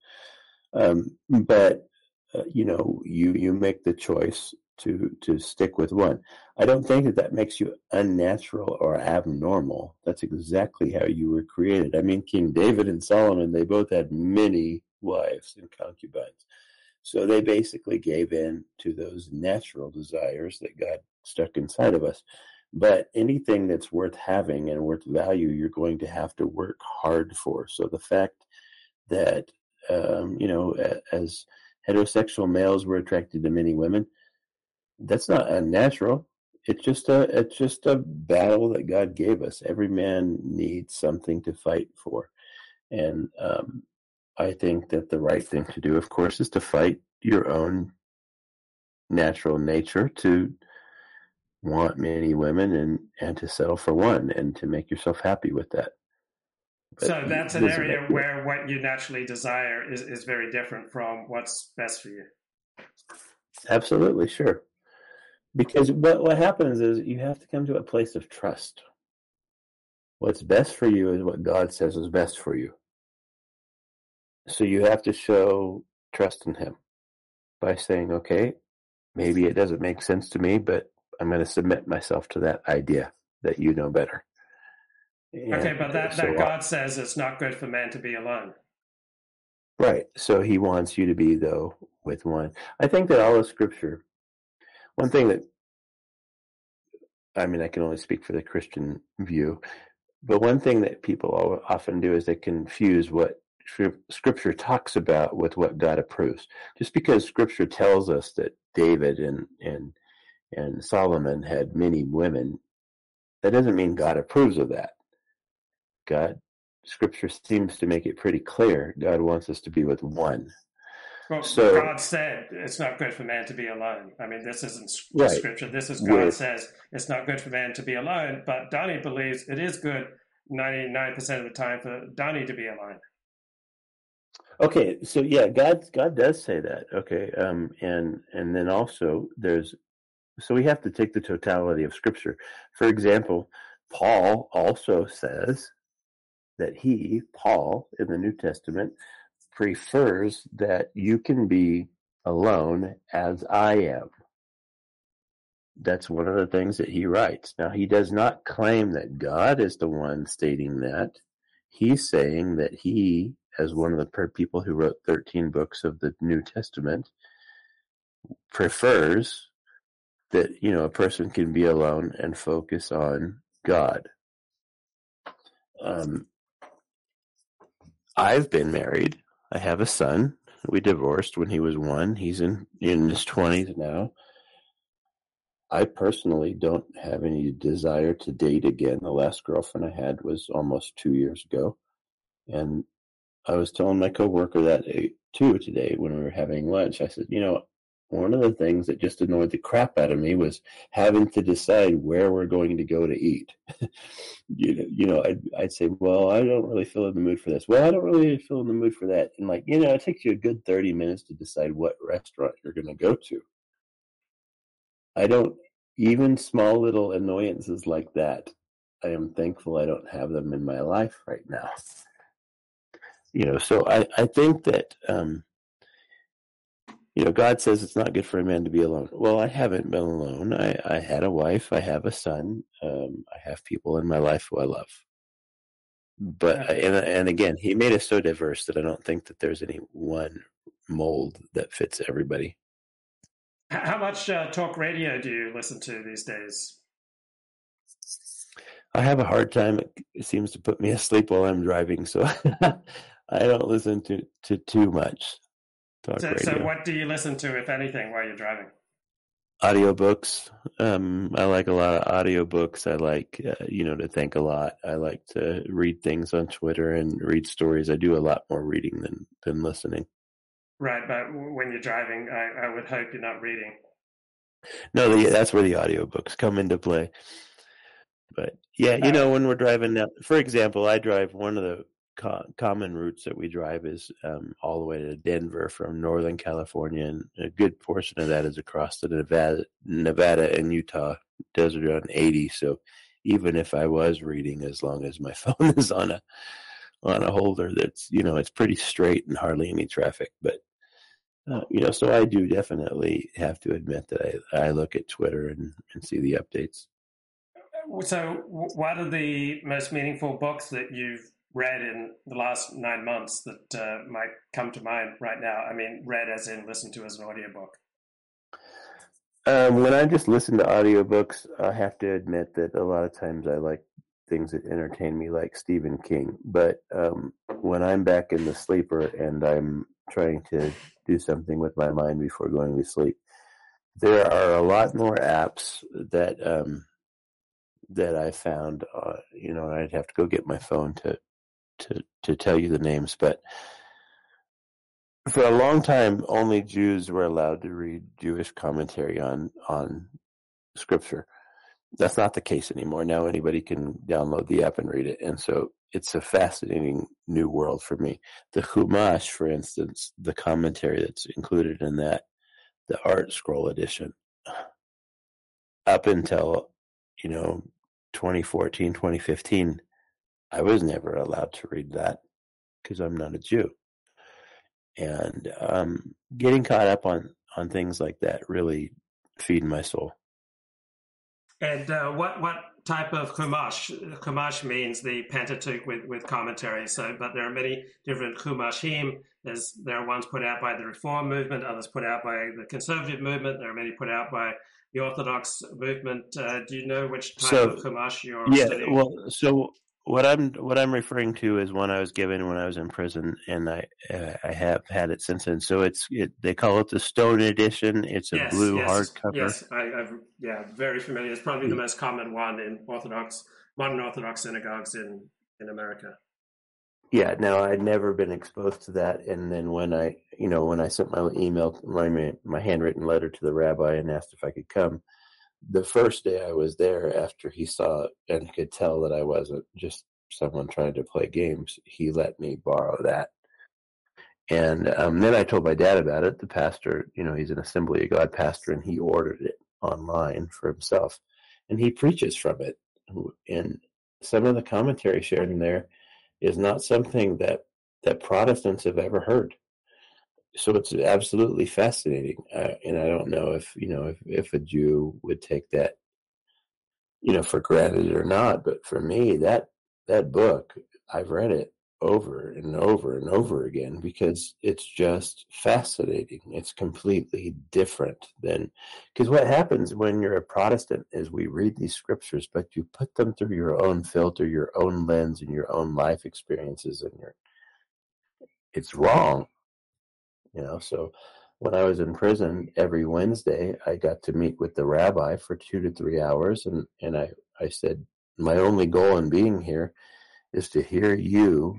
Um, but uh, you know, you you make the choice to to stick with one. I don't think that that makes you unnatural or abnormal. That's exactly how you were created. I mean, King David and Solomon, they both had many wives and concubines. So they basically gave in to those natural desires that God stuck inside of us. But anything that's worth having and worth value, you're going to have to work hard for. So the fact that um, you know, as heterosexual males were attracted to many women. That's not unnatural. It's just a it's just a battle that God gave us. Every man needs something to fight for, and um, I think that the right thing to do, of course, is to fight your own natural nature to want many women and and to settle for one and to make yourself happy with that so that's an area where what you naturally desire is, is very different from what's best for you. Absolutely, sure. Because what, what happens is you have to come to a place of trust. What's best for you is what God says is best for you. So you have to show trust in Him by saying, okay, maybe it doesn't make sense to me, but I'm going to submit myself to that idea that you know better. And okay, but that, so, that God says it's not good for man to be alone. Right. So he wants you to be, though, with one. I think that all of Scripture, one thing that, I mean, I can only speak for the Christian view, but one thing that people often do is they confuse what Scripture talks about with what God approves. Just because Scripture tells us that David and and and Solomon had many women, that doesn't mean God approves of that. God, Scripture seems to make it pretty clear. God wants us to be with one. Well, so, God said it's not good for man to be alone. I mean, this isn't right. Scripture. This is God with, says it's not good for man to be alone. But Donnie believes it is good 99% of the time for Donnie to be alone. Okay, so yeah, God God does say that. Okay, um, and and then also there's so we have to take the totality of Scripture. For example, Paul also says that he, Paul, in the New Testament, prefers that you can be alone as I am. That's one of the things that he writes. Now, he does not claim that God is the one stating that. He's saying that he, as one of the people who wrote 13 books of the New Testament, prefers that, you know, a person can be alone and focus on God. Um, I've been married. I have a son. We divorced when he was one. He's in in his twenties now. I personally don't have any desire to date again. The last girlfriend I had was almost two years ago, and I was telling my coworker that eh, too today when we were having lunch. I said, you know, one of the things that just annoyed the crap out of me was having to decide where we're going to go to eat. <laughs> you know, you know, I'd, I'd say, well, I don't really feel in the mood for this. Well, I don't really feel in the mood for that. And like, you know, it takes you a good 30 minutes to decide what restaurant you're going to go to. I don't, even small little annoyances like that, I am thankful I don't have them in my life right now. You know, so I, I think that, um, you know, God says it's not good for a man to be alone. Well, I haven't been alone. I, I had a wife. I have a son. Um, I have people in my life who I love. But and and again, He made us so diverse that I don't think that there's any one mold that fits everybody. How much uh, talk radio do you listen to these days? I have a hard time. It seems to put me <laughs> asleep while I'm driving, so <laughs> I don't listen to, to too much so. So, what do you listen to, if anything, while you're driving? Audiobooks. Um, I like a lot of audiobooks. I like, uh, you know, to think a lot. I like to read things on Twitter and read stories. I do a lot more reading than than listening. Right, but when you're driving, I, I would hope you're not reading. No, the, that's where the audiobooks come into play. But yeah, you know, when we're driving now, for example, I drive one of the co- common routes that we drive is um, all the way to Denver from Northern California, and a good portion of that is across the Nevada, Nevada and Utah desert on 80. So even if I was reading, as long as my <laughs> phone is on a on a holder, that's you know it's pretty straight and hardly any traffic. But uh, you know, so I do definitely have to admit that I, I look at Twitter and, and see the updates. So, what are the most meaningful books that you've read in the last nine months that uh, might come to mind right now? I mean, read as in listened to as an audiobook. Um, when I just listen to audiobooks, I have to admit that a lot of times I like things that entertain me, like Stephen King. But um, when I'm back in the sleeper and I'm trying to do something with my mind before going to sleep, there are a lot more apps that um, that I found. Uh, you know, I'd have to go get my phone to to to tell you the names, but for a long time, only Jews were allowed to read Jewish commentary on on scripture. That's not the case anymore. Now anybody can download the app and read it, and so it's a fascinating new world for me. The Chumash, for instance, the commentary that's included in that, the ArtScroll edition, up until you know 2014, 2015, I was never allowed to read that because I'm not a Jew. And um, getting caught up on, on things like that really feed my soul. And uh, what what type of chumash? Chumash means the Pentateuch with, with commentary. So, but there are many different chumashim. There's there are ones put out by the Reform movement, others put out by the Conservative movement. There are many put out by the Orthodox movement. Uh, do you know which type so, of chumash you're yeah, studying? well, so what I'm what I'm referring to is one I was given when I was in prison, and I uh, I have had it since then. So it's it, they call it the Stone Edition. It's a yes, blue yes, hardcover. Yes, I, I've, yeah, very familiar. It's probably the most common one in Orthodox modern Orthodox synagogues in in America. Yeah, no, I'd never been exposed to that. And then when I, you know, when I sent my email, my my handwritten letter to the rabbi and asked if I could come, the first day I was there, after he saw it and could tell that I wasn't just someone trying to play games, he let me borrow that. And um, then I told my dad about it. The pastor, you know, he's an Assembly of God pastor, and he ordered it online for himself, and he preaches from it. And some of the commentary shared in there is not something that that Protestants have ever heard so it's absolutely fascinating, uh, and I don't know if you know if if a Jew would take that, you know, for granted or not. But for me, that that book, I've read it over and over and over again because it's just fascinating. It's completely different than because what happens when you're a Protestant is we read these scriptures, but you put them through your own filter, your own lens, and your own life experiences, and you're it's wrong you know so when i was in prison every wednesday i got to meet with the rabbi for two to three hours and and i i said my only goal in being here is to hear you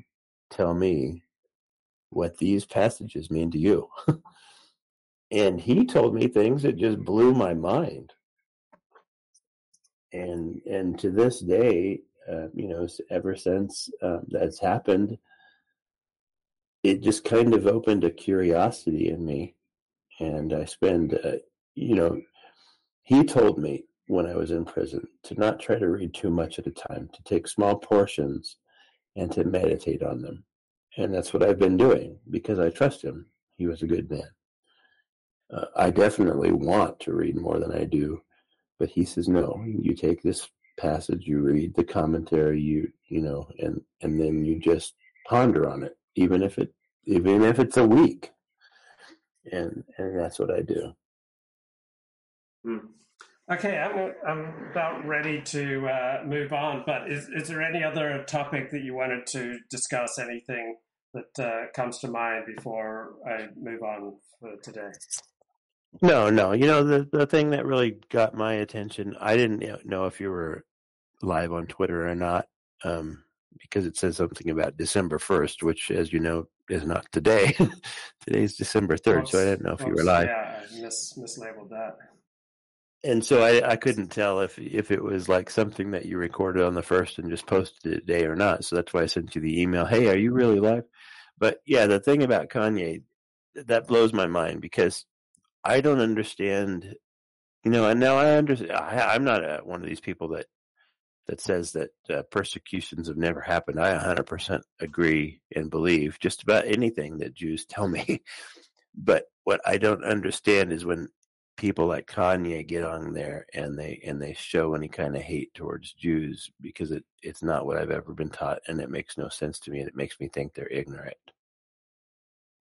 tell me what these passages mean to you <laughs> and he told me things that just blew my mind. And and to this day, uh, you know, ever since uh, that's happened, it just kind of opened a curiosity in me, and I spend, uh, you know, he told me when I was in prison to not try to read too much at a time, to take small portions and to meditate on them. And that's what I've been doing because I trust him. He was a good man. Uh, I definitely want to read more than I do, but he says, no, you take this passage, you read the commentary, you, you know, and, and then you just ponder on it, even if it, even if it's a week. And, and that's what I do. Hmm. Okay, I'm, I'm about ready to uh, move on, but is, is there any other topic that you wanted to discuss? Anything that uh, comes to mind before I move on for today? No, no. You know, the, the thing that really got my attention, I didn't know if you were live on Twitter or not, um, because it says something about December 1st, which, as you know, is not today. <laughs> Today's December 3rd, so I didn't know if you were live. Yeah, I mis- mislabeled that and so I, I couldn't tell if if it was like something that you recorded on the first and just posted it today or not. So that's why I sent you the email. Hey, are you really live? But yeah, the thing about Kanye that blows my mind because I don't understand. You know, and now I understand. I, am not a, one of these people that that says that uh, persecutions have never happened. I 100% agree and believe just about anything that Jews tell me. <laughs> but what I don't understand is when people like Kanye get on there and they and they show any kind of hate towards Jews because it it's not what I've ever been taught and it makes no sense to me and it makes me think they're ignorant.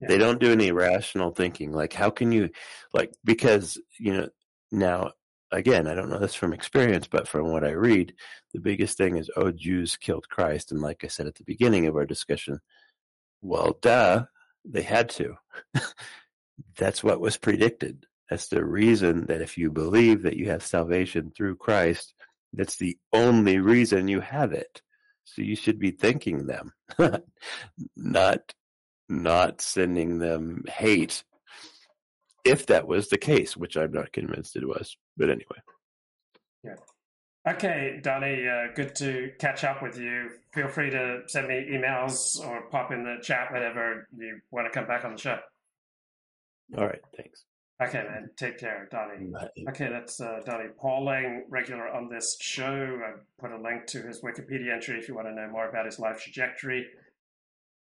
Yeah. They don't do any rational thinking. Like how can you like because you know now again, I don't know this from experience, but from what I read, the biggest thing is oh Jews killed Christ and like I said at the beginning of our discussion, well duh, they had to. <laughs> That's what was predicted that's the reason that if you believe that you have salvation through Christ, that's the only reason you have it. So you should be thanking them, <laughs> not not sending them hate. If that was the case, which I'm not convinced it was, but anyway. Yeah. Okay, Donnie, uh, good to catch up with you. Feel free to send me emails or pop in the chat whenever you want to come back on the show. All right, thanks. Okay, man. Take care, Donnie. Okay, that's uh, Donnie Pauling, regular on this show. I put a link to his Wikipedia entry if you want to know more about his life trajectory.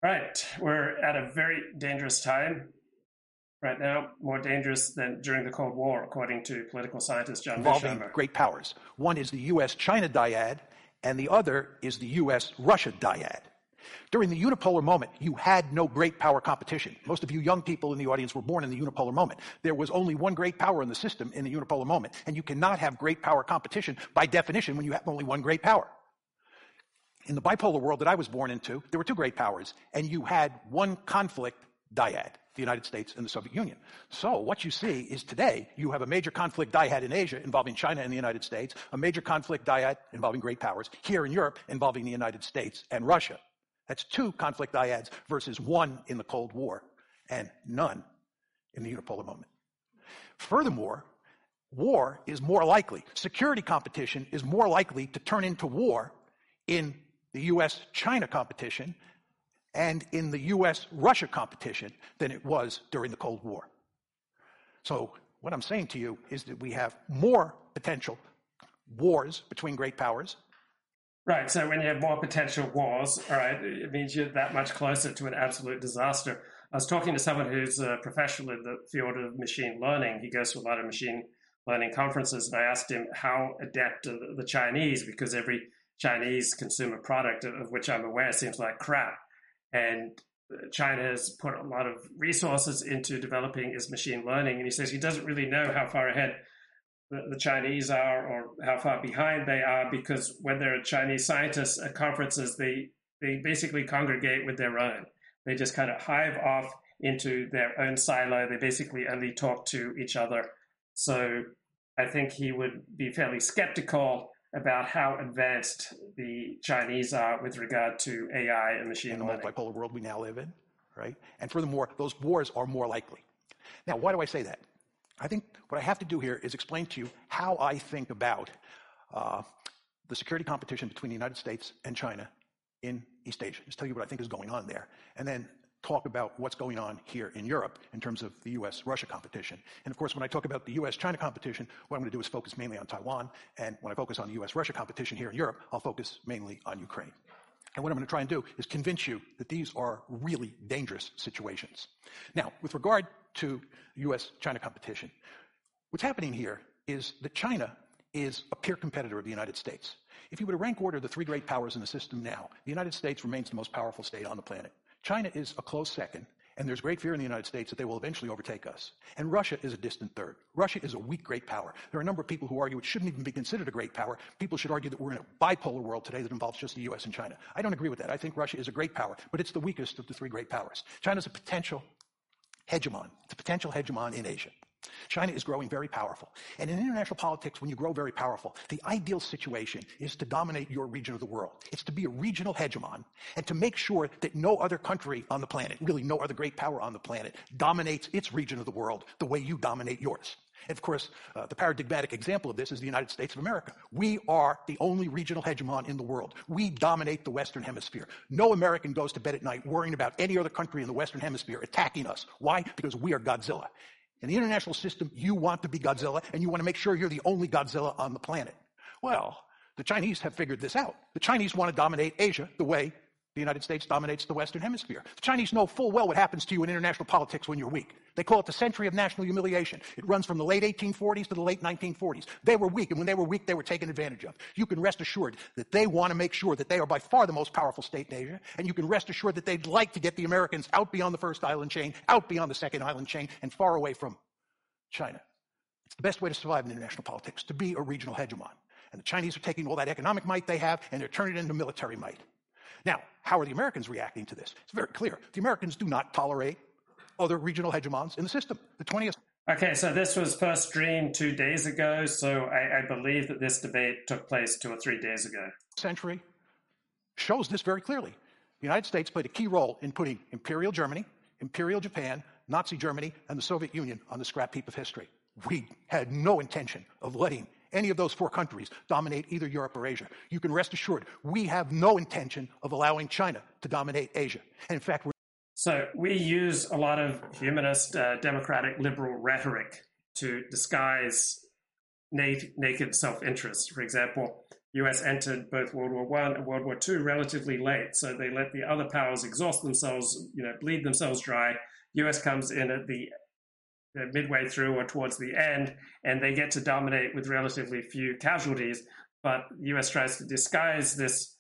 All right, we're at a very dangerous time right now, more dangerous than during the Cold War, according to political scientist John Involving great powers. One is the U.S. China dyad, and the other is the U.S. Russia dyad. During the unipolar moment, you had no great power competition. Most of you young people in the audience were born in the unipolar moment. There was only one great power in the system in the unipolar moment, and you cannot have great power competition by definition when you have only one great power. In the bipolar world that I was born into, there were two great powers, and you had one conflict dyad the United States and the Soviet Union. So what you see is today you have a major conflict dyad in Asia involving China and the United States, a major conflict dyad involving great powers here in Europe involving the United States and Russia. That's two conflict dyads versus one in the Cold War and none in the unipolar moment. Furthermore, war is more likely, security competition is more likely to turn into war in the US China competition and in the US Russia competition than it was during the Cold War. So, what I'm saying to you is that we have more potential wars between great powers Right. So when you have more potential wars, all right, it means you're that much closer to an absolute disaster. I was talking to someone who's a professional in the field of machine learning. He goes to a lot of machine learning conferences, and I asked him how adept the Chinese because every Chinese consumer product of which I'm aware seems like crap. And uh, China has put a lot of resources into developing its machine learning. And he says he doesn't really know how far ahead the, the Chinese are or how far behind they are because when there are Chinese scientists at conferences, they, they basically congregate with their own. They just kind of hive off into their own silo. They basically only talk to each other. So I think he would be fairly skeptical about how advanced the Chinese are with regard to AI and machine in the learning. multipolar world we now live in, right? And furthermore, those wars are more likely. Now, why do I say that? I think what I have to do here is explain to you how I think about uh, the security competition between the United States and China in East Asia. Just tell you what I think is going on there. And then talk about what's going on here in Europe in terms of the US Russia competition. And of course, when I talk about the US China competition, what I'm going to do is focus mainly on Taiwan. And when I focus on the US Russia competition here in Europe, I'll focus mainly on Ukraine. And what I'm going to try and do is convince you that these are really dangerous situations. Now, with regard to US China competition, what's happening here is that China is a peer competitor of the United States. If you were to rank order the three great powers in the system now, the United States remains the most powerful state on the planet. China is a close second, and there's great fear in the United States that they will eventually overtake us. And Russia is a distant third. Russia is a weak great power. There are a number of people who argue it shouldn't even be considered a great power. People should argue that we're in a bipolar world today that involves just the US and China. I don't agree with that. I think Russia is a great power, but it's the weakest of the three great powers. China's a potential hegemon. It's a potential hegemon in Asia. China is growing very powerful. And in international politics, when you grow very powerful, the ideal situation is to dominate your region of the world. It's to be a regional hegemon and to make sure that no other country on the planet, really no other great power on the planet, dominates its region of the world the way you dominate yours. And of course, uh, the paradigmatic example of this is the United States of America. We are the only regional hegemon in the world. We dominate the Western Hemisphere. No American goes to bed at night worrying about any other country in the Western Hemisphere attacking us. Why? Because we are Godzilla. In the international system, you want to be Godzilla and you want to make sure you're the only Godzilla on the planet. Well, the Chinese have figured this out. The Chinese want to dominate Asia the way the United States dominates the Western Hemisphere. The Chinese know full well what happens to you in international politics when you're weak. They call it the century of national humiliation. It runs from the late 1840s to the late 1940s. They were weak, and when they were weak, they were taken advantage of. You can rest assured that they want to make sure that they are by far the most powerful state in Asia, and you can rest assured that they'd like to get the Americans out beyond the first island chain, out beyond the second island chain, and far away from China. It's the best way to survive in international politics, to be a regional hegemon. And the Chinese are taking all that economic might they have and they're turning it into military might. Now, how are the Americans reacting to this? It's very clear. The Americans do not tolerate other regional hegemons in the system. The 20th. Okay, so this was first streamed two days ago, so I, I believe that this debate took place two or three days ago. Century shows this very clearly. The United States played a key role in putting Imperial Germany, Imperial Japan, Nazi Germany, and the Soviet Union on the scrap heap of history. We had no intention of letting any of those four countries dominate either Europe or Asia. You can rest assured, we have no intention of allowing China to dominate Asia. And in fact, so we use a lot of humanist, uh, democratic, liberal rhetoric to disguise naked self-interest. For example, U.S. entered both World War One and World War Two relatively late, so they let the other powers exhaust themselves, you know, bleed themselves dry. U.S. comes in at the midway through or towards the end, and they get to dominate with relatively few casualties. But the U.S. tries to disguise this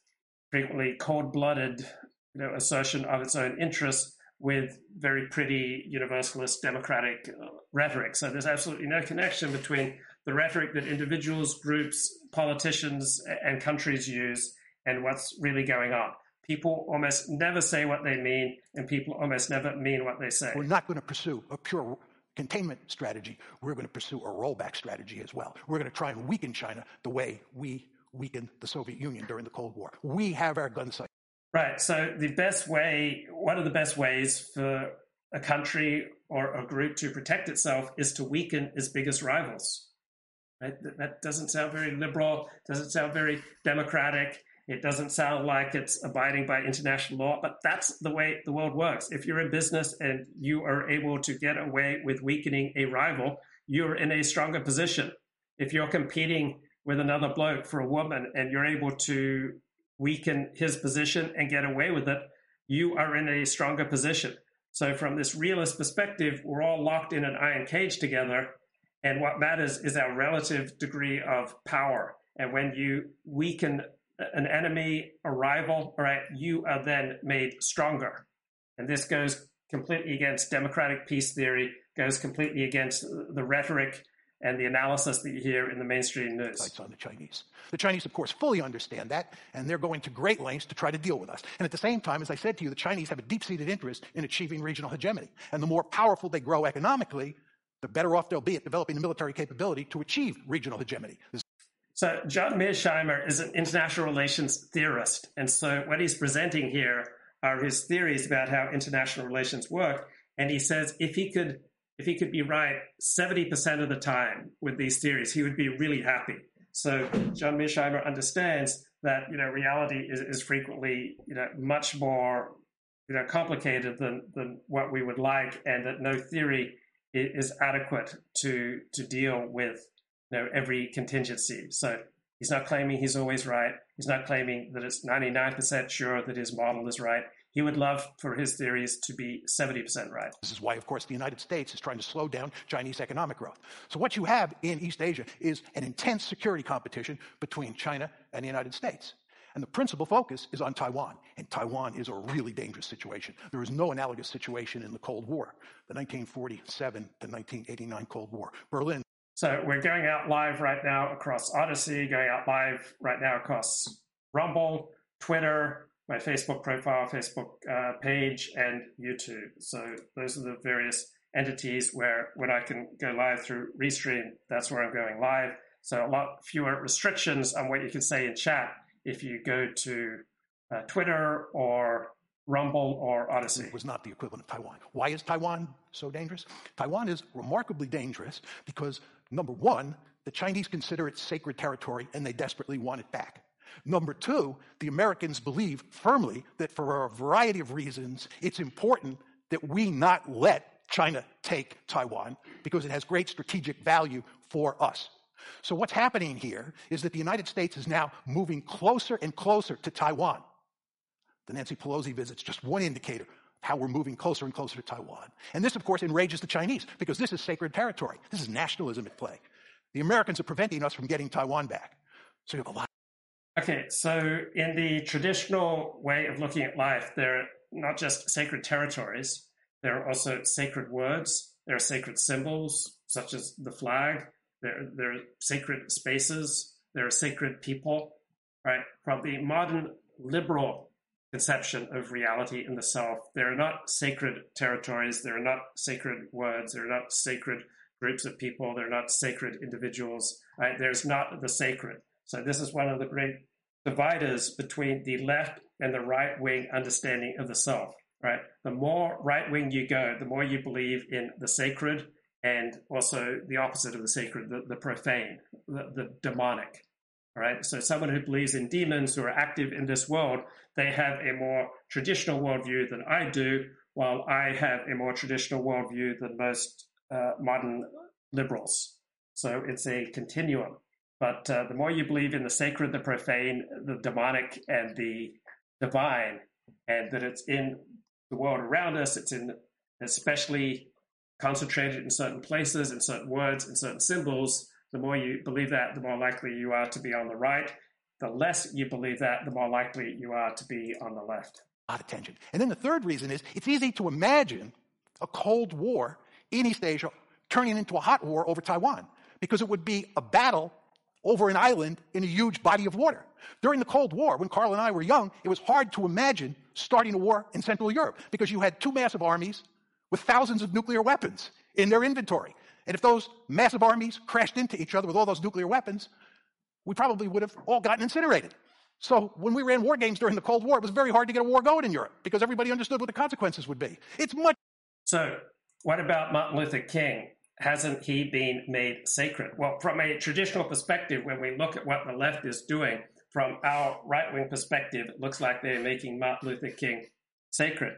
frequently cold-blooded you know, assertion of its own interests with very pretty universalist democratic uh, rhetoric. So there's absolutely no connection between the rhetoric that individuals, groups, politicians, and countries use and what's really going on. People almost never say what they mean, and people almost never mean what they say. We're not going to pursue a pure containment strategy. We're going to pursue a rollback strategy as well. We're going to try and weaken China the way we weakened the Soviet Union during the Cold War. We have our gun sights. Right. So the best way, one of the best ways for a country or a group to protect itself is to weaken its biggest rivals. Right? That doesn't sound very liberal, doesn't sound very democratic. It doesn't sound like it's abiding by international law, but that's the way the world works. If you're in business and you are able to get away with weakening a rival, you're in a stronger position. If you're competing with another bloke for a woman and you're able to weaken his position and get away with it, you are in a stronger position. So, from this realist perspective, we're all locked in an iron cage together. And what matters is our relative degree of power. And when you weaken an enemy, a rival, you are then made stronger. And this goes completely against democratic peace theory, goes completely against the rhetoric and the analysis that you hear in the mainstream news. On the Chinese. The Chinese, of course, fully understand that, and they're going to great lengths to try to deal with us. And at the same time, as I said to you, the Chinese have a deep seated interest in achieving regional hegemony. And the more powerful they grow economically, the better off they'll be at developing the military capability to achieve regional hegemony. So, John Mearsheimer is an international relations theorist. And so, what he's presenting here are his theories about how international relations work. And he says if he could if he could be right 70% of the time with these theories, he would be really happy. So John Mearsheimer understands that you know reality is, is frequently you know much more you know complicated than than what we would like, and that no theory is adequate to to deal with know every contingency. So he's not claiming he's always right. He's not claiming that it's 99% sure that his model is right. He would love for his theories to be 70% right. This is why, of course, the United States is trying to slow down Chinese economic growth. So, what you have in East Asia is an intense security competition between China and the United States. And the principal focus is on Taiwan. And Taiwan is a really dangerous situation. There is no analogous situation in the Cold War, the 1947 to 1989 Cold War. Berlin. So we're going out live right now across Odysee, going out live right now across Rumble, Twitter, my Facebook profile, Facebook uh, page, and YouTube. So those are the various entities where when I can go live through Restream, that's where I'm going live. So a lot fewer restrictions on what you can say in chat if you go to uh, Twitter or Rumble or Odysee. It was not the equivalent of Taiwan. Why is Taiwan so dangerous? Taiwan is remarkably dangerous because, number one, the Chinese consider it sacred territory and they desperately want it back. Number two, the Americans believe firmly that for a variety of reasons, it's important that we not let China take Taiwan because it has great strategic value for us. So, what's happening here is that the United States is now moving closer and closer to Taiwan. The Nancy Pelosi visit's just one indicator how we're moving closer and closer to Taiwan. And this, of course, enrages the Chinese because this is sacred territory. This is nationalism at play. The Americans are preventing us from getting Taiwan back. So, you have a lot. Okay, so in the traditional way of looking at life, there are not just sacred territories, there are also sacred words, there are sacred symbols, such as the flag, there, there are sacred spaces, there are sacred people, right? From the modern liberal conception of reality in the self, there are not sacred territories, there are not sacred words, there are not sacred groups of people, there are not sacred individuals, right? There's not the sacred. So this is one of the great dividers between the left and the right wing understanding of the self, right? The more right wing you go, the more you believe in the sacred and also the opposite of the sacred, the, the profane, the, the demonic, right? So someone who believes in demons who are active in this world, they have a more traditional worldview than I do, while I have a more traditional worldview than most uh, modern liberals. So it's a continuum. But uh, the more you believe in the sacred, the profane, the demonic, and the divine, and that it's in the world around us, it's in especially concentrated in certain places, in certain words, in certain symbols, the more you believe that, the more likely you are to be on the right. The less you believe that, the more likely you are to be on the left. A lot of tension. And then the third reason is it's easy to imagine a Cold War in East Asia turning into a hot war over Taiwan because it would be a battle over an island in a huge body of water. During the Cold War, when Carl and I were young, it was hard to imagine starting a war in Central Europe because you had two massive armies with thousands of nuclear weapons in their inventory. And if those massive armies crashed into each other with all those nuclear weapons, we probably would have all gotten incinerated. So when we ran war games during the Cold War, it was very hard to get a war going in Europe because everybody understood what the consequences would be. It's much. So, what about Martin Luther King? hasn't he been made sacred? Well, from a traditional perspective, when we look at what the left is doing, from our right wing perspective, it looks like they're making Martin Luther King sacred.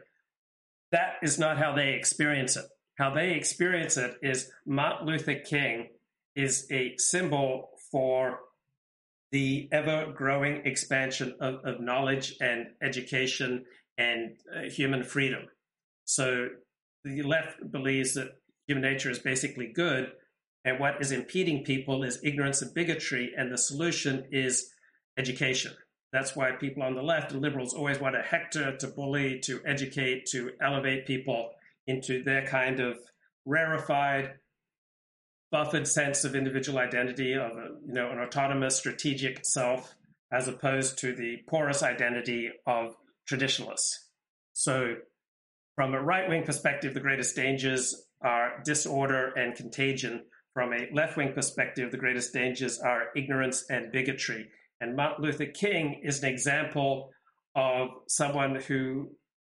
That is not how they experience it. How they experience it is Martin Luther King is a symbol for the ever growing expansion of, of, knowledge and education and uh, human freedom. So the left believes that human nature is basically good. And what is impeding people is ignorance and bigotry. And the solution is education. That's why people on the left and liberals always want to hector, to bully, to educate, to elevate people into their kind of rarefied, buffered sense of individual identity, of a, you know, an autonomous, strategic self, as opposed to the porous identity of traditionalists. So, from a right wing perspective, the greatest dangers are disorder and contagion. From a left wing perspective, the greatest dangers are ignorance and bigotry. And Martin Luther King is an example of someone who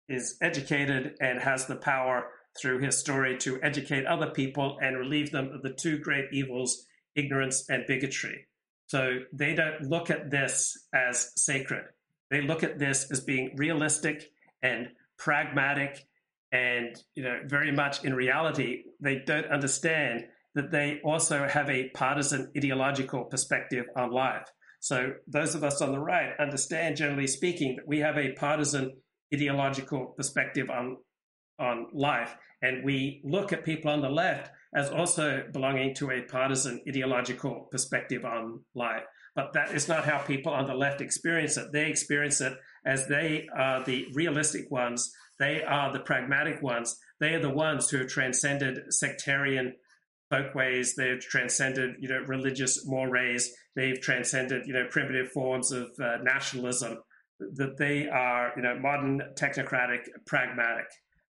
is educated and has the power through his story to educate other people and relieve them of the two great evils, ignorance and bigotry. So they don't look at this as sacred. They look at this as being realistic and pragmatic and you know very much in reality they don't understand that they also have a partisan ideological perspective on life. So those of us on the right understand, generally speaking, that we have a partisan ideological perspective on on life, and we look at people on the left as also belonging to a partisan ideological perspective on life. But that is not how people on the left experience it. They experience it as they are the realistic ones. They are the pragmatic ones. They are the ones who have transcended sectarian folkways. They've transcended, you know, religious mores. They've transcended, you know, primitive forms of uh, nationalism. That they are, you know, modern, technocratic, pragmatic.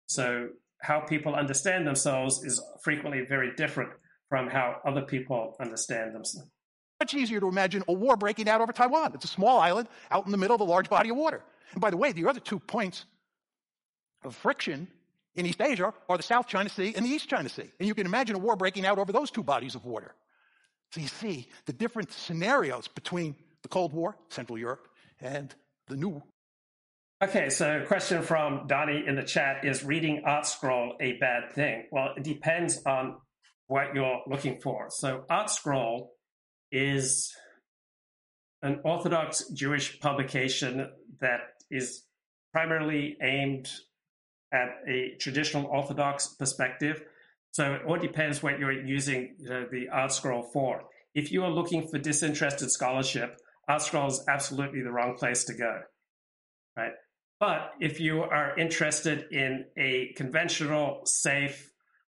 So how people understand themselves is frequently very different from how other people understand themselves. Much easier to imagine a war breaking out over Taiwan. It's a small island out in the middle of a large body of water. And by the way, the other two points of friction in East Asia are the South China Sea and the East China Sea. And you can imagine a war breaking out over those two bodies of water. So you see the different scenarios between the Cold War, Central Europe, and the new. Okay, so a question from Donnie in the chat is reading ArtScroll a bad thing? Well, it depends on what you're looking for. So ArtScroll is an Orthodox Jewish publication that is primarily aimed at a traditional Orthodox perspective. So it all depends what you're using you know, the ArtScroll for. If you are looking for disinterested scholarship, ArtScroll is absolutely the wrong place to go, right? But if you are interested in a conventional, safe,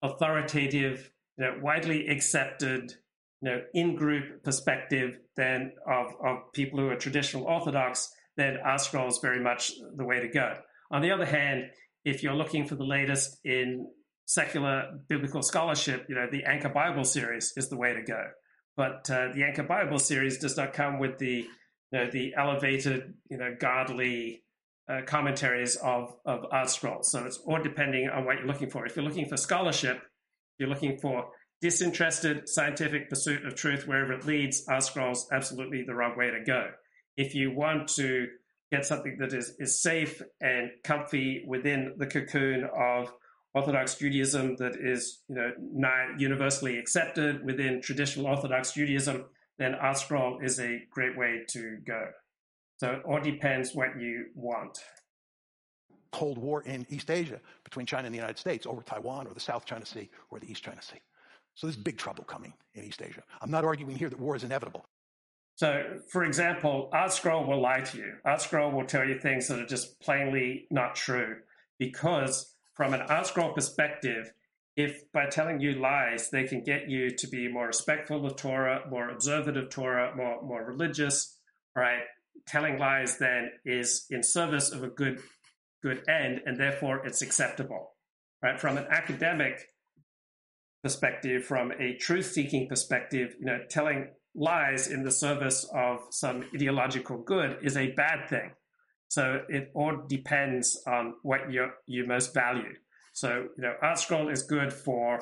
authoritative, you know, widely accepted, you know, in-group perspective then of, of people who are traditional Orthodox, then ArtScroll is very much the way to go. On the other hand, if you're looking for the latest in secular biblical scholarship, you know, the Anchor Bible series is the way to go. But uh, the Anchor Bible series does not come with the, you know, the elevated, you know, godly uh, commentaries of, of ArtScroll. So it's all depending on what you're looking for. If you're looking for scholarship, you're looking for disinterested scientific pursuit of truth wherever it leads, ArtScroll's absolutely the wrong way to go. If you want to get something that is, is safe and comfy within the cocoon of Orthodox Judaism that is, you know, not universally accepted within traditional Orthodox Judaism, then ArtScroll is a great way to go. So it all depends what you want. Cold War in East Asia between China and the United States over Taiwan or the South China Sea or the East China Sea. So there's big trouble coming in East Asia. I'm not arguing here that war is inevitable. So, for example, ArtScroll will lie to you. ArtScroll will tell you things that are just plainly not true because, from an ArtScroll perspective, if by telling you lies, they can get you to be more respectful of Torah, more observant of Torah, more, more religious, right? Telling lies then is in service of a good, good end, and therefore it's acceptable, right? From an academic perspective, from a truth-seeking perspective, you know, telling lies in the service of some ideological good is a bad thing. So it all depends on what you you most value. So you know, ArtScroll is good for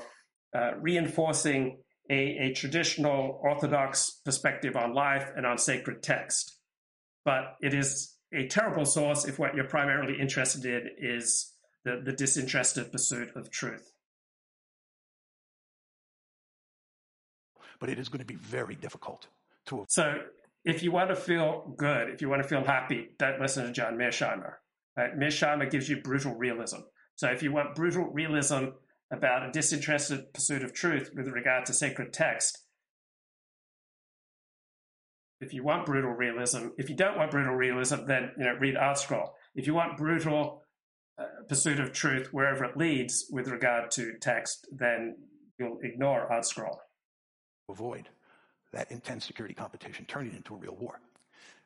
uh, reinforcing a, a traditional Orthodox perspective on life and on sacred text, but it is a terrible source if what you're primarily interested in is the, the disinterested pursuit of truth. but it is going to be very difficult to. So, if you want to feel good, if you want to feel happy, don't listen to John Mearsheimer. Right? Mearsheimer gives you brutal realism. So, if you want brutal realism about a disinterested pursuit of truth with regard to sacred text, if you want brutal realism, if you don't want brutal realism, then you know read ArtScroll. If you want brutal uh, pursuit of truth wherever it leads with regard to text, then you'll ignore ArtScroll avoid that intense security competition, turning it into a real war.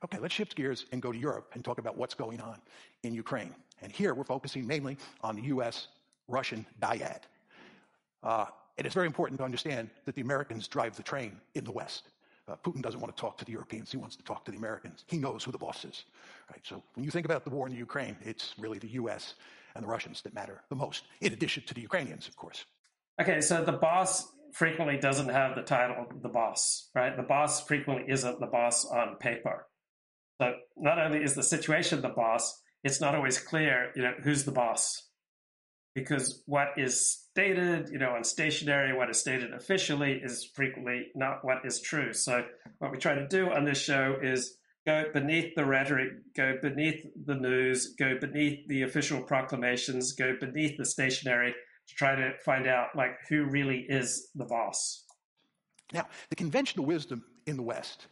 Okay, let's shift gears and go to Europe and talk about what's going on in Ukraine. And here we're focusing mainly on the US Russian dyad. Uh, it is very important to understand that the Americans drive the train in the West. Uh, Putin doesn't want to talk to the Europeans. He wants to talk to the Americans. He knows who the boss is. Right? So when you think about the war in the Ukraine, it's really the U.S. and the Russians that matter the most, in addition to the Ukrainians, of course. Okay, so the boss frequently doesn't have the title the boss, right? The boss frequently isn't the boss on paper. So not only is the situation the boss, it's not always clear, you know, who's the boss. Because what is stated, you know, on stationery, what is stated officially is frequently not what is true. So what we try to do on this show is go beneath the rhetoric, go beneath the news, go beneath the official proclamations, go beneath the stationery to try to find out like who really is the boss. Now, the conventional wisdom in the West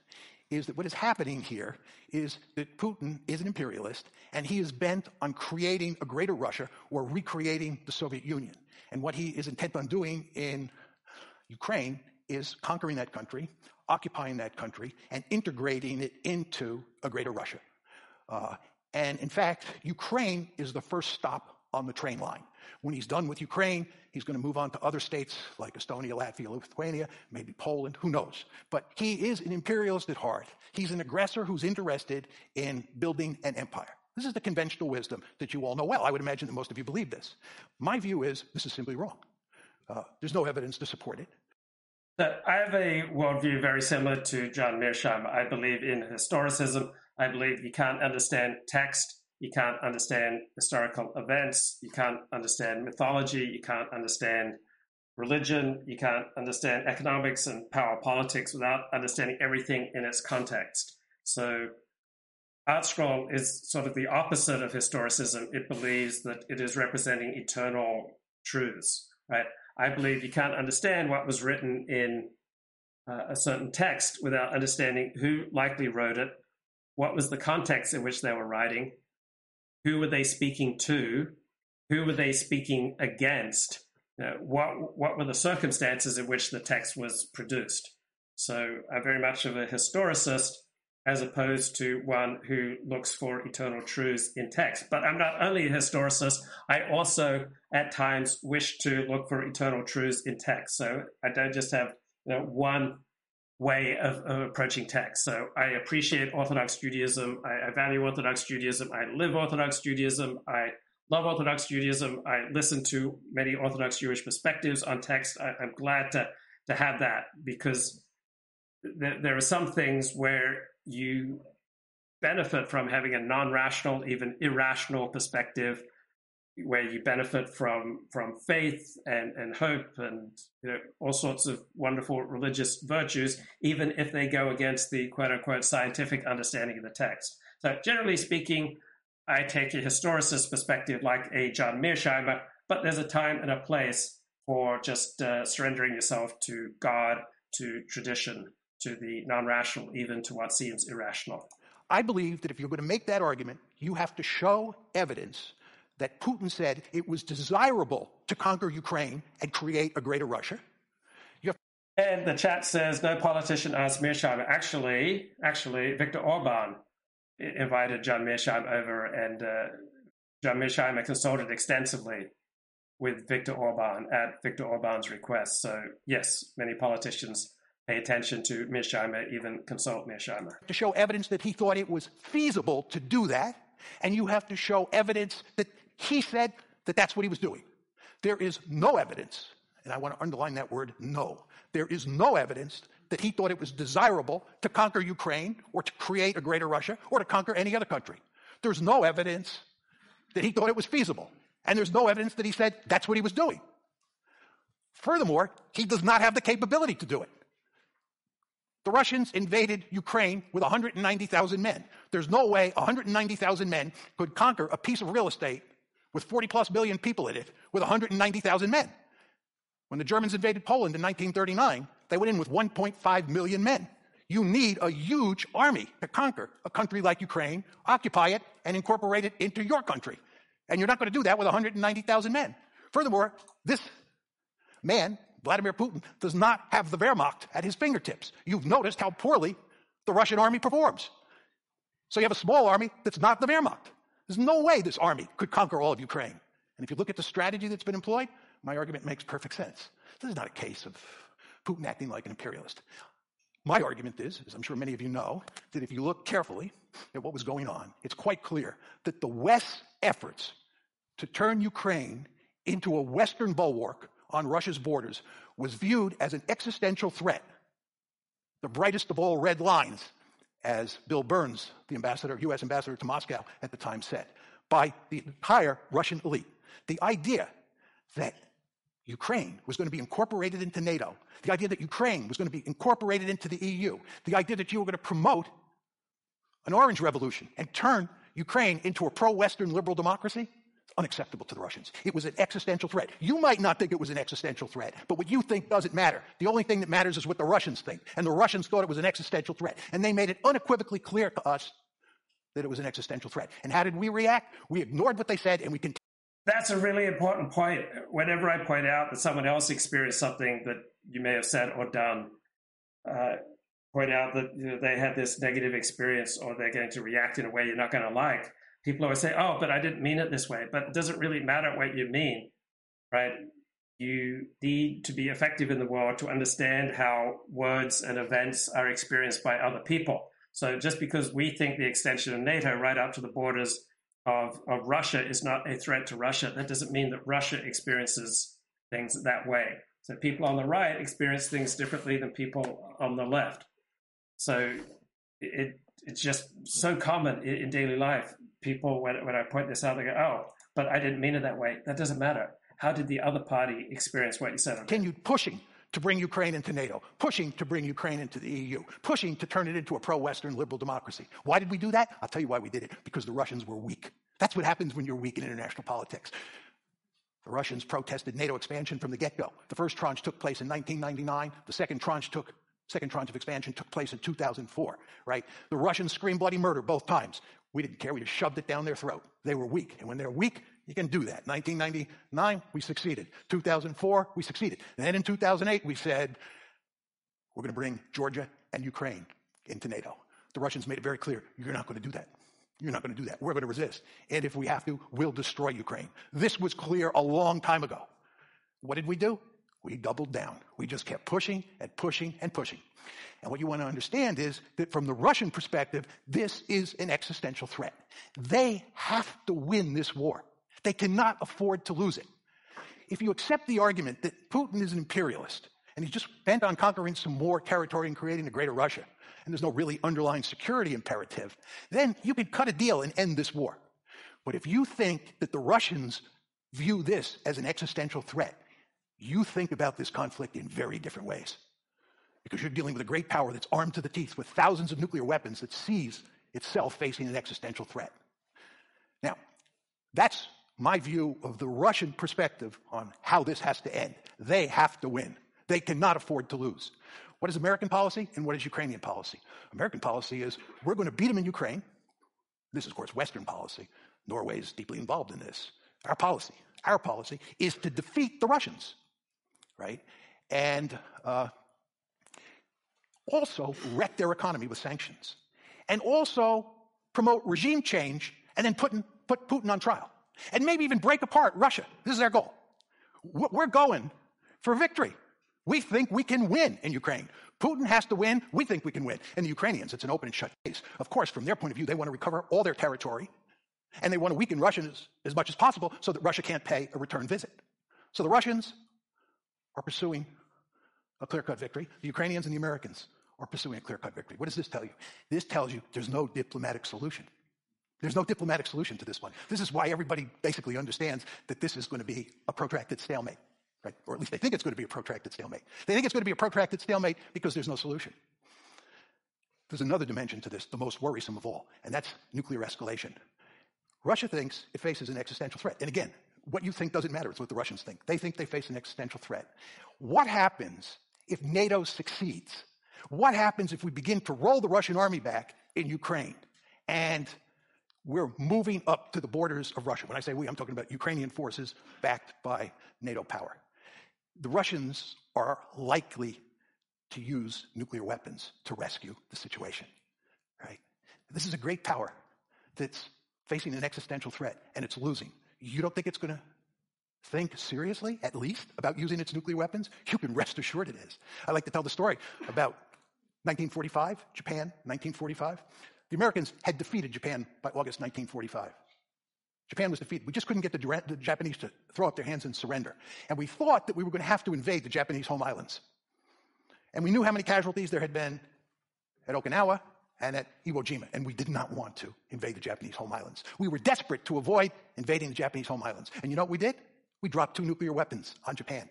is that what is happening here is that Putin is an imperialist and he is bent on creating a greater Russia or recreating the Soviet Union. And what he is intent on doing in Ukraine is conquering that country, occupying that country, and integrating it into a greater Russia. Uh, and in fact, Ukraine is the first stop on the train line. When he's done with Ukraine, he's going to move on to other states like Estonia, Latvia, Lithuania, maybe Poland, who knows. But he is an imperialist at heart. He's an aggressor who's interested in building an empire. This is the conventional wisdom that you all know well. I would imagine that most of you believe this. My view is this is simply wrong. Uh, there's no evidence to support it. I have a worldview very similar to John Mearsheimer. I believe in historicism. I believe you can't understand text you can't understand historical events, you can't understand mythology, you can't understand religion, you can't understand economics and power politics without understanding everything in its context. So ArtScroll is sort of the opposite of historicism. It believes that it is representing eternal truths, right? I believe you can't understand what was written in uh, a certain text without understanding who likely wrote it, what was the context in which they were writing, who were they speaking to? Who were they speaking against? Uh, what what were the circumstances in which the text was produced? So I'm very much of a historicist as opposed to one who looks for eternal truths in text. But I'm not only a historicist, I also at times wish to look for eternal truths in text. So I don't just have you know, one way of, of, approaching text. So I appreciate Orthodox Judaism. I, I, value Orthodox Judaism. I live Orthodox Judaism. I love Orthodox Judaism. I listen to many Orthodox Jewish perspectives on text. I, am glad to to have that because th- there are some things where you benefit from having a non-rational, even irrational perspective where you benefit from from faith and, and hope and you know, all sorts of wonderful religious virtues, even if they go against the quote unquote scientific understanding of the text. So, generally speaking, I take a historicist perspective like a John Mearsheimer, but there's a time and a place for just uh, surrendering yourself to God, to tradition, to the non rational, even to what seems irrational. I believe that if you're going to make that argument, you have to show evidence that Putin said it was desirable to conquer Ukraine and create a greater Russia. and the chat says no politician asked Mearsheimer. Actually, actually, Viktor Orban invited John Mearsheimer over, and uh, John Mearsheimer consulted extensively with Viktor Orban at Viktor Orban's request. So, yes, many politicians pay attention to Mearsheimer, even consult Mearsheimer. To show evidence that he thought it was feasible to do that, and you have to show evidence that he said that that's what he was doing. There is no evidence, and I want to underline that word no. There is no evidence that he thought it was desirable to conquer Ukraine or to create a greater Russia or to conquer any other country. There's no evidence that he thought it was feasible. And there's no evidence that he said that's what he was doing. Furthermore, he does not have the capability to do it. The Russians invaded Ukraine with 190,000 men. There's no way 190,000 men could conquer a piece of real estate with 40 plus million people in it with 190,000 men. When the Germans invaded Poland in 1939, they went in with 1.5 million men. You need a huge army to conquer a country like Ukraine, occupy it, and incorporate it into your country. And you're not going to do that with 190,000 men. Furthermore, this man, Vladimir Putin, does not have the Wehrmacht at his fingertips. You've noticed how poorly the Russian army performs. So you have a small army that's not the Wehrmacht. There's no way this army could conquer all of Ukraine. And if you look at the strategy that's been employed, my argument makes perfect sense. This is not a case of Putin acting like an imperialist. My argument is, as I'm sure many of you know, that if you look carefully at what was going on, it's quite clear that the West's efforts to turn Ukraine into a Western bulwark on Russia's borders was viewed as an existential threat. The brightest of all red lines, as Bill Burns, the ambassador, U.S. ambassador to Moscow at the time said, by the entire Russian elite. The idea that Ukraine was going to be incorporated into NATO, the idea that Ukraine was going to be incorporated into the EU, the idea that you were going to promote an orange revolution and turn Ukraine into a pro Western liberal democracy, unacceptable to the Russians. It was an existential threat. You might not think it was an existential threat, but what you think doesn't matter. The only thing that matters is what the Russians think. And the Russians thought it was an existential threat. And they made it unequivocally clear to us that it was an existential threat. And how did we react? We ignored what they said and we continued. That's a really important point. Whenever I point out that someone else experienced something that you may have said or done, uh, point out that you know, they had this negative experience or they're going to react in a way you're not going to like, people always say, oh, but I didn't mean it this way. But it doesn't really matter what you mean, right? You need to be effective in the world to understand how words and events are experienced by other people. So just because we think the extension of NATO right up to the borders of, of Russia is not a threat to Russia, that doesn't mean that Russia experiences things that way. So people on the right experience things differently than people on the left. So it it's just so common in, in daily life. People when when I point this out, they go, "Oh, but I didn't mean it that way." That doesn't matter. How did the other party experience what you said? Continued pushing to bring Ukraine into NATO, pushing to bring Ukraine into the EU, pushing to turn it into a pro Western liberal democracy. Why did we do that? I'll tell you why we did it because the Russians were weak. That's what happens when you're weak in international politics. The Russians protested NATO expansion from the get go. The first tranche took place in 1999, the second tranche took second tranche of expansion took place in 2004, right? The Russians screamed bloody murder both times. We didn't care. We just shoved it down their throat. They were weak. And when they're weak, you can do that. 1999, we succeeded. 2004, we succeeded. And then in 2008, we said, we're going to bring Georgia and Ukraine into NATO. The Russians made it very clear, you're not going to do that. You're not going to do that. We're going to resist. And if we have to, we'll destroy Ukraine. This was clear a long time ago. What did we do? We doubled down. We just kept pushing and pushing and pushing. And what you want to understand is that from the Russian perspective, this is an existential threat. They have to win this war. They cannot afford to lose it. If you accept the argument that Putin is an imperialist and he's just bent on conquering some more territory and creating a greater Russia, and there's no really underlying security imperative, then you could cut a deal and end this war. But if you think that the Russians view this as an existential threat, you think about this conflict in very different ways. Because you're dealing with a great power that's armed to the teeth with thousands of nuclear weapons that sees itself facing an existential threat. Now, that's my view of the Russian perspective on how this has to end. They have to win. They cannot afford to lose. What is American policy and what is Ukrainian policy? American policy is we're going to beat them in Ukraine. This is, of course, Western policy. Norway is deeply involved in this. Our policy, our policy is to defeat the Russians, right? And uh, also wreck their economy with sanctions. And also promote regime change and then put, in, put Putin on trial and maybe even break apart Russia. This is their goal. We're going for victory. We think we can win in Ukraine. Putin has to win. We think we can win. And the Ukrainians, it's an open and shut case. Of course, from their point of view, they want to recover all their territory and they want to weaken Russians as much as possible so that Russia can't pay a return visit. So the Russians are pursuing a clear cut victory. The Ukrainians and the Americans are pursuing a clear cut victory. What does this tell you? This tells you there's no diplomatic solution. There's no diplomatic solution to this one. This is why everybody basically understands that this is going to be a protracted stalemate, right? Or at least they think it's going to be a protracted stalemate. They think it's going to be a protracted stalemate because there's no solution. There's another dimension to this, the most worrisome of all, and that's nuclear escalation. Russia thinks it faces an existential threat. And again, what you think doesn't matter. It's what the Russians think. They think they face an existential threat. What happens if NATO succeeds? What happens if we begin to roll the Russian army back in Ukraine and we're moving up to the borders of Russia. When I say we, I'm talking about Ukrainian forces backed by NATO power. The Russians are likely to use nuclear weapons to rescue the situation, right? This is a great power that's facing an existential threat and it's losing. You don't think it's going to think seriously, at least, about using its nuclear weapons? You can rest assured it is. I like to tell the story about 1945, Japan, 1945. The Americans had defeated Japan by August 1945. Japan was defeated. We just couldn't get the, the, Japanese to throw up their hands and surrender. And we thought that we were going to have to invade the Japanese home islands. And we knew how many casualties there had been at Okinawa and at Iwo Jima, and we did not want to invade the Japanese home islands. We were desperate to avoid invading the Japanese home islands. And you know what we did? We dropped two nuclear weapons on Japan.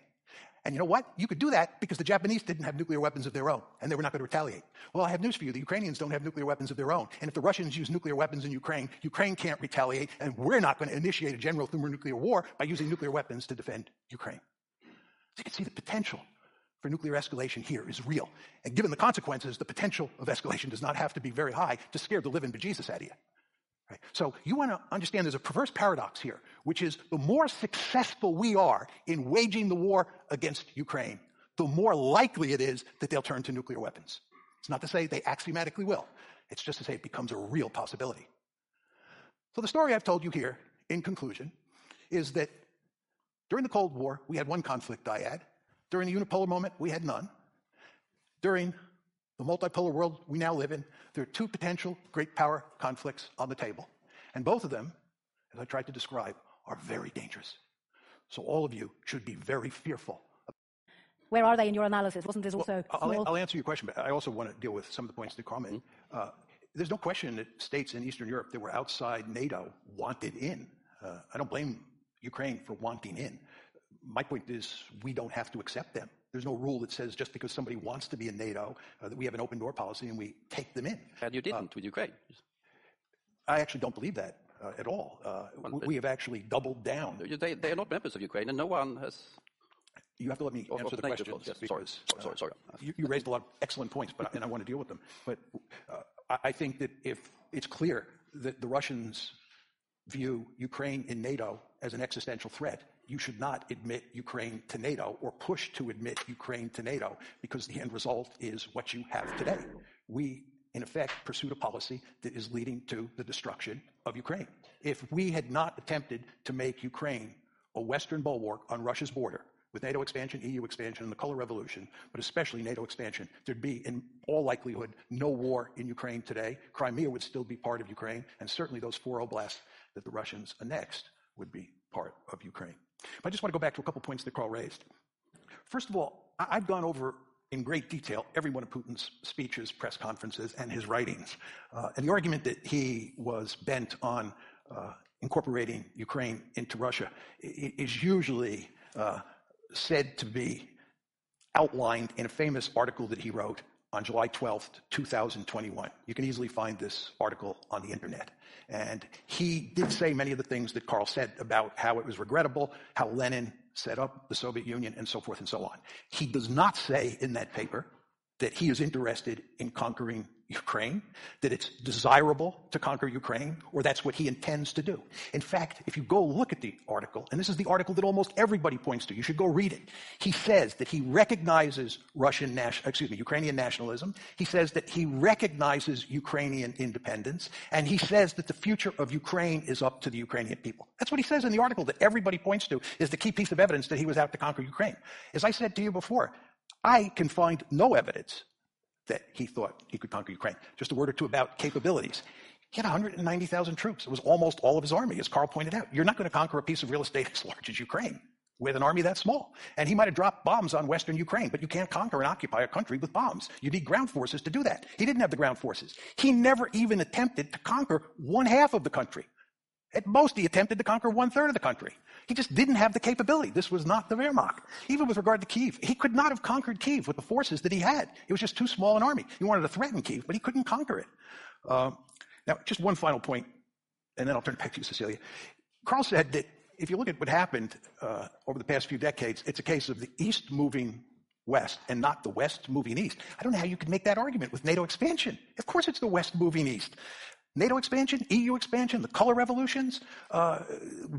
And you know what? You could do that because the Japanese didn't have nuclear weapons of their own, and they were not going to retaliate. Well, I have news for you. The Ukrainians don't have nuclear weapons of their own. And if the Russians use nuclear weapons in Ukraine, Ukraine can't retaliate, and we're not going to initiate a general thermonuclear war by using nuclear weapons to defend Ukraine. So you can see the potential for nuclear escalation here is real. And given the consequences, the potential of escalation does not have to be very high to scare the living bejesus out of you. Right? So you want to understand there's a perverse paradox here, which is the more successful we are in waging the war against Ukraine, the more likely it is that they'll turn to nuclear weapons. It's not to say they axiomatically will. It's just to say it becomes a real possibility. So the story I've told you here, in conclusion, is that during the Cold War, we had one conflict dyad. During the unipolar moment, we had none. During the multipolar world we now live in, there are two potential great power conflicts on the table. And both of them, as I tried to describe, are very dangerous. So all of you should be very fearful. Where are they in your analysis? Wasn't this also well, I'll, I'll, answer your question, but I also want to deal with some of the points that Carl made. Mm-hmm. Uh, there's no question that states in Eastern Europe that were outside NATO wanted in. Uh, I don't blame Ukraine for wanting in. My point is we don't have to accept them. There's no rule that says just because somebody wants to be in NATO uh, that we have an open door policy and we take them in. And you didn't uh, with Ukraine. I actually don't believe that uh, at all. Uh, well, we have actually doubled down. They, they, are not members of Ukraine, and no one has. You have to let me answer the question. Yes, sorry, sorry, sorry. You, you, raised a lot of excellent points, but and I want to deal with them. But uh, I, I think that if it's clear that the Russians view Ukraine in NATO as an existential threat, you should not admit Ukraine to NATO or push to admit Ukraine to NATO because the end result is what you have today. We, in effect, pursued a policy that is leading to the destruction of Ukraine. If we had not attempted to make Ukraine a Western bulwark on Russia's border, with NATO expansion, EU expansion, and the color revolution, but especially NATO expansion, there'd be, in all likelihood, no war in Ukraine today. Crimea would still be part of Ukraine, and certainly those four oblasts that the Russians annexed would be part of Ukraine. But I just want to go back to a couple points that Carl raised. First of all, I've gone over in great detail every one of Putin's speeches, press conferences, and his writings. Uh, and the argument that he was bent on uh, incorporating Ukraine into Russia is usually uh, said to be outlined in a famous article that he wrote on July 12th, 2021. You can easily find this article on the internet. And he did say many of the things that Carl said about how it was regrettable, how Lenin set up the Soviet Union, and so forth and so on. He does not say in that paper that he is interested in conquering Ukraine, that it's desirable to conquer Ukraine, or that's what he intends to do. In fact, if you go look at the article, and this is the article that almost everybody points to, you should go read it. He says that he recognizes Russian national, excuse me, Ukrainian nationalism. He says that he recognizes Ukrainian independence, and he says that the future of Ukraine is up to the Ukrainian people. That's what he says in the article that everybody points to is the key piece of evidence that he was out to conquer Ukraine. As I said to you before, I can find no evidence that he thought he could conquer Ukraine. Just a word or two about capabilities. He had 190,000 troops. It was almost all of his army, as Carl pointed out. You're not going to conquer a piece of real estate <laughs> as large as Ukraine with an army that small. And he might have dropped bombs on Western Ukraine, but you can't conquer and occupy a country with bombs. You need ground forces to do that. He didn't have the ground forces. He never even attempted to conquer one half of the country. At most, he attempted to conquer one third of the country. He just didn't have the capability. This was not the Wehrmacht. Even with regard to Kiev, he could not have conquered Kiev with the forces that he had. It was just too small an army. He wanted to threaten Kiev, but he couldn't conquer it. Uh, now, just one final point, and then I'll turn it back to you, Cecilia. Carl said that if you look at what happened uh, over the past few decades, it's a case of the East moving west and not the West moving east. I don't know how you could make that argument with NATO expansion. Of course, it's the West moving east. NATO expansion, EU expansion, the color revolutions. Uh,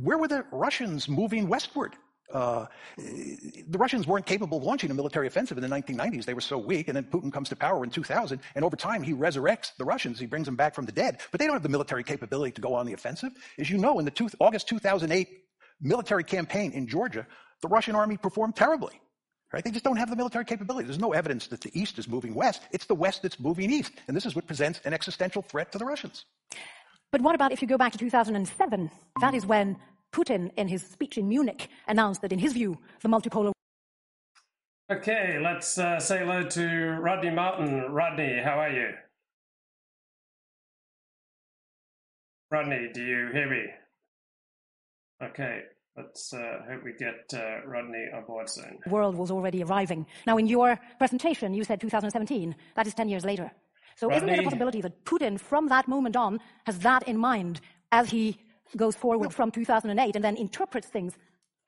where were the Russians moving westward? Uh, the Russians weren't capable of launching a military offensive in the 1990s. They were so weak. And then Putin comes to power in 2000. And over time, he resurrects the Russians. He brings them back from the dead. But they don't have the military capability to go on the offensive. As you know, in the two, August 2008 military campaign in Georgia, the Russian army performed terribly. Right? They just don't have the military capability. There's no evidence that the East is moving west. It's the West that's moving east. And this is what presents an existential threat to the Russians. But what about if you go back to 2007? That is when Putin, in his speech in Munich, announced that, in his view, the multipolar Okay, let's uh, say hello to Rodney Martin. Rodney, how are you? Rodney, do you hear me? Okay, let's uh, hope we get uh, Rodney aboard board soon. world was already arriving. Now, in your presentation, you said 2017. That is 10 years later. So, isn't there a possibility that Putin, from that moment on, has that in mind as he goes forward from 2008 and then interprets things?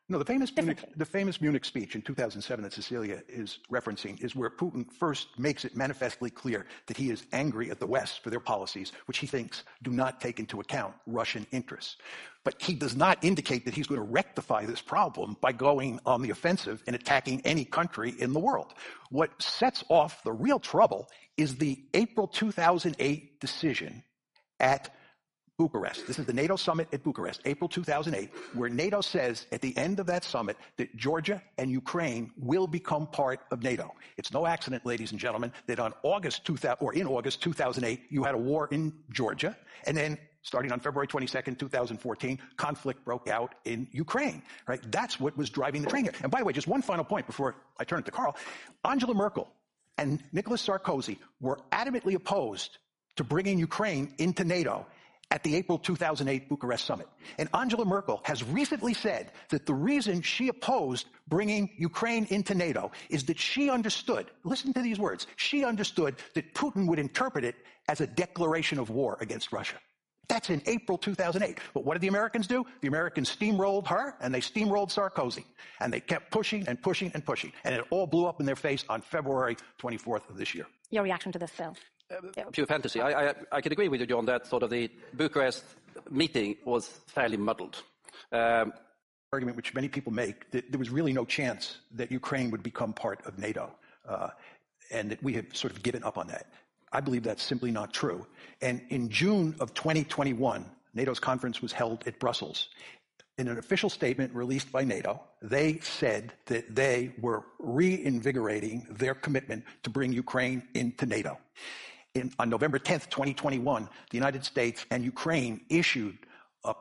No, the famous, Munich, the famous Munich speech in 2007 that Cecilia is referencing is where Putin first makes it manifestly clear that he is angry at the West for their policies, which he thinks do not take into account Russian interests. But he does not indicate that he's going to rectify this problem by going on the offensive and attacking any country in the world. What sets off the real trouble is the April 2008 decision at Bucharest. This is the NATO summit at Bucharest, April 2008, where NATO says at the end of that summit that Georgia and Ukraine will become part of NATO. It's no accident, ladies and gentlemen, that on August 2000, or in August 2008, you had a war in Georgia, and then starting on February 22nd, 2014, conflict broke out in Ukraine, right? That's what was driving the train here. And by the way, just one final point before I turn it to Carl. Angela Merkel and Nicolas Sarkozy were adamantly opposed to bringing Ukraine into NATO at the April 2008 Bucharest summit. And Angela Merkel has recently said that the reason she opposed bringing Ukraine into NATO is that she understood, listen to these words, she understood that Putin would interpret it as a declaration of war against Russia. That's in April 2008. But what did the Americans do? The Americans steamrolled her and they steamrolled Sarkozy. And they kept pushing and pushing and pushing. And it all blew up in their face on February 24th of this year. Your reaction to this, Phil? Pure fantasy. I, I, I can agree with you, John, that sort of the Bucharest meeting was fairly muddled. Um, argument which many people make that there was really no chance that Ukraine would become part of NATO, uh, and that we have sort of given up on that. I believe that's simply not true. And in June of 2021, NATO's conference was held at Brussels. In an official statement released by NATO, they said that they were reinvigorating their commitment to bring Ukraine into NATO. In, on November 10th, 2021, the United States and Ukraine issued a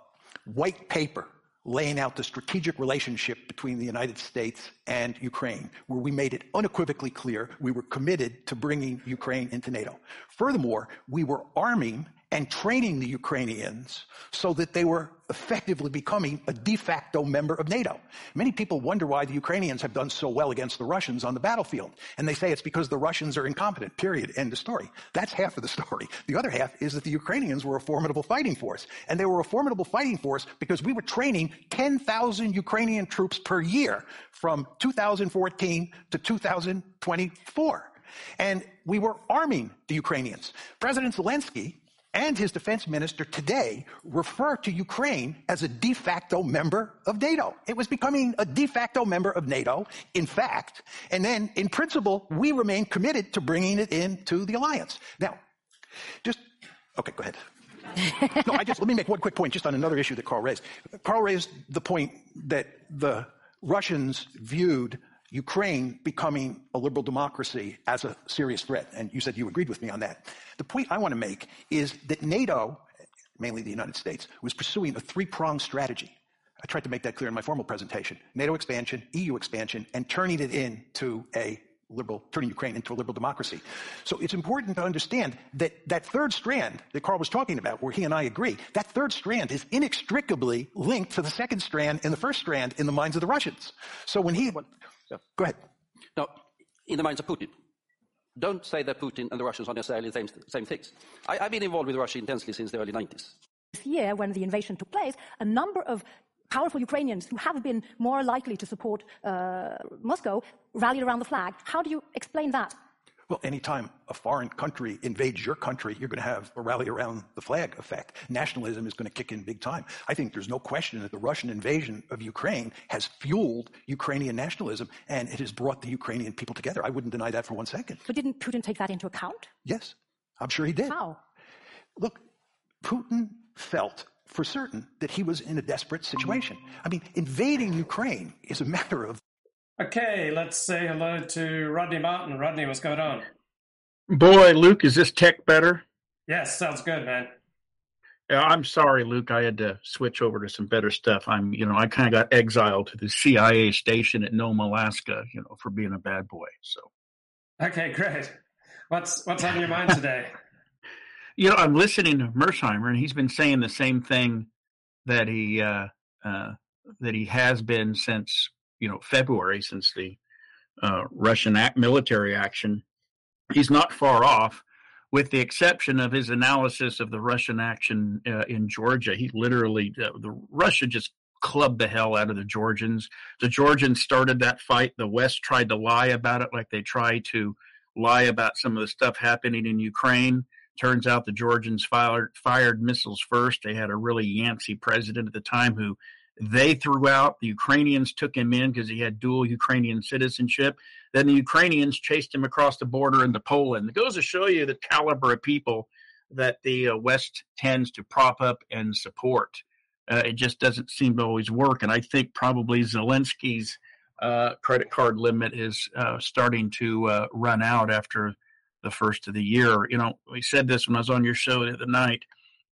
white paper laying out the strategic relationship between the United States and Ukraine, where we made it unequivocally clear we were committed to bringing Ukraine into NATO. Furthermore, we were arming and training the Ukrainians so that they were effectively becoming a de facto member of NATO. Many people wonder why the Ukrainians have done so well against the Russians on the battlefield. And they say it's because the Russians are incompetent, period. End of story. That's half of the story. The other half is that the Ukrainians were a formidable fighting force. And they were a formidable fighting force because we were training 10,000 Ukrainian troops per year from 2014 to 2024. And we were arming the Ukrainians. President Zelensky and his defense minister today refer to Ukraine as a de facto member of NATO. It was becoming a de facto member of NATO, in fact, and then in principle, we remain committed to bringing it into the alliance. Now, just, okay, go ahead. <laughs> no, I just, let me make one quick point just on another issue that Carl raised. Carl raised the point that the Russians viewed Ukraine becoming a liberal democracy as a serious threat. And you said you agreed with me on that. The point I want to make is that NATO, mainly the United States, was pursuing a three pronged strategy. I tried to make that clear in my formal presentation NATO expansion, EU expansion, and turning it into a liberal, turning Ukraine into a liberal democracy. So it's important to understand that that third strand that Carl was talking about, where he and I agree, that third strand is inextricably linked to the second strand and the first strand in the minds of the Russians. So when he, go ahead. now, in the minds of Putin, don't say that Putin and the Russians are necessarily the same, same things. I, I've been involved with Russia intensely since the early 90s. This year, when the invasion took place, a number of powerful Ukrainians who have been more likely to support uh, Moscow rallied around the flag. How do you explain that? Well, anytime a foreign country invades your country, you're going to have a rally around the flag effect. Nationalism is going to kick in big time. I think there's no question that the Russian invasion of Ukraine has fueled Ukrainian nationalism and it has brought the Ukrainian people together. I wouldn't deny that for one second. But didn't Putin take that into account? Yes, I'm sure he did. How? Look, Putin felt for certain that he was in a desperate situation. I mean, invading Ukraine is a matter of Okay, let's say hello to Rodney Martin. Rodney, what's going on? Boy, Luke, is this tech better? Yes, sounds good, man. Yeah, I'm sorry, Luke. I had to switch over to some better stuff. I'm, you know, I kind of got exiled to the CIA station at Nome, Alaska, you know, for being a bad boy. So. Okay, great. What's what's on your mind <laughs> today? you know, I'm listening to Mearsheimer, and he's been saying the same thing that he uh, uh, that he has been since you know February, since the uh, Russian act, military action. He's not far off, with the exception of his analysis of the Russian action uh, in Georgia. He literally uh, the Russia just clubbed the hell out of the Georgians. The Georgians started that fight. The West tried to lie about it, like they tried to lie about some of the stuff happening in Ukraine. Turns out the Georgians fired fired missiles first. They had a really Yancey president at the time who they threw out. The Ukrainians took him in because he had dual Ukrainian citizenship. Then the Ukrainians chased him across the border into Poland. It goes to show you the caliber of people that the uh, West tends to prop up and support. Uh, it just doesn't seem to always work. And I think probably Zelensky's uh, credit card limit is uh, starting to uh, run out after the first of the year. You know, we said this when I was on your show the other night.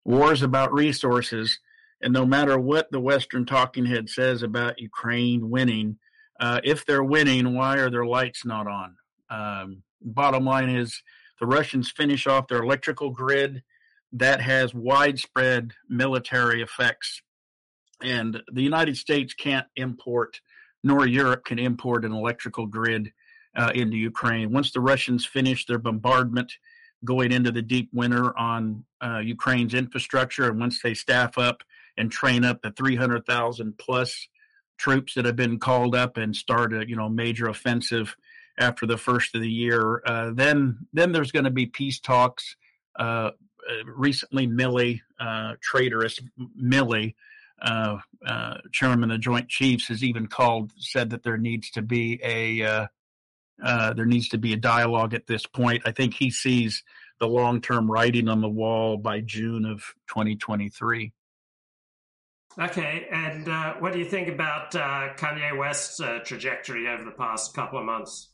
War is about resources, and no matter what the Western talking head says about Ukraine winning, uh, if they're winning, why are their lights not on? Um, bottom line is the Russians finish off their electrical grid. That has widespread military effects. And the United States can't import, nor Europe can import an electrical grid uh, into Ukraine. Once the Russians finish their bombardment going into the deep winter on uh, Ukraine's infrastructure, and once they staff up and train up the 300,000 plus troops that have been called up and start a you know major offensive after the first of the year, uh, then then there's going to be peace talks. Uh, uh, recently, Milley, uh, traitorous Milley, uh, uh, chairman of the Joint Chiefs, has even called said that there needs to be a there needs to be a dialogue at this point. I think he sees the long term writing on the wall by June of 2023. Okay, and uh, what do you think about uh, Kanye West's uh, trajectory over the past couple of months?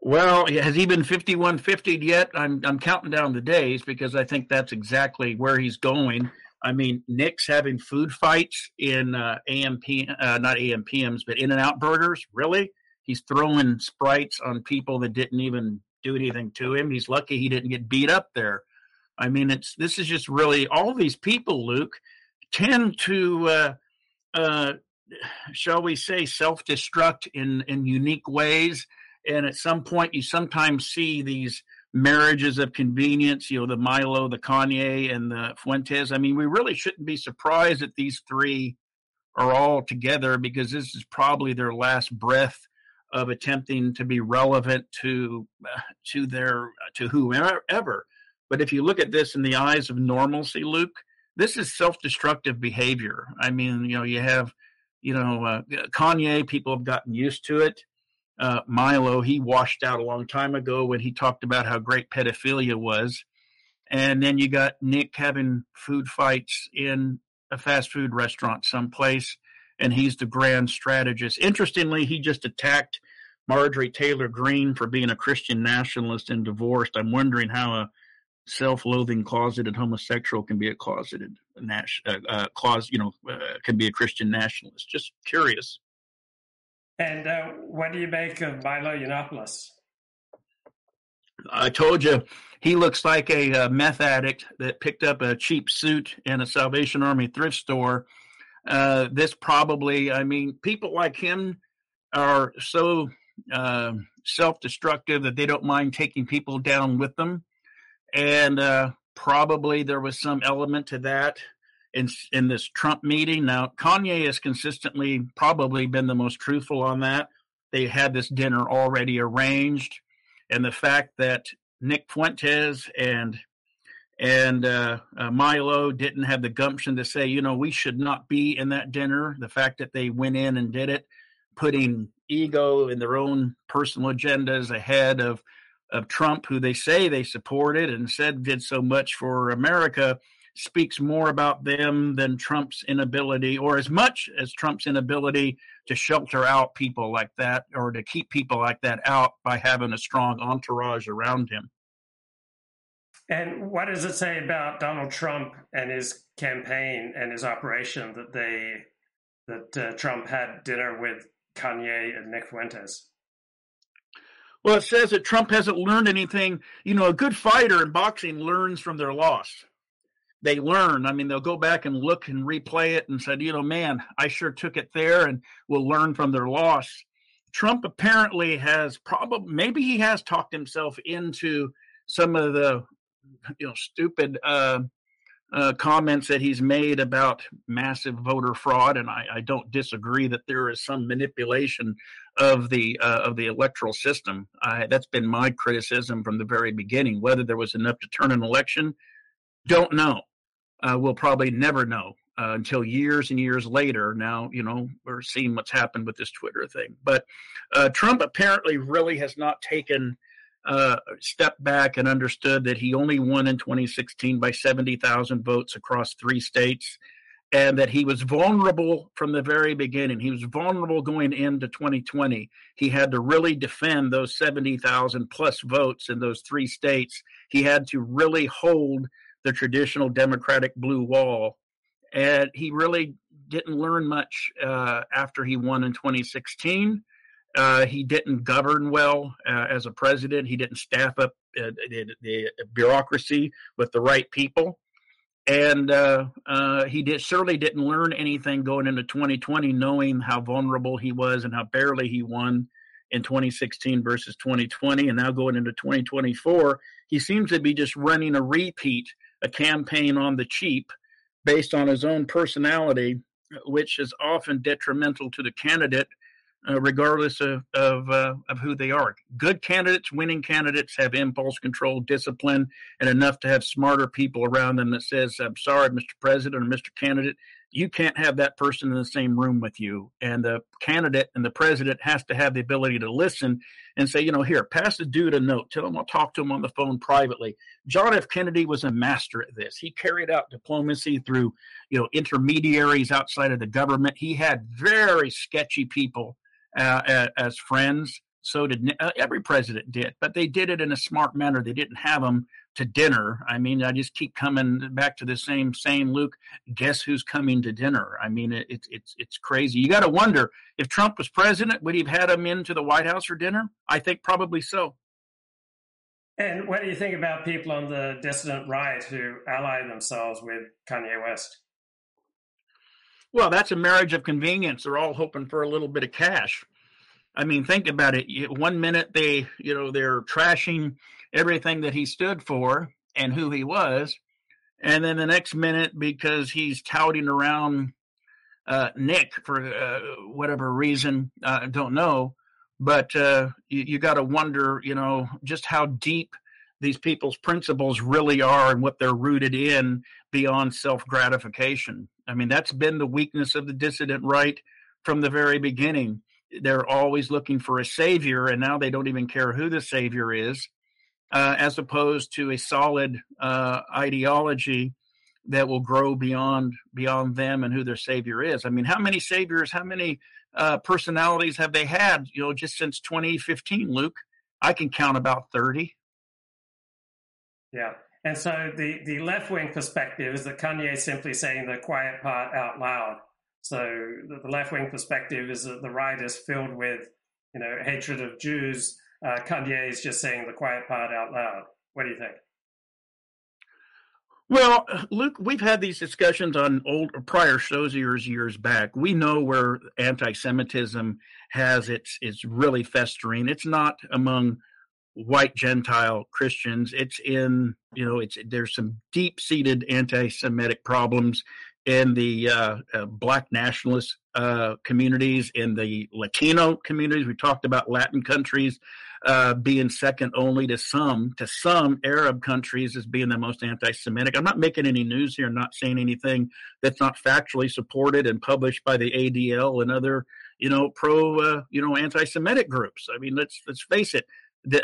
Well, has he been 5150 yet? I'm I'm counting down the days because I think that's exactly where he's going. I mean, Nick's having food fights in uh, AMP, uh, not AMPMs, but In-N-Out Burgers. Really? He's throwing sprites on people that didn't even do anything to him. He's lucky he didn't get beat up there. I mean, it's this is just really all these people, Luke, tend to, uh, uh, shall we say, self-destruct in in unique ways. And at some point, you sometimes see these marriages of convenience. You know, the Milo, the Kanye, and the Fuentes. I mean, we really shouldn't be surprised that these three are all together because this is probably their last breath of attempting to be relevant to to their to whoever. But if you look at this in the eyes of normalcy, Luke, this is self-destructive behavior. I mean, you know, you have, you know, uh, Kanye. People have gotten used to it. Uh, Milo, he washed out a long time ago when he talked about how great pedophilia was. And then you got Nick having food fights in a fast food restaurant someplace and he's the grand strategist. Interestingly, he just attacked Marjorie Taylor Greene for being a Christian nationalist and divorced. I'm wondering how a self-loathing closeted homosexual can be a closeted nas- uh, uh, closet, you know, uh, can be a Christian nationalist. Just curious. And uh, what do you make of Milo Yiannopoulos? I told you he looks like a, uh, meth addict that picked up a cheap suit in a Salvation Army thrift store uh, this probably, I mean, people like him are so uh, self destructive that they don't mind taking people down with them. And uh, probably there was some element to that in, in this Trump meeting. Now, Kanye has consistently probably been the most truthful on that. They had this dinner already arranged. And the fact that Nick Fuentes and and uh, uh, Milo didn't have the gumption to say, you know, we should not be in that dinner. The fact that they went in and did it, putting ego and their own personal agendas ahead of of Trump, who they say they supported and said did so much for America, speaks more about them than Trump's inability, or as much as Trump's inability to shelter out people like that or to keep people like that out by having a strong entourage around him. And what does it say about Donald Trump and his campaign and his operation that they that uh, Trump had dinner with Kanye and Nick Fuentes? Well, it says that Trump hasn't learned anything. You know, a good fighter in boxing learns from their loss. They learn. I mean, they'll go back and look and replay it and said, you know, man, I sure took it there and will learn from their loss. Trump apparently has probably, maybe he has talked himself into some of the, you know, stupid uh, uh, comments that he's made about massive voter fraud, and I, I, don't disagree that there is some manipulation of the uh, of the electoral system. I, that's been my criticism from the very beginning. Whether there was enough to turn an election, don't know. Uh, we'll probably never know uh, until years and years later. Now, you know, we're seeing what's happened with this Twitter thing. But uh, Trump apparently really has not taken uh, stepped back and understood that he only won in 2016 by 70,000 votes across three states and that he was vulnerable from the very beginning. He was vulnerable going into 2020. He had to really defend those 70,000 plus votes in those three states. He had to really hold the traditional Democratic blue wall. And he really didn't learn much uh, after he won in 2016. Uh, he didn't govern well uh, as a president. He didn't staff up uh, the, the, bureaucracy with the right people, and uh, uh, he did certainly didn't learn anything going into 2020, knowing how vulnerable he was and how barely he won in 2016 versus 2020, and now going into 2024, he seems to be just running a repeat, a campaign on the cheap, based on his own personality, which is often detrimental to the candidate uh, regardless of of, uh, of who they are. Good candidates, winning candidates, have impulse control, discipline, and enough to have smarter people around them that says, "I'm sorry, Mr. President or Mr. Candidate, you can't have that person in the same room with you." And the candidate and the president has to have the ability to listen and say, "You know, here, pass the dude a note. Tell him I'll talk to him on the phone privately." John F. Kennedy was a master at this. He carried out diplomacy through, you know, intermediaries outside of the government. He had very sketchy people uh, as friends. So did uh, every president did, but they did it in a smart manner. They didn't have them to dinner. I mean, I just keep coming back to the same saying, Luke. Guess who's coming to dinner? I mean, it's it, it's it's crazy. You got to wonder if Trump was president, would he have had him into the White House for dinner? I think probably so. And what do you think about people on the dissident right who ally themselves with Kanye West? Well, that's a marriage of convenience. They're all hoping for a little bit of cash. I mean, think about it. One minute they, you know, they're trashing everything that he stood for and who he was, and then the next minute because he's touting around uh, Nick for uh, whatever reason, I don't know, but uh, you, you got to wonder, you know, just how deep these people's principles really are and what they're rooted in beyond self gratification. I mean, that's been the weakness of the dissident right from the very beginning. They're always looking for a savior, and now they don't even care who the savior is, uh, as opposed to a solid uh, ideology that will grow beyond beyond them and who their savior is. I mean, how many saviors, how many uh, personalities have they had? You know, just since 2015, Luke. I can count about 30. Yeah. And so the, the left wing perspective is that Kanye is simply saying the quiet part out loud. So the, the left wing perspective is that the right is filled with, you know, hatred of Jews. Uh, Kanye is just saying the quiet part out loud. What do you think? Well, Luke, we've had these discussions on old prior shows years years back. We know where anti-Semitism has its it's really festering. It's not among white Gentile Christians. It's in, you know, it's there's some deep seated anti Semitic problems in the uh, uh, black nationalist uh, communities, in the Latino communities. We talked about Latin countries uh, being second only to some to some Arab countries as being the most anti-Semitic. I'm not making any news here. I'm not saying anything that's not factually supported and published by the ADL and other, you know, pro, uh, you know, anti-Semitic groups. I mean, let's let's face it.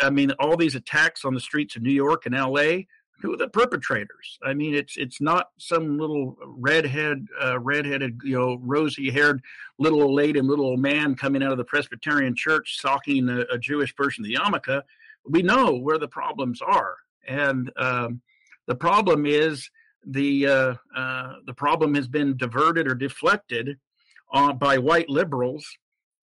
I mean, all these attacks on the streets of New York and L.A. who are the perpetrators? I mean, it's it's not some little redhead, uh, redheaded, you know, rosy-haired little old lady and little old man coming out of the Presbyterian Church stalking a, a Jewish person, the yarmulke. We know where the problems are, and um, the problem is the uh, uh, the problem has been diverted or deflected uh, by white liberals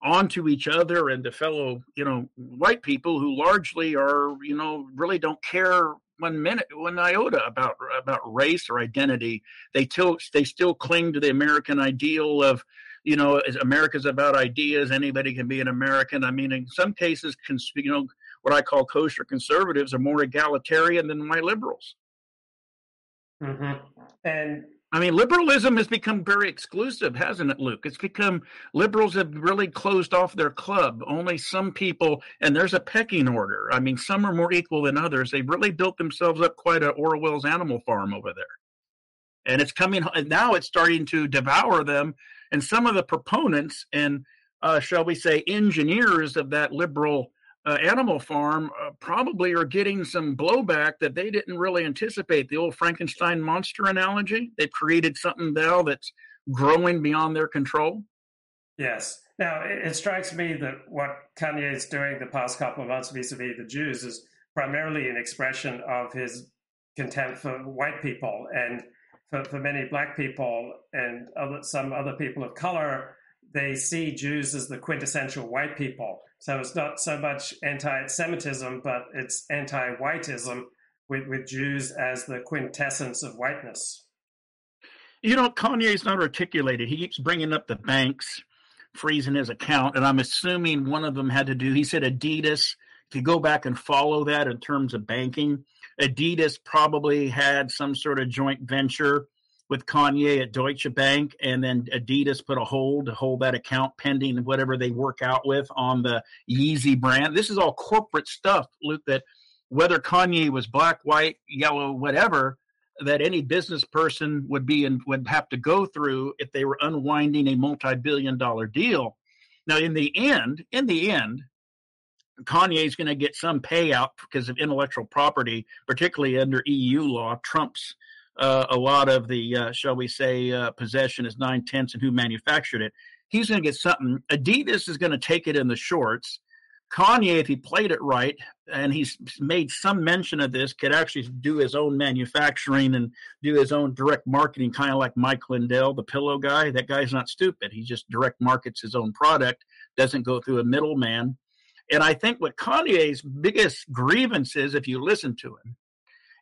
onto each other and to fellow you know white people who largely are you know really don't care one minute one iota about about race or identity. They still they still cling to the american ideal of you know america's about ideas anybody can be an american. I mean in some cases you know what i call kosher conservatives are more egalitarian than white liberals. Mm-hmm. and I mean, liberalism has become very exclusive, hasn't it, Luke? It's become liberals have really closed off their club. Only some people, and there's a pecking order. I mean, some are more equal than others. They've really built themselves up quite a Orwell's animal farm over there. And it's coming, now it's starting to devour them. And some of the proponents and, uh, shall we say, engineers of that liberal uh, Animal Farm uh, probably are getting some blowback that they didn't really anticipate. The old Frankenstein monster analogy. They've created something now that's growing beyond their control. Yes. Now, it, it strikes me that what Kanye is doing the past couple of months vis a vis the Jews is primarily an expression of his contempt for white people and for, for many black people and other, some other people of color. They see Jews as the quintessential white people so it's not so much anti-Semitism, but it's anti-whiteism with, with Jews as the quintessence of whiteness. You know, Kanye's not articulated. He keeps bringing up the banks freezing his account, and I'm assuming one of them had to do. He said Adidas. If you go back and follow that in terms of banking, Adidas probably had some sort of joint venture with Kanye at Deutsche Bank, and then Adidas put a hold to hold that account pending whatever they work out with on the Yeezy brand. This is all corporate stuff, Luke. That whether Kanye was black, white, yellow, whatever, that any business person would be and would have to go through if they were unwinding a multi-billion-dollar deal. Now, in the end, in the end, Kanye is going to get some payout because of intellectual property, particularly under EU law, trumps uh, a lot of the, uh, shall we say, uh, possession is nine tenths and who manufactured it. He's going to get something. Adidas is going to take it in the shorts. Kanye, if he played it right, and he's made some mention of this, could actually do his own manufacturing and do his own direct marketing, kind of like Mike Lindell, the pillow guy. That guy's not stupid. He just direct markets his own product, doesn't go through a middleman. And I think what Kanye's biggest grievance is, if you listen to him,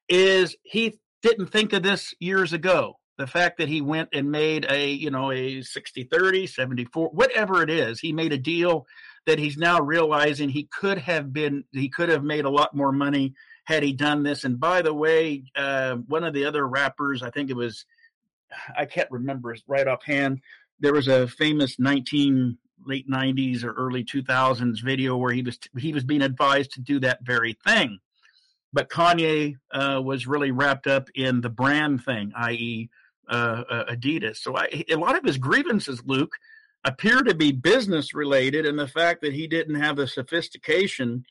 is he didn't think of this years ago. The fact that he went and made a, you know, a 60 30, 74, whatever it is, he made a deal that he's now realizing he could have been, he could have made a lot more money had he done this. And by the way, uh, one of the other rappers, I think it was, I can't remember right offhand, there was a famous 19 late 90s or early 2000s video where he was he was being advised to do that very thing but Kanye uh, was really wrapped up in the brand thing, i.e., uh, uh, Adidas. So I, a lot of his grievances, Luke, appear to be business related, and the fact that he didn't have the sophistication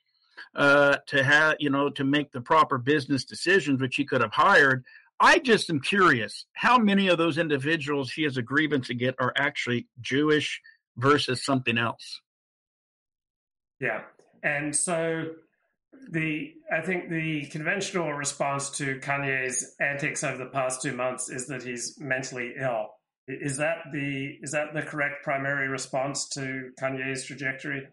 uh, to have, you know, to make the proper business decisions, which he could have hired. I just am curious how many of those individuals he has a grievance against are actually Jewish versus something else. Yeah. And so the I think the conventional response to Kanye's antics over the past two months is that he's mentally ill. Is that the is that the correct primary response to Kanye's trajectory?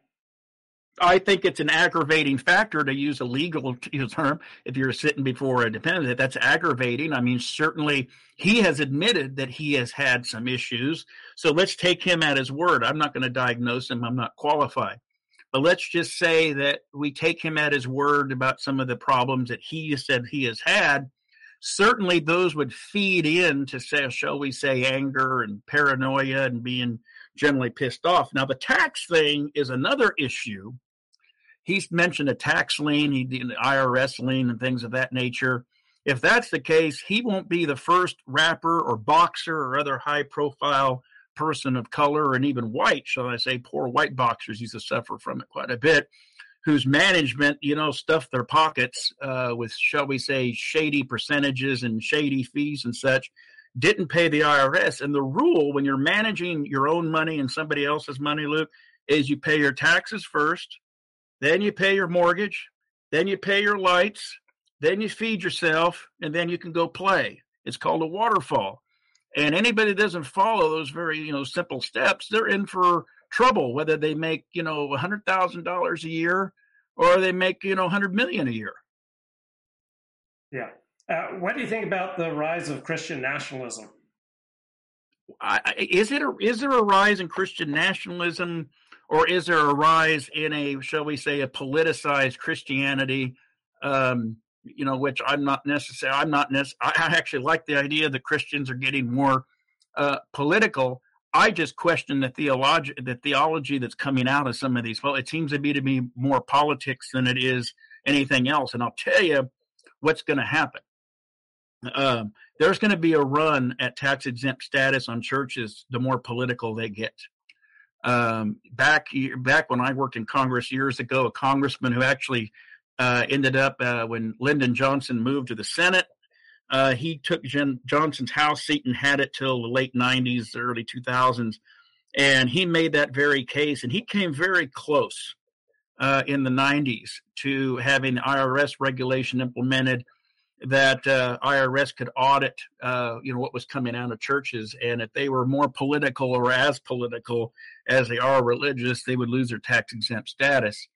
I think it's an aggravating factor to use a legal <laughs> term. If you're sitting before a defendant, that's aggravating. I mean, certainly he has admitted that he has had some issues. So let's take him at his word. I'm not going to diagnose him. I'm not qualified. But let's just say that we take him at his word about some of the problems that he said he has had. Certainly, those would feed into, say, shall we say, anger and paranoia and being generally pissed off. Now, the tax thing is another issue. He's mentioned a tax lien, he did an IRS lien, and things of that nature. If that's the case, he won't be the first rapper or boxer or other high profile person of color and even white, shall I say, poor white boxers used to suffer from it quite a bit, whose management, you know, stuffed their pockets uh, with, shall we say, shady percentages and shady fees and such, didn't pay the IRS. And the rule when you're managing your own money and somebody else's money, Luke, is you pay your taxes first, then you pay your mortgage, then you pay your lights, then you feed yourself, and then you can go play. It's called a waterfall. And anybody that doesn't follow those very, you know, simple steps, they're in for trouble, whether they make, you know, $100,000 a year or they make, you know, 100 million a year. Yeah. Uh, what do you think about the rise of Christian nationalism? I, is it a, is there a rise in Christian nationalism, or is there a rise in a shall we say a politicized Christianity? Um, you know, which I'm not necessarily. I'm not necessarily. I actually like the idea that Christians are getting more uh, political. I just question the theology, the theology that's coming out of some of these. Well, it seems to be to be more politics than it is anything else. And I'll tell you what's going to happen. Um, there's going to be a run at tax exempt status on churches the more political they get. Um, back back when I worked in Congress years ago, a congressman who actually uh, ended up uh, when Lyndon Johnson moved to the Senate. Uh, he took Jen Johnson's House seat and had it till the late 90s, early 2000s. And he made that very case, and he came very close uh, in the 90s to having IRS regulation implemented that uh, IRS could audit, uh, you know, what was coming out of churches, and if they were more political or as political as they are religious, they would lose their tax exempt status.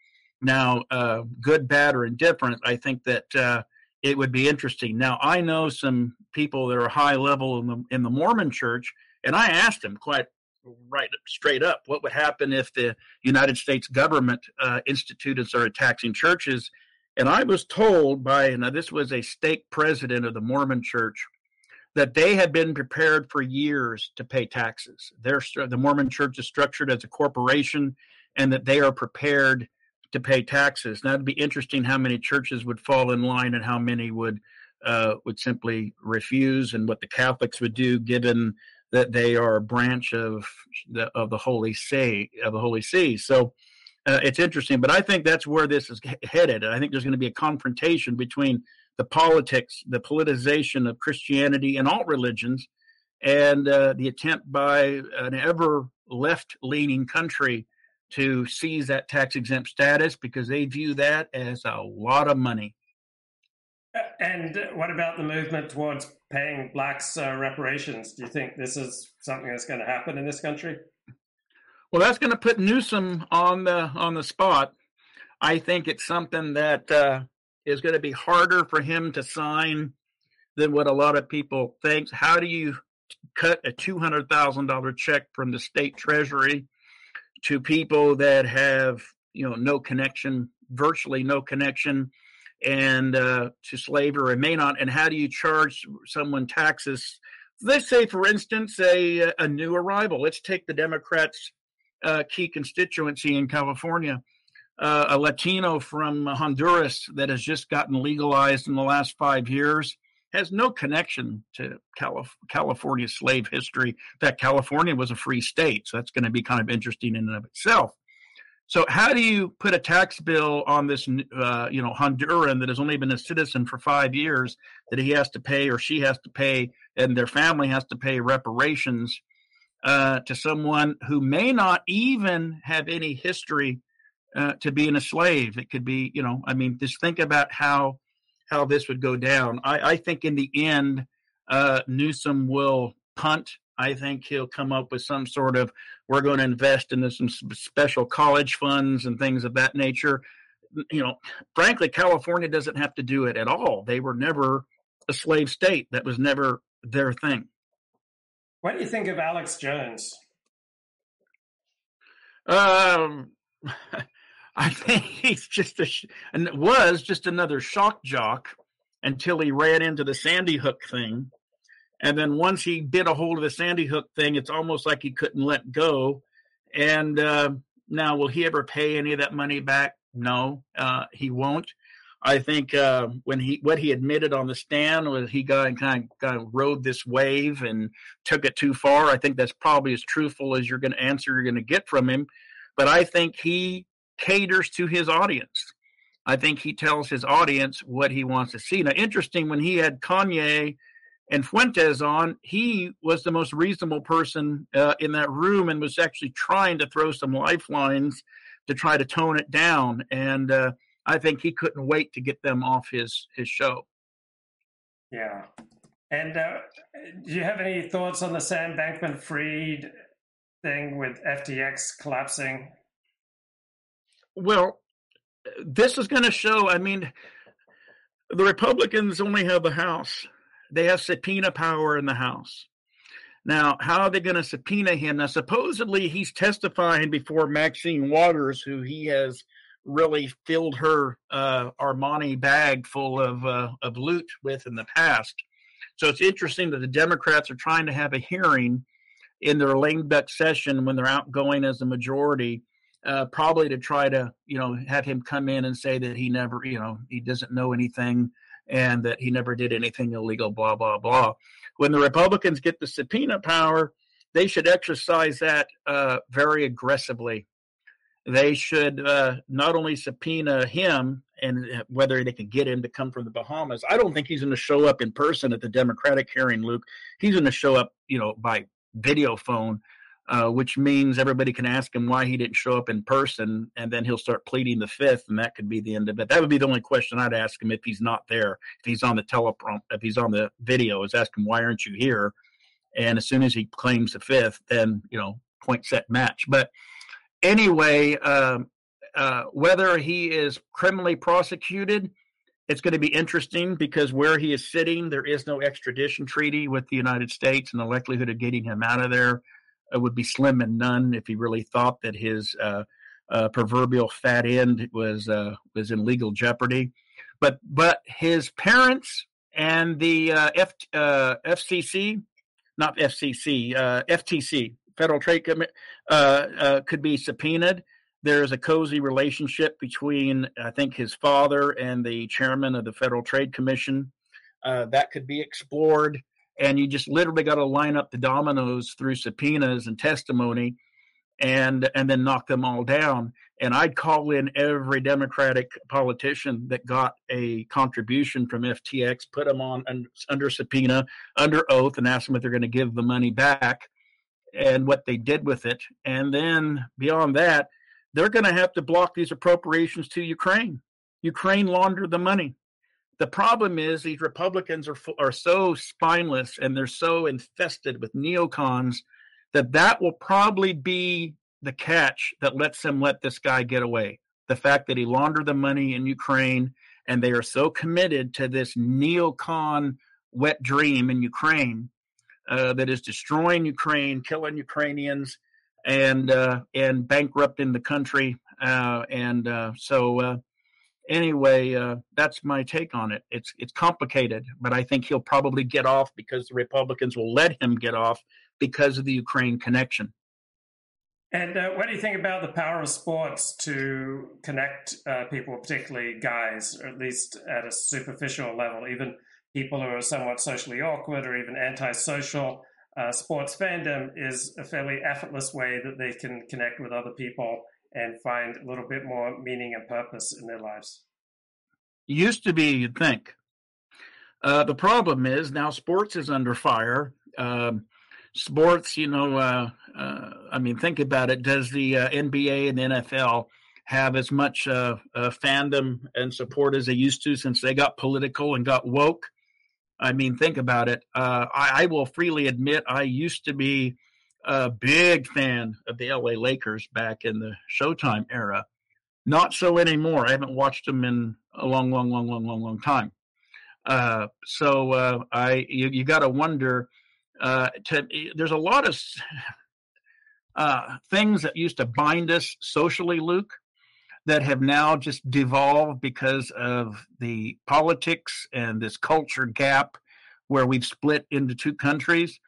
Now, uh, good, bad, or indifferent, I think that uh, it would be interesting. Now, I know some people that are high level in the in the Mormon Church, and I asked them quite right straight up what would happen if the United States government uh, instituted started taxing churches. And I was told by now this was a stake president of the Mormon Church that they had been prepared for years to pay taxes. Their the Mormon Church is structured as a corporation, and that they are prepared to pay taxes. Now it'd be interesting how many churches would fall in line and how many would uh, would simply refuse, and what the Catholics would do, given that they are a branch of the of the Holy See of the Holy See. So uh, it's interesting, but I think that's where this is headed. I think there's going to be a confrontation between the politics, the politicization of Christianity and all religions, and uh, the attempt by an ever left leaning country to seize that tax exempt status because they view that as a lot of money. And what about the movement towards paying blacks uh, reparations? Do you think this is something that's going to happen in this country? Well, that's going to put Newsom on the on the spot. I think it's something that uh, is going to be harder for him to sign than what a lot of people think. How do you cut a two hundred thousand dollar check from the state treasury to people that have you know no connection, virtually no connection, and uh, to slavery and may not. And how do you charge someone taxes? Let's say, for instance, a a new arrival. Let's take the Democrats' uh, key constituency in California. Uh, a Latino from Honduras that has just gotten legalized in the last five years has no connection to Calif- California slave history. In fact, California was a free state, so that's going to be kind of interesting in and of itself. So, how do you put a tax bill on this, uh, you know, Honduran that has only been a citizen for five years that he has to pay or she has to pay, and their family has to pay reparations uh, to someone who may not even have any history uh, to being a slave? It could be, you know, I mean, just think about how how this would go down. I, I think in the end, uh, Newsom will punt. I think he'll come up with some sort of we're going to invest in some special college funds and things of that nature. You know, frankly, California doesn't have to do it at all. They were never a slave state. That was never their thing. What do you think of Alex Jones? Um, <laughs> <laughs> I think he's just a and was just another shock jock until he ran into the Sandy Hook thing, and then once he bit a hold of the Sandy Hook thing, it's almost like he couldn't let go. And uh, now, will he ever pay any of that money back? No, uh, he won't. I think uh, when he what he admitted on the stand was he got and kind of, kind of rode this wave and took it too far. I think that's probably as truthful as you're going to answer you're going to get from him. But I think he caters to his audience. I think he tells his audience what he wants to see. Now, interesting, when he had Kanye and Fuentes on, he was the most reasonable person uh, in that room and was actually trying to throw some lifelines to try to tone it down. And uh, I think he couldn't wait to get them off his his show. Yeah. And uh, do you have any thoughts on the Sam Bankman-Fried thing with FTX collapsing? Well, this is going to show. I mean, the Republicans only have the House, they have subpoena power in the House. Now, how are they going to subpoena him? Now, supposedly he's testifying before Maxine Waters, who he has really filled her uh, Armani bag full of uh, of loot with in the past. So it's interesting that the Democrats are trying to have a hearing in their lame duck session when they're outgoing as a majority, uh, probably to try to you know have him come in and say that he never you know he doesn't know anything and that he never did anything illegal. Blah blah blah. When the Republicans get the subpoena power, they should exercise that uh, very aggressively they should uh, not only subpoena him and uh, whether they can get him to come from the Bahamas. I don't think he's going to show up in person at the Democratic hearing, Luke. He's going to show up, you know, by video phone, uh, which means everybody can ask him why he didn't show up in person, and then he'll start pleading the fifth, and that could be the end of it. That would be the only question I'd ask him if he's not there, if he's on the teleprompt, if he's on the video, is ask him why aren't you here? And as soon as he claims the fifth, then you know, point set match. But anyway, um, uh, whether he is criminally prosecuted, it's going to be interesting because where he is sitting, there is no extradition treaty with the United States, and the likelihood of getting him out of there would be slim and none if he really thought that his uh, uh, proverbial fat end was uh, was in legal jeopardy. But but his parents and the uh, F, FCC, not FCC, FTC, Federal Trade Commission uh, uh, could be subpoenaed. There's a cozy relationship between, I think, his father and the chairman of the Federal Trade Commission. Uh, that could be explored, and you just literally got to line up the dominoes through subpoenas and testimony, and and then knock them all down. And I'd call in every Democratic politician that got a contribution from FTX, put them on under subpoena, under oath, and ask them if they're going to give the money back and what they did with it. And then beyond that, they're going to have to block these appropriations to Ukraine. Ukraine laundered the money. The problem is these Republicans are are so spineless and they're so infested with neocons that that will probably be the catch that lets them let this guy get away. The fact that he laundered the money in Ukraine and they are so committed to this neocon wet dream in Ukraine uh, that is destroying Ukraine, killing Ukrainians, and uh, and bankrupting the country. Uh, and uh, so, uh, anyway, uh, that's my take on it. It's it's complicated, but I think he'll probably get off because the Republicans will let him get off because of the Ukraine connection. And uh, what do you think about the power of sports to connect uh, people, particularly guys, or at least at a superficial level, even people who are somewhat socially awkward or even antisocial. Uh, sports fandom is a fairly effortless way that they can connect with other people and find a little bit more meaning and purpose in their lives. Used to be, you'd think. Uh, the problem is now sports is under fire. Um, sports, you know, uh, uh I mean, think about it. Does the uh, NBA and NFL have as much uh, fandom and support as they used to since they got political and got woke? I mean, think about it. Uh, I, I, will freely admit I used to be a big fan of the LA Lakers back in the Showtime era. Not so anymore. I haven't watched them in a long, long, long, long, long, long time. Uh, so uh, I, you, you got to wonder. Uh, to, there's a lot of <sighs> uh, things that used to bind us socially, Luke, that have now just devolved because of the politics and this culture gap where we've split into two countries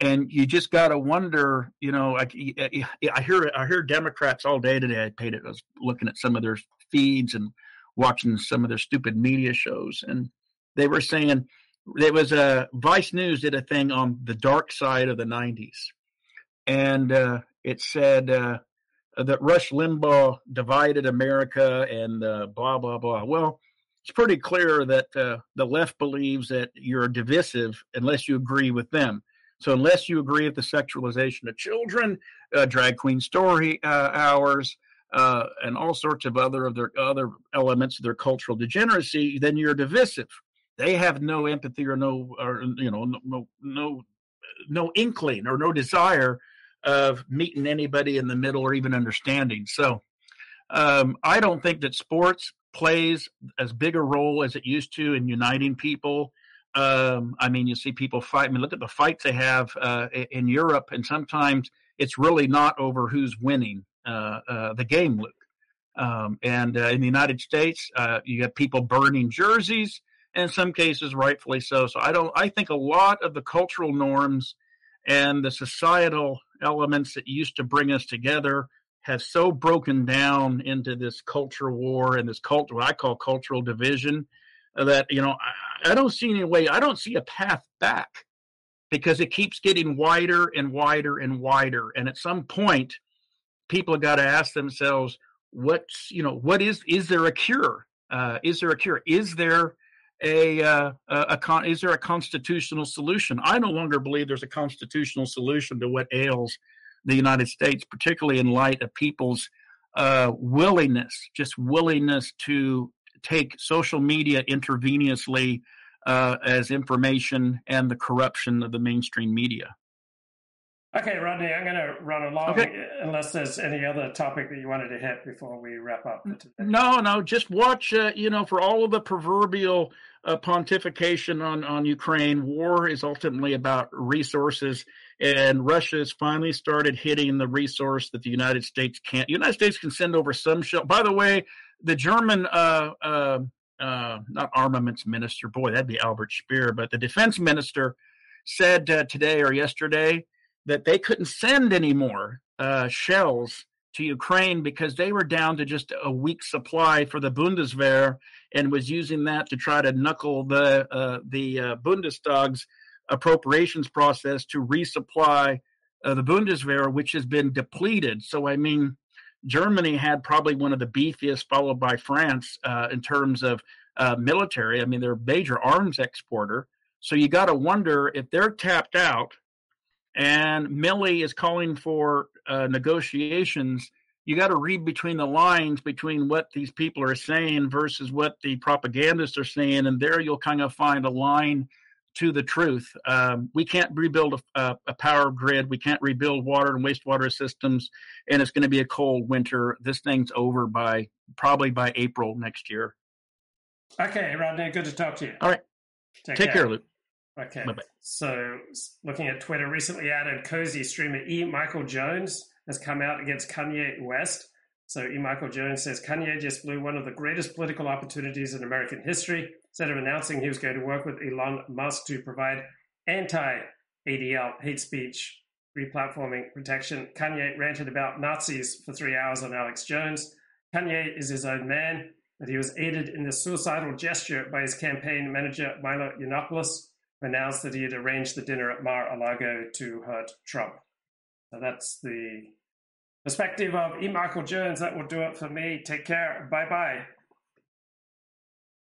and you just got to wonder you know I, I hear i hear democrats all day today i paid it i was looking at some of their feeds and watching some of their stupid media shows and they were saying there was a vice news did a thing on the dark side of the 90s and uh, it said uh, that Rush Limbaugh divided America and uh, blah blah blah. Well, it's pretty clear that uh, the left believes that you're divisive unless you agree with them. So unless you agree with the sexualization of children, uh, drag queen story uh, hours, uh, and all sorts of other of their other elements of their cultural degeneracy, then you're divisive. They have no empathy or no, or you know, no, no, no inkling or no desire of meeting anybody in the middle or even understanding. So, um, I don't think that sports plays as big a role as it used to in uniting people. Um, I mean, you see people fight. I mean, look at the fights they have uh, in Europe, and sometimes it's really not over who's winning uh, uh, the game, Luke. Um, and uh, in the United States, uh, you have people burning jerseys, and in some cases, rightfully so. So I don't. I think a lot of the cultural norms and the societal elements that used to bring us together have so broken down into this culture war and this cult what I call cultural division that you know I, I don't see any way I don't see a path back because it keeps getting wider and wider and wider. And at some point people have got to ask themselves what's you know what is is there a cure? Uh, is there a cure? Is there a, uh, a, con- is there a constitutional solution? I no longer believe there's a constitutional solution to what ails the United States, particularly in light of people's uh, willingness, just willingness to take social media intravenously uh, as information and the corruption of the mainstream media. Okay, Rodney, I'm going to run along Okay. unless there's any other topic that you wanted to hit before we wrap up today. No, no, just watch. Uh, you know, for all of the proverbial uh, pontification on on Ukraine, war is ultimately about resources, and Russia has finally started hitting the resource that the United States can't. The United States can send over some shell. By the way, the German. Uh, uh, uh, not armaments minister, boy, that'd be Albert Speer, but the defense minister said uh, today or yesterday that they couldn't send any more uh, shells to Ukraine because they were down to just a week supply for the Bundeswehr and was using that to try to knuckle the uh, the Bundestag's appropriations process to resupply the Bundeswehr, which has been depleted. So I mean, Germany had probably one of the beefiest, followed by France, uh, in terms of uh, military. I mean, they're a major arms exporter. So you got to wonder if they're tapped out and Milley is calling for uh, negotiations. You got to read between the lines between what these people are saying versus what the propagandists are saying, and there you'll kind of find a line to the truth. Um, we can't rebuild a, a, a power grid. We can't rebuild water and wastewater systems, and it's going to be a cold winter. This thing's over by probably by April next year. Okay, Rodney, good to talk to you. All right, take care, Luke. Okay. Bye-bye. So, looking at Twitter, recently added cozy streamer E. Michael Jones has come out against Kanye West. So, E. Michael Jones says Kanye just blew one of the greatest political opportunities in American history. Instead of announcing he was going to work with Elon Musk to provide anti ADL hate speech replatforming protection, Kanye ranted about Nazis for three hours on Alex Jones. Kanye is his own man, but he was aided in this suicidal gesture by his campaign manager, Milo Yiannopoulos, who announced that he had arranged the dinner at Mar-a-Lago to hurt Trump. So that's the perspective of E. Michael Jones. That will do it for me. Take care. Bye bye.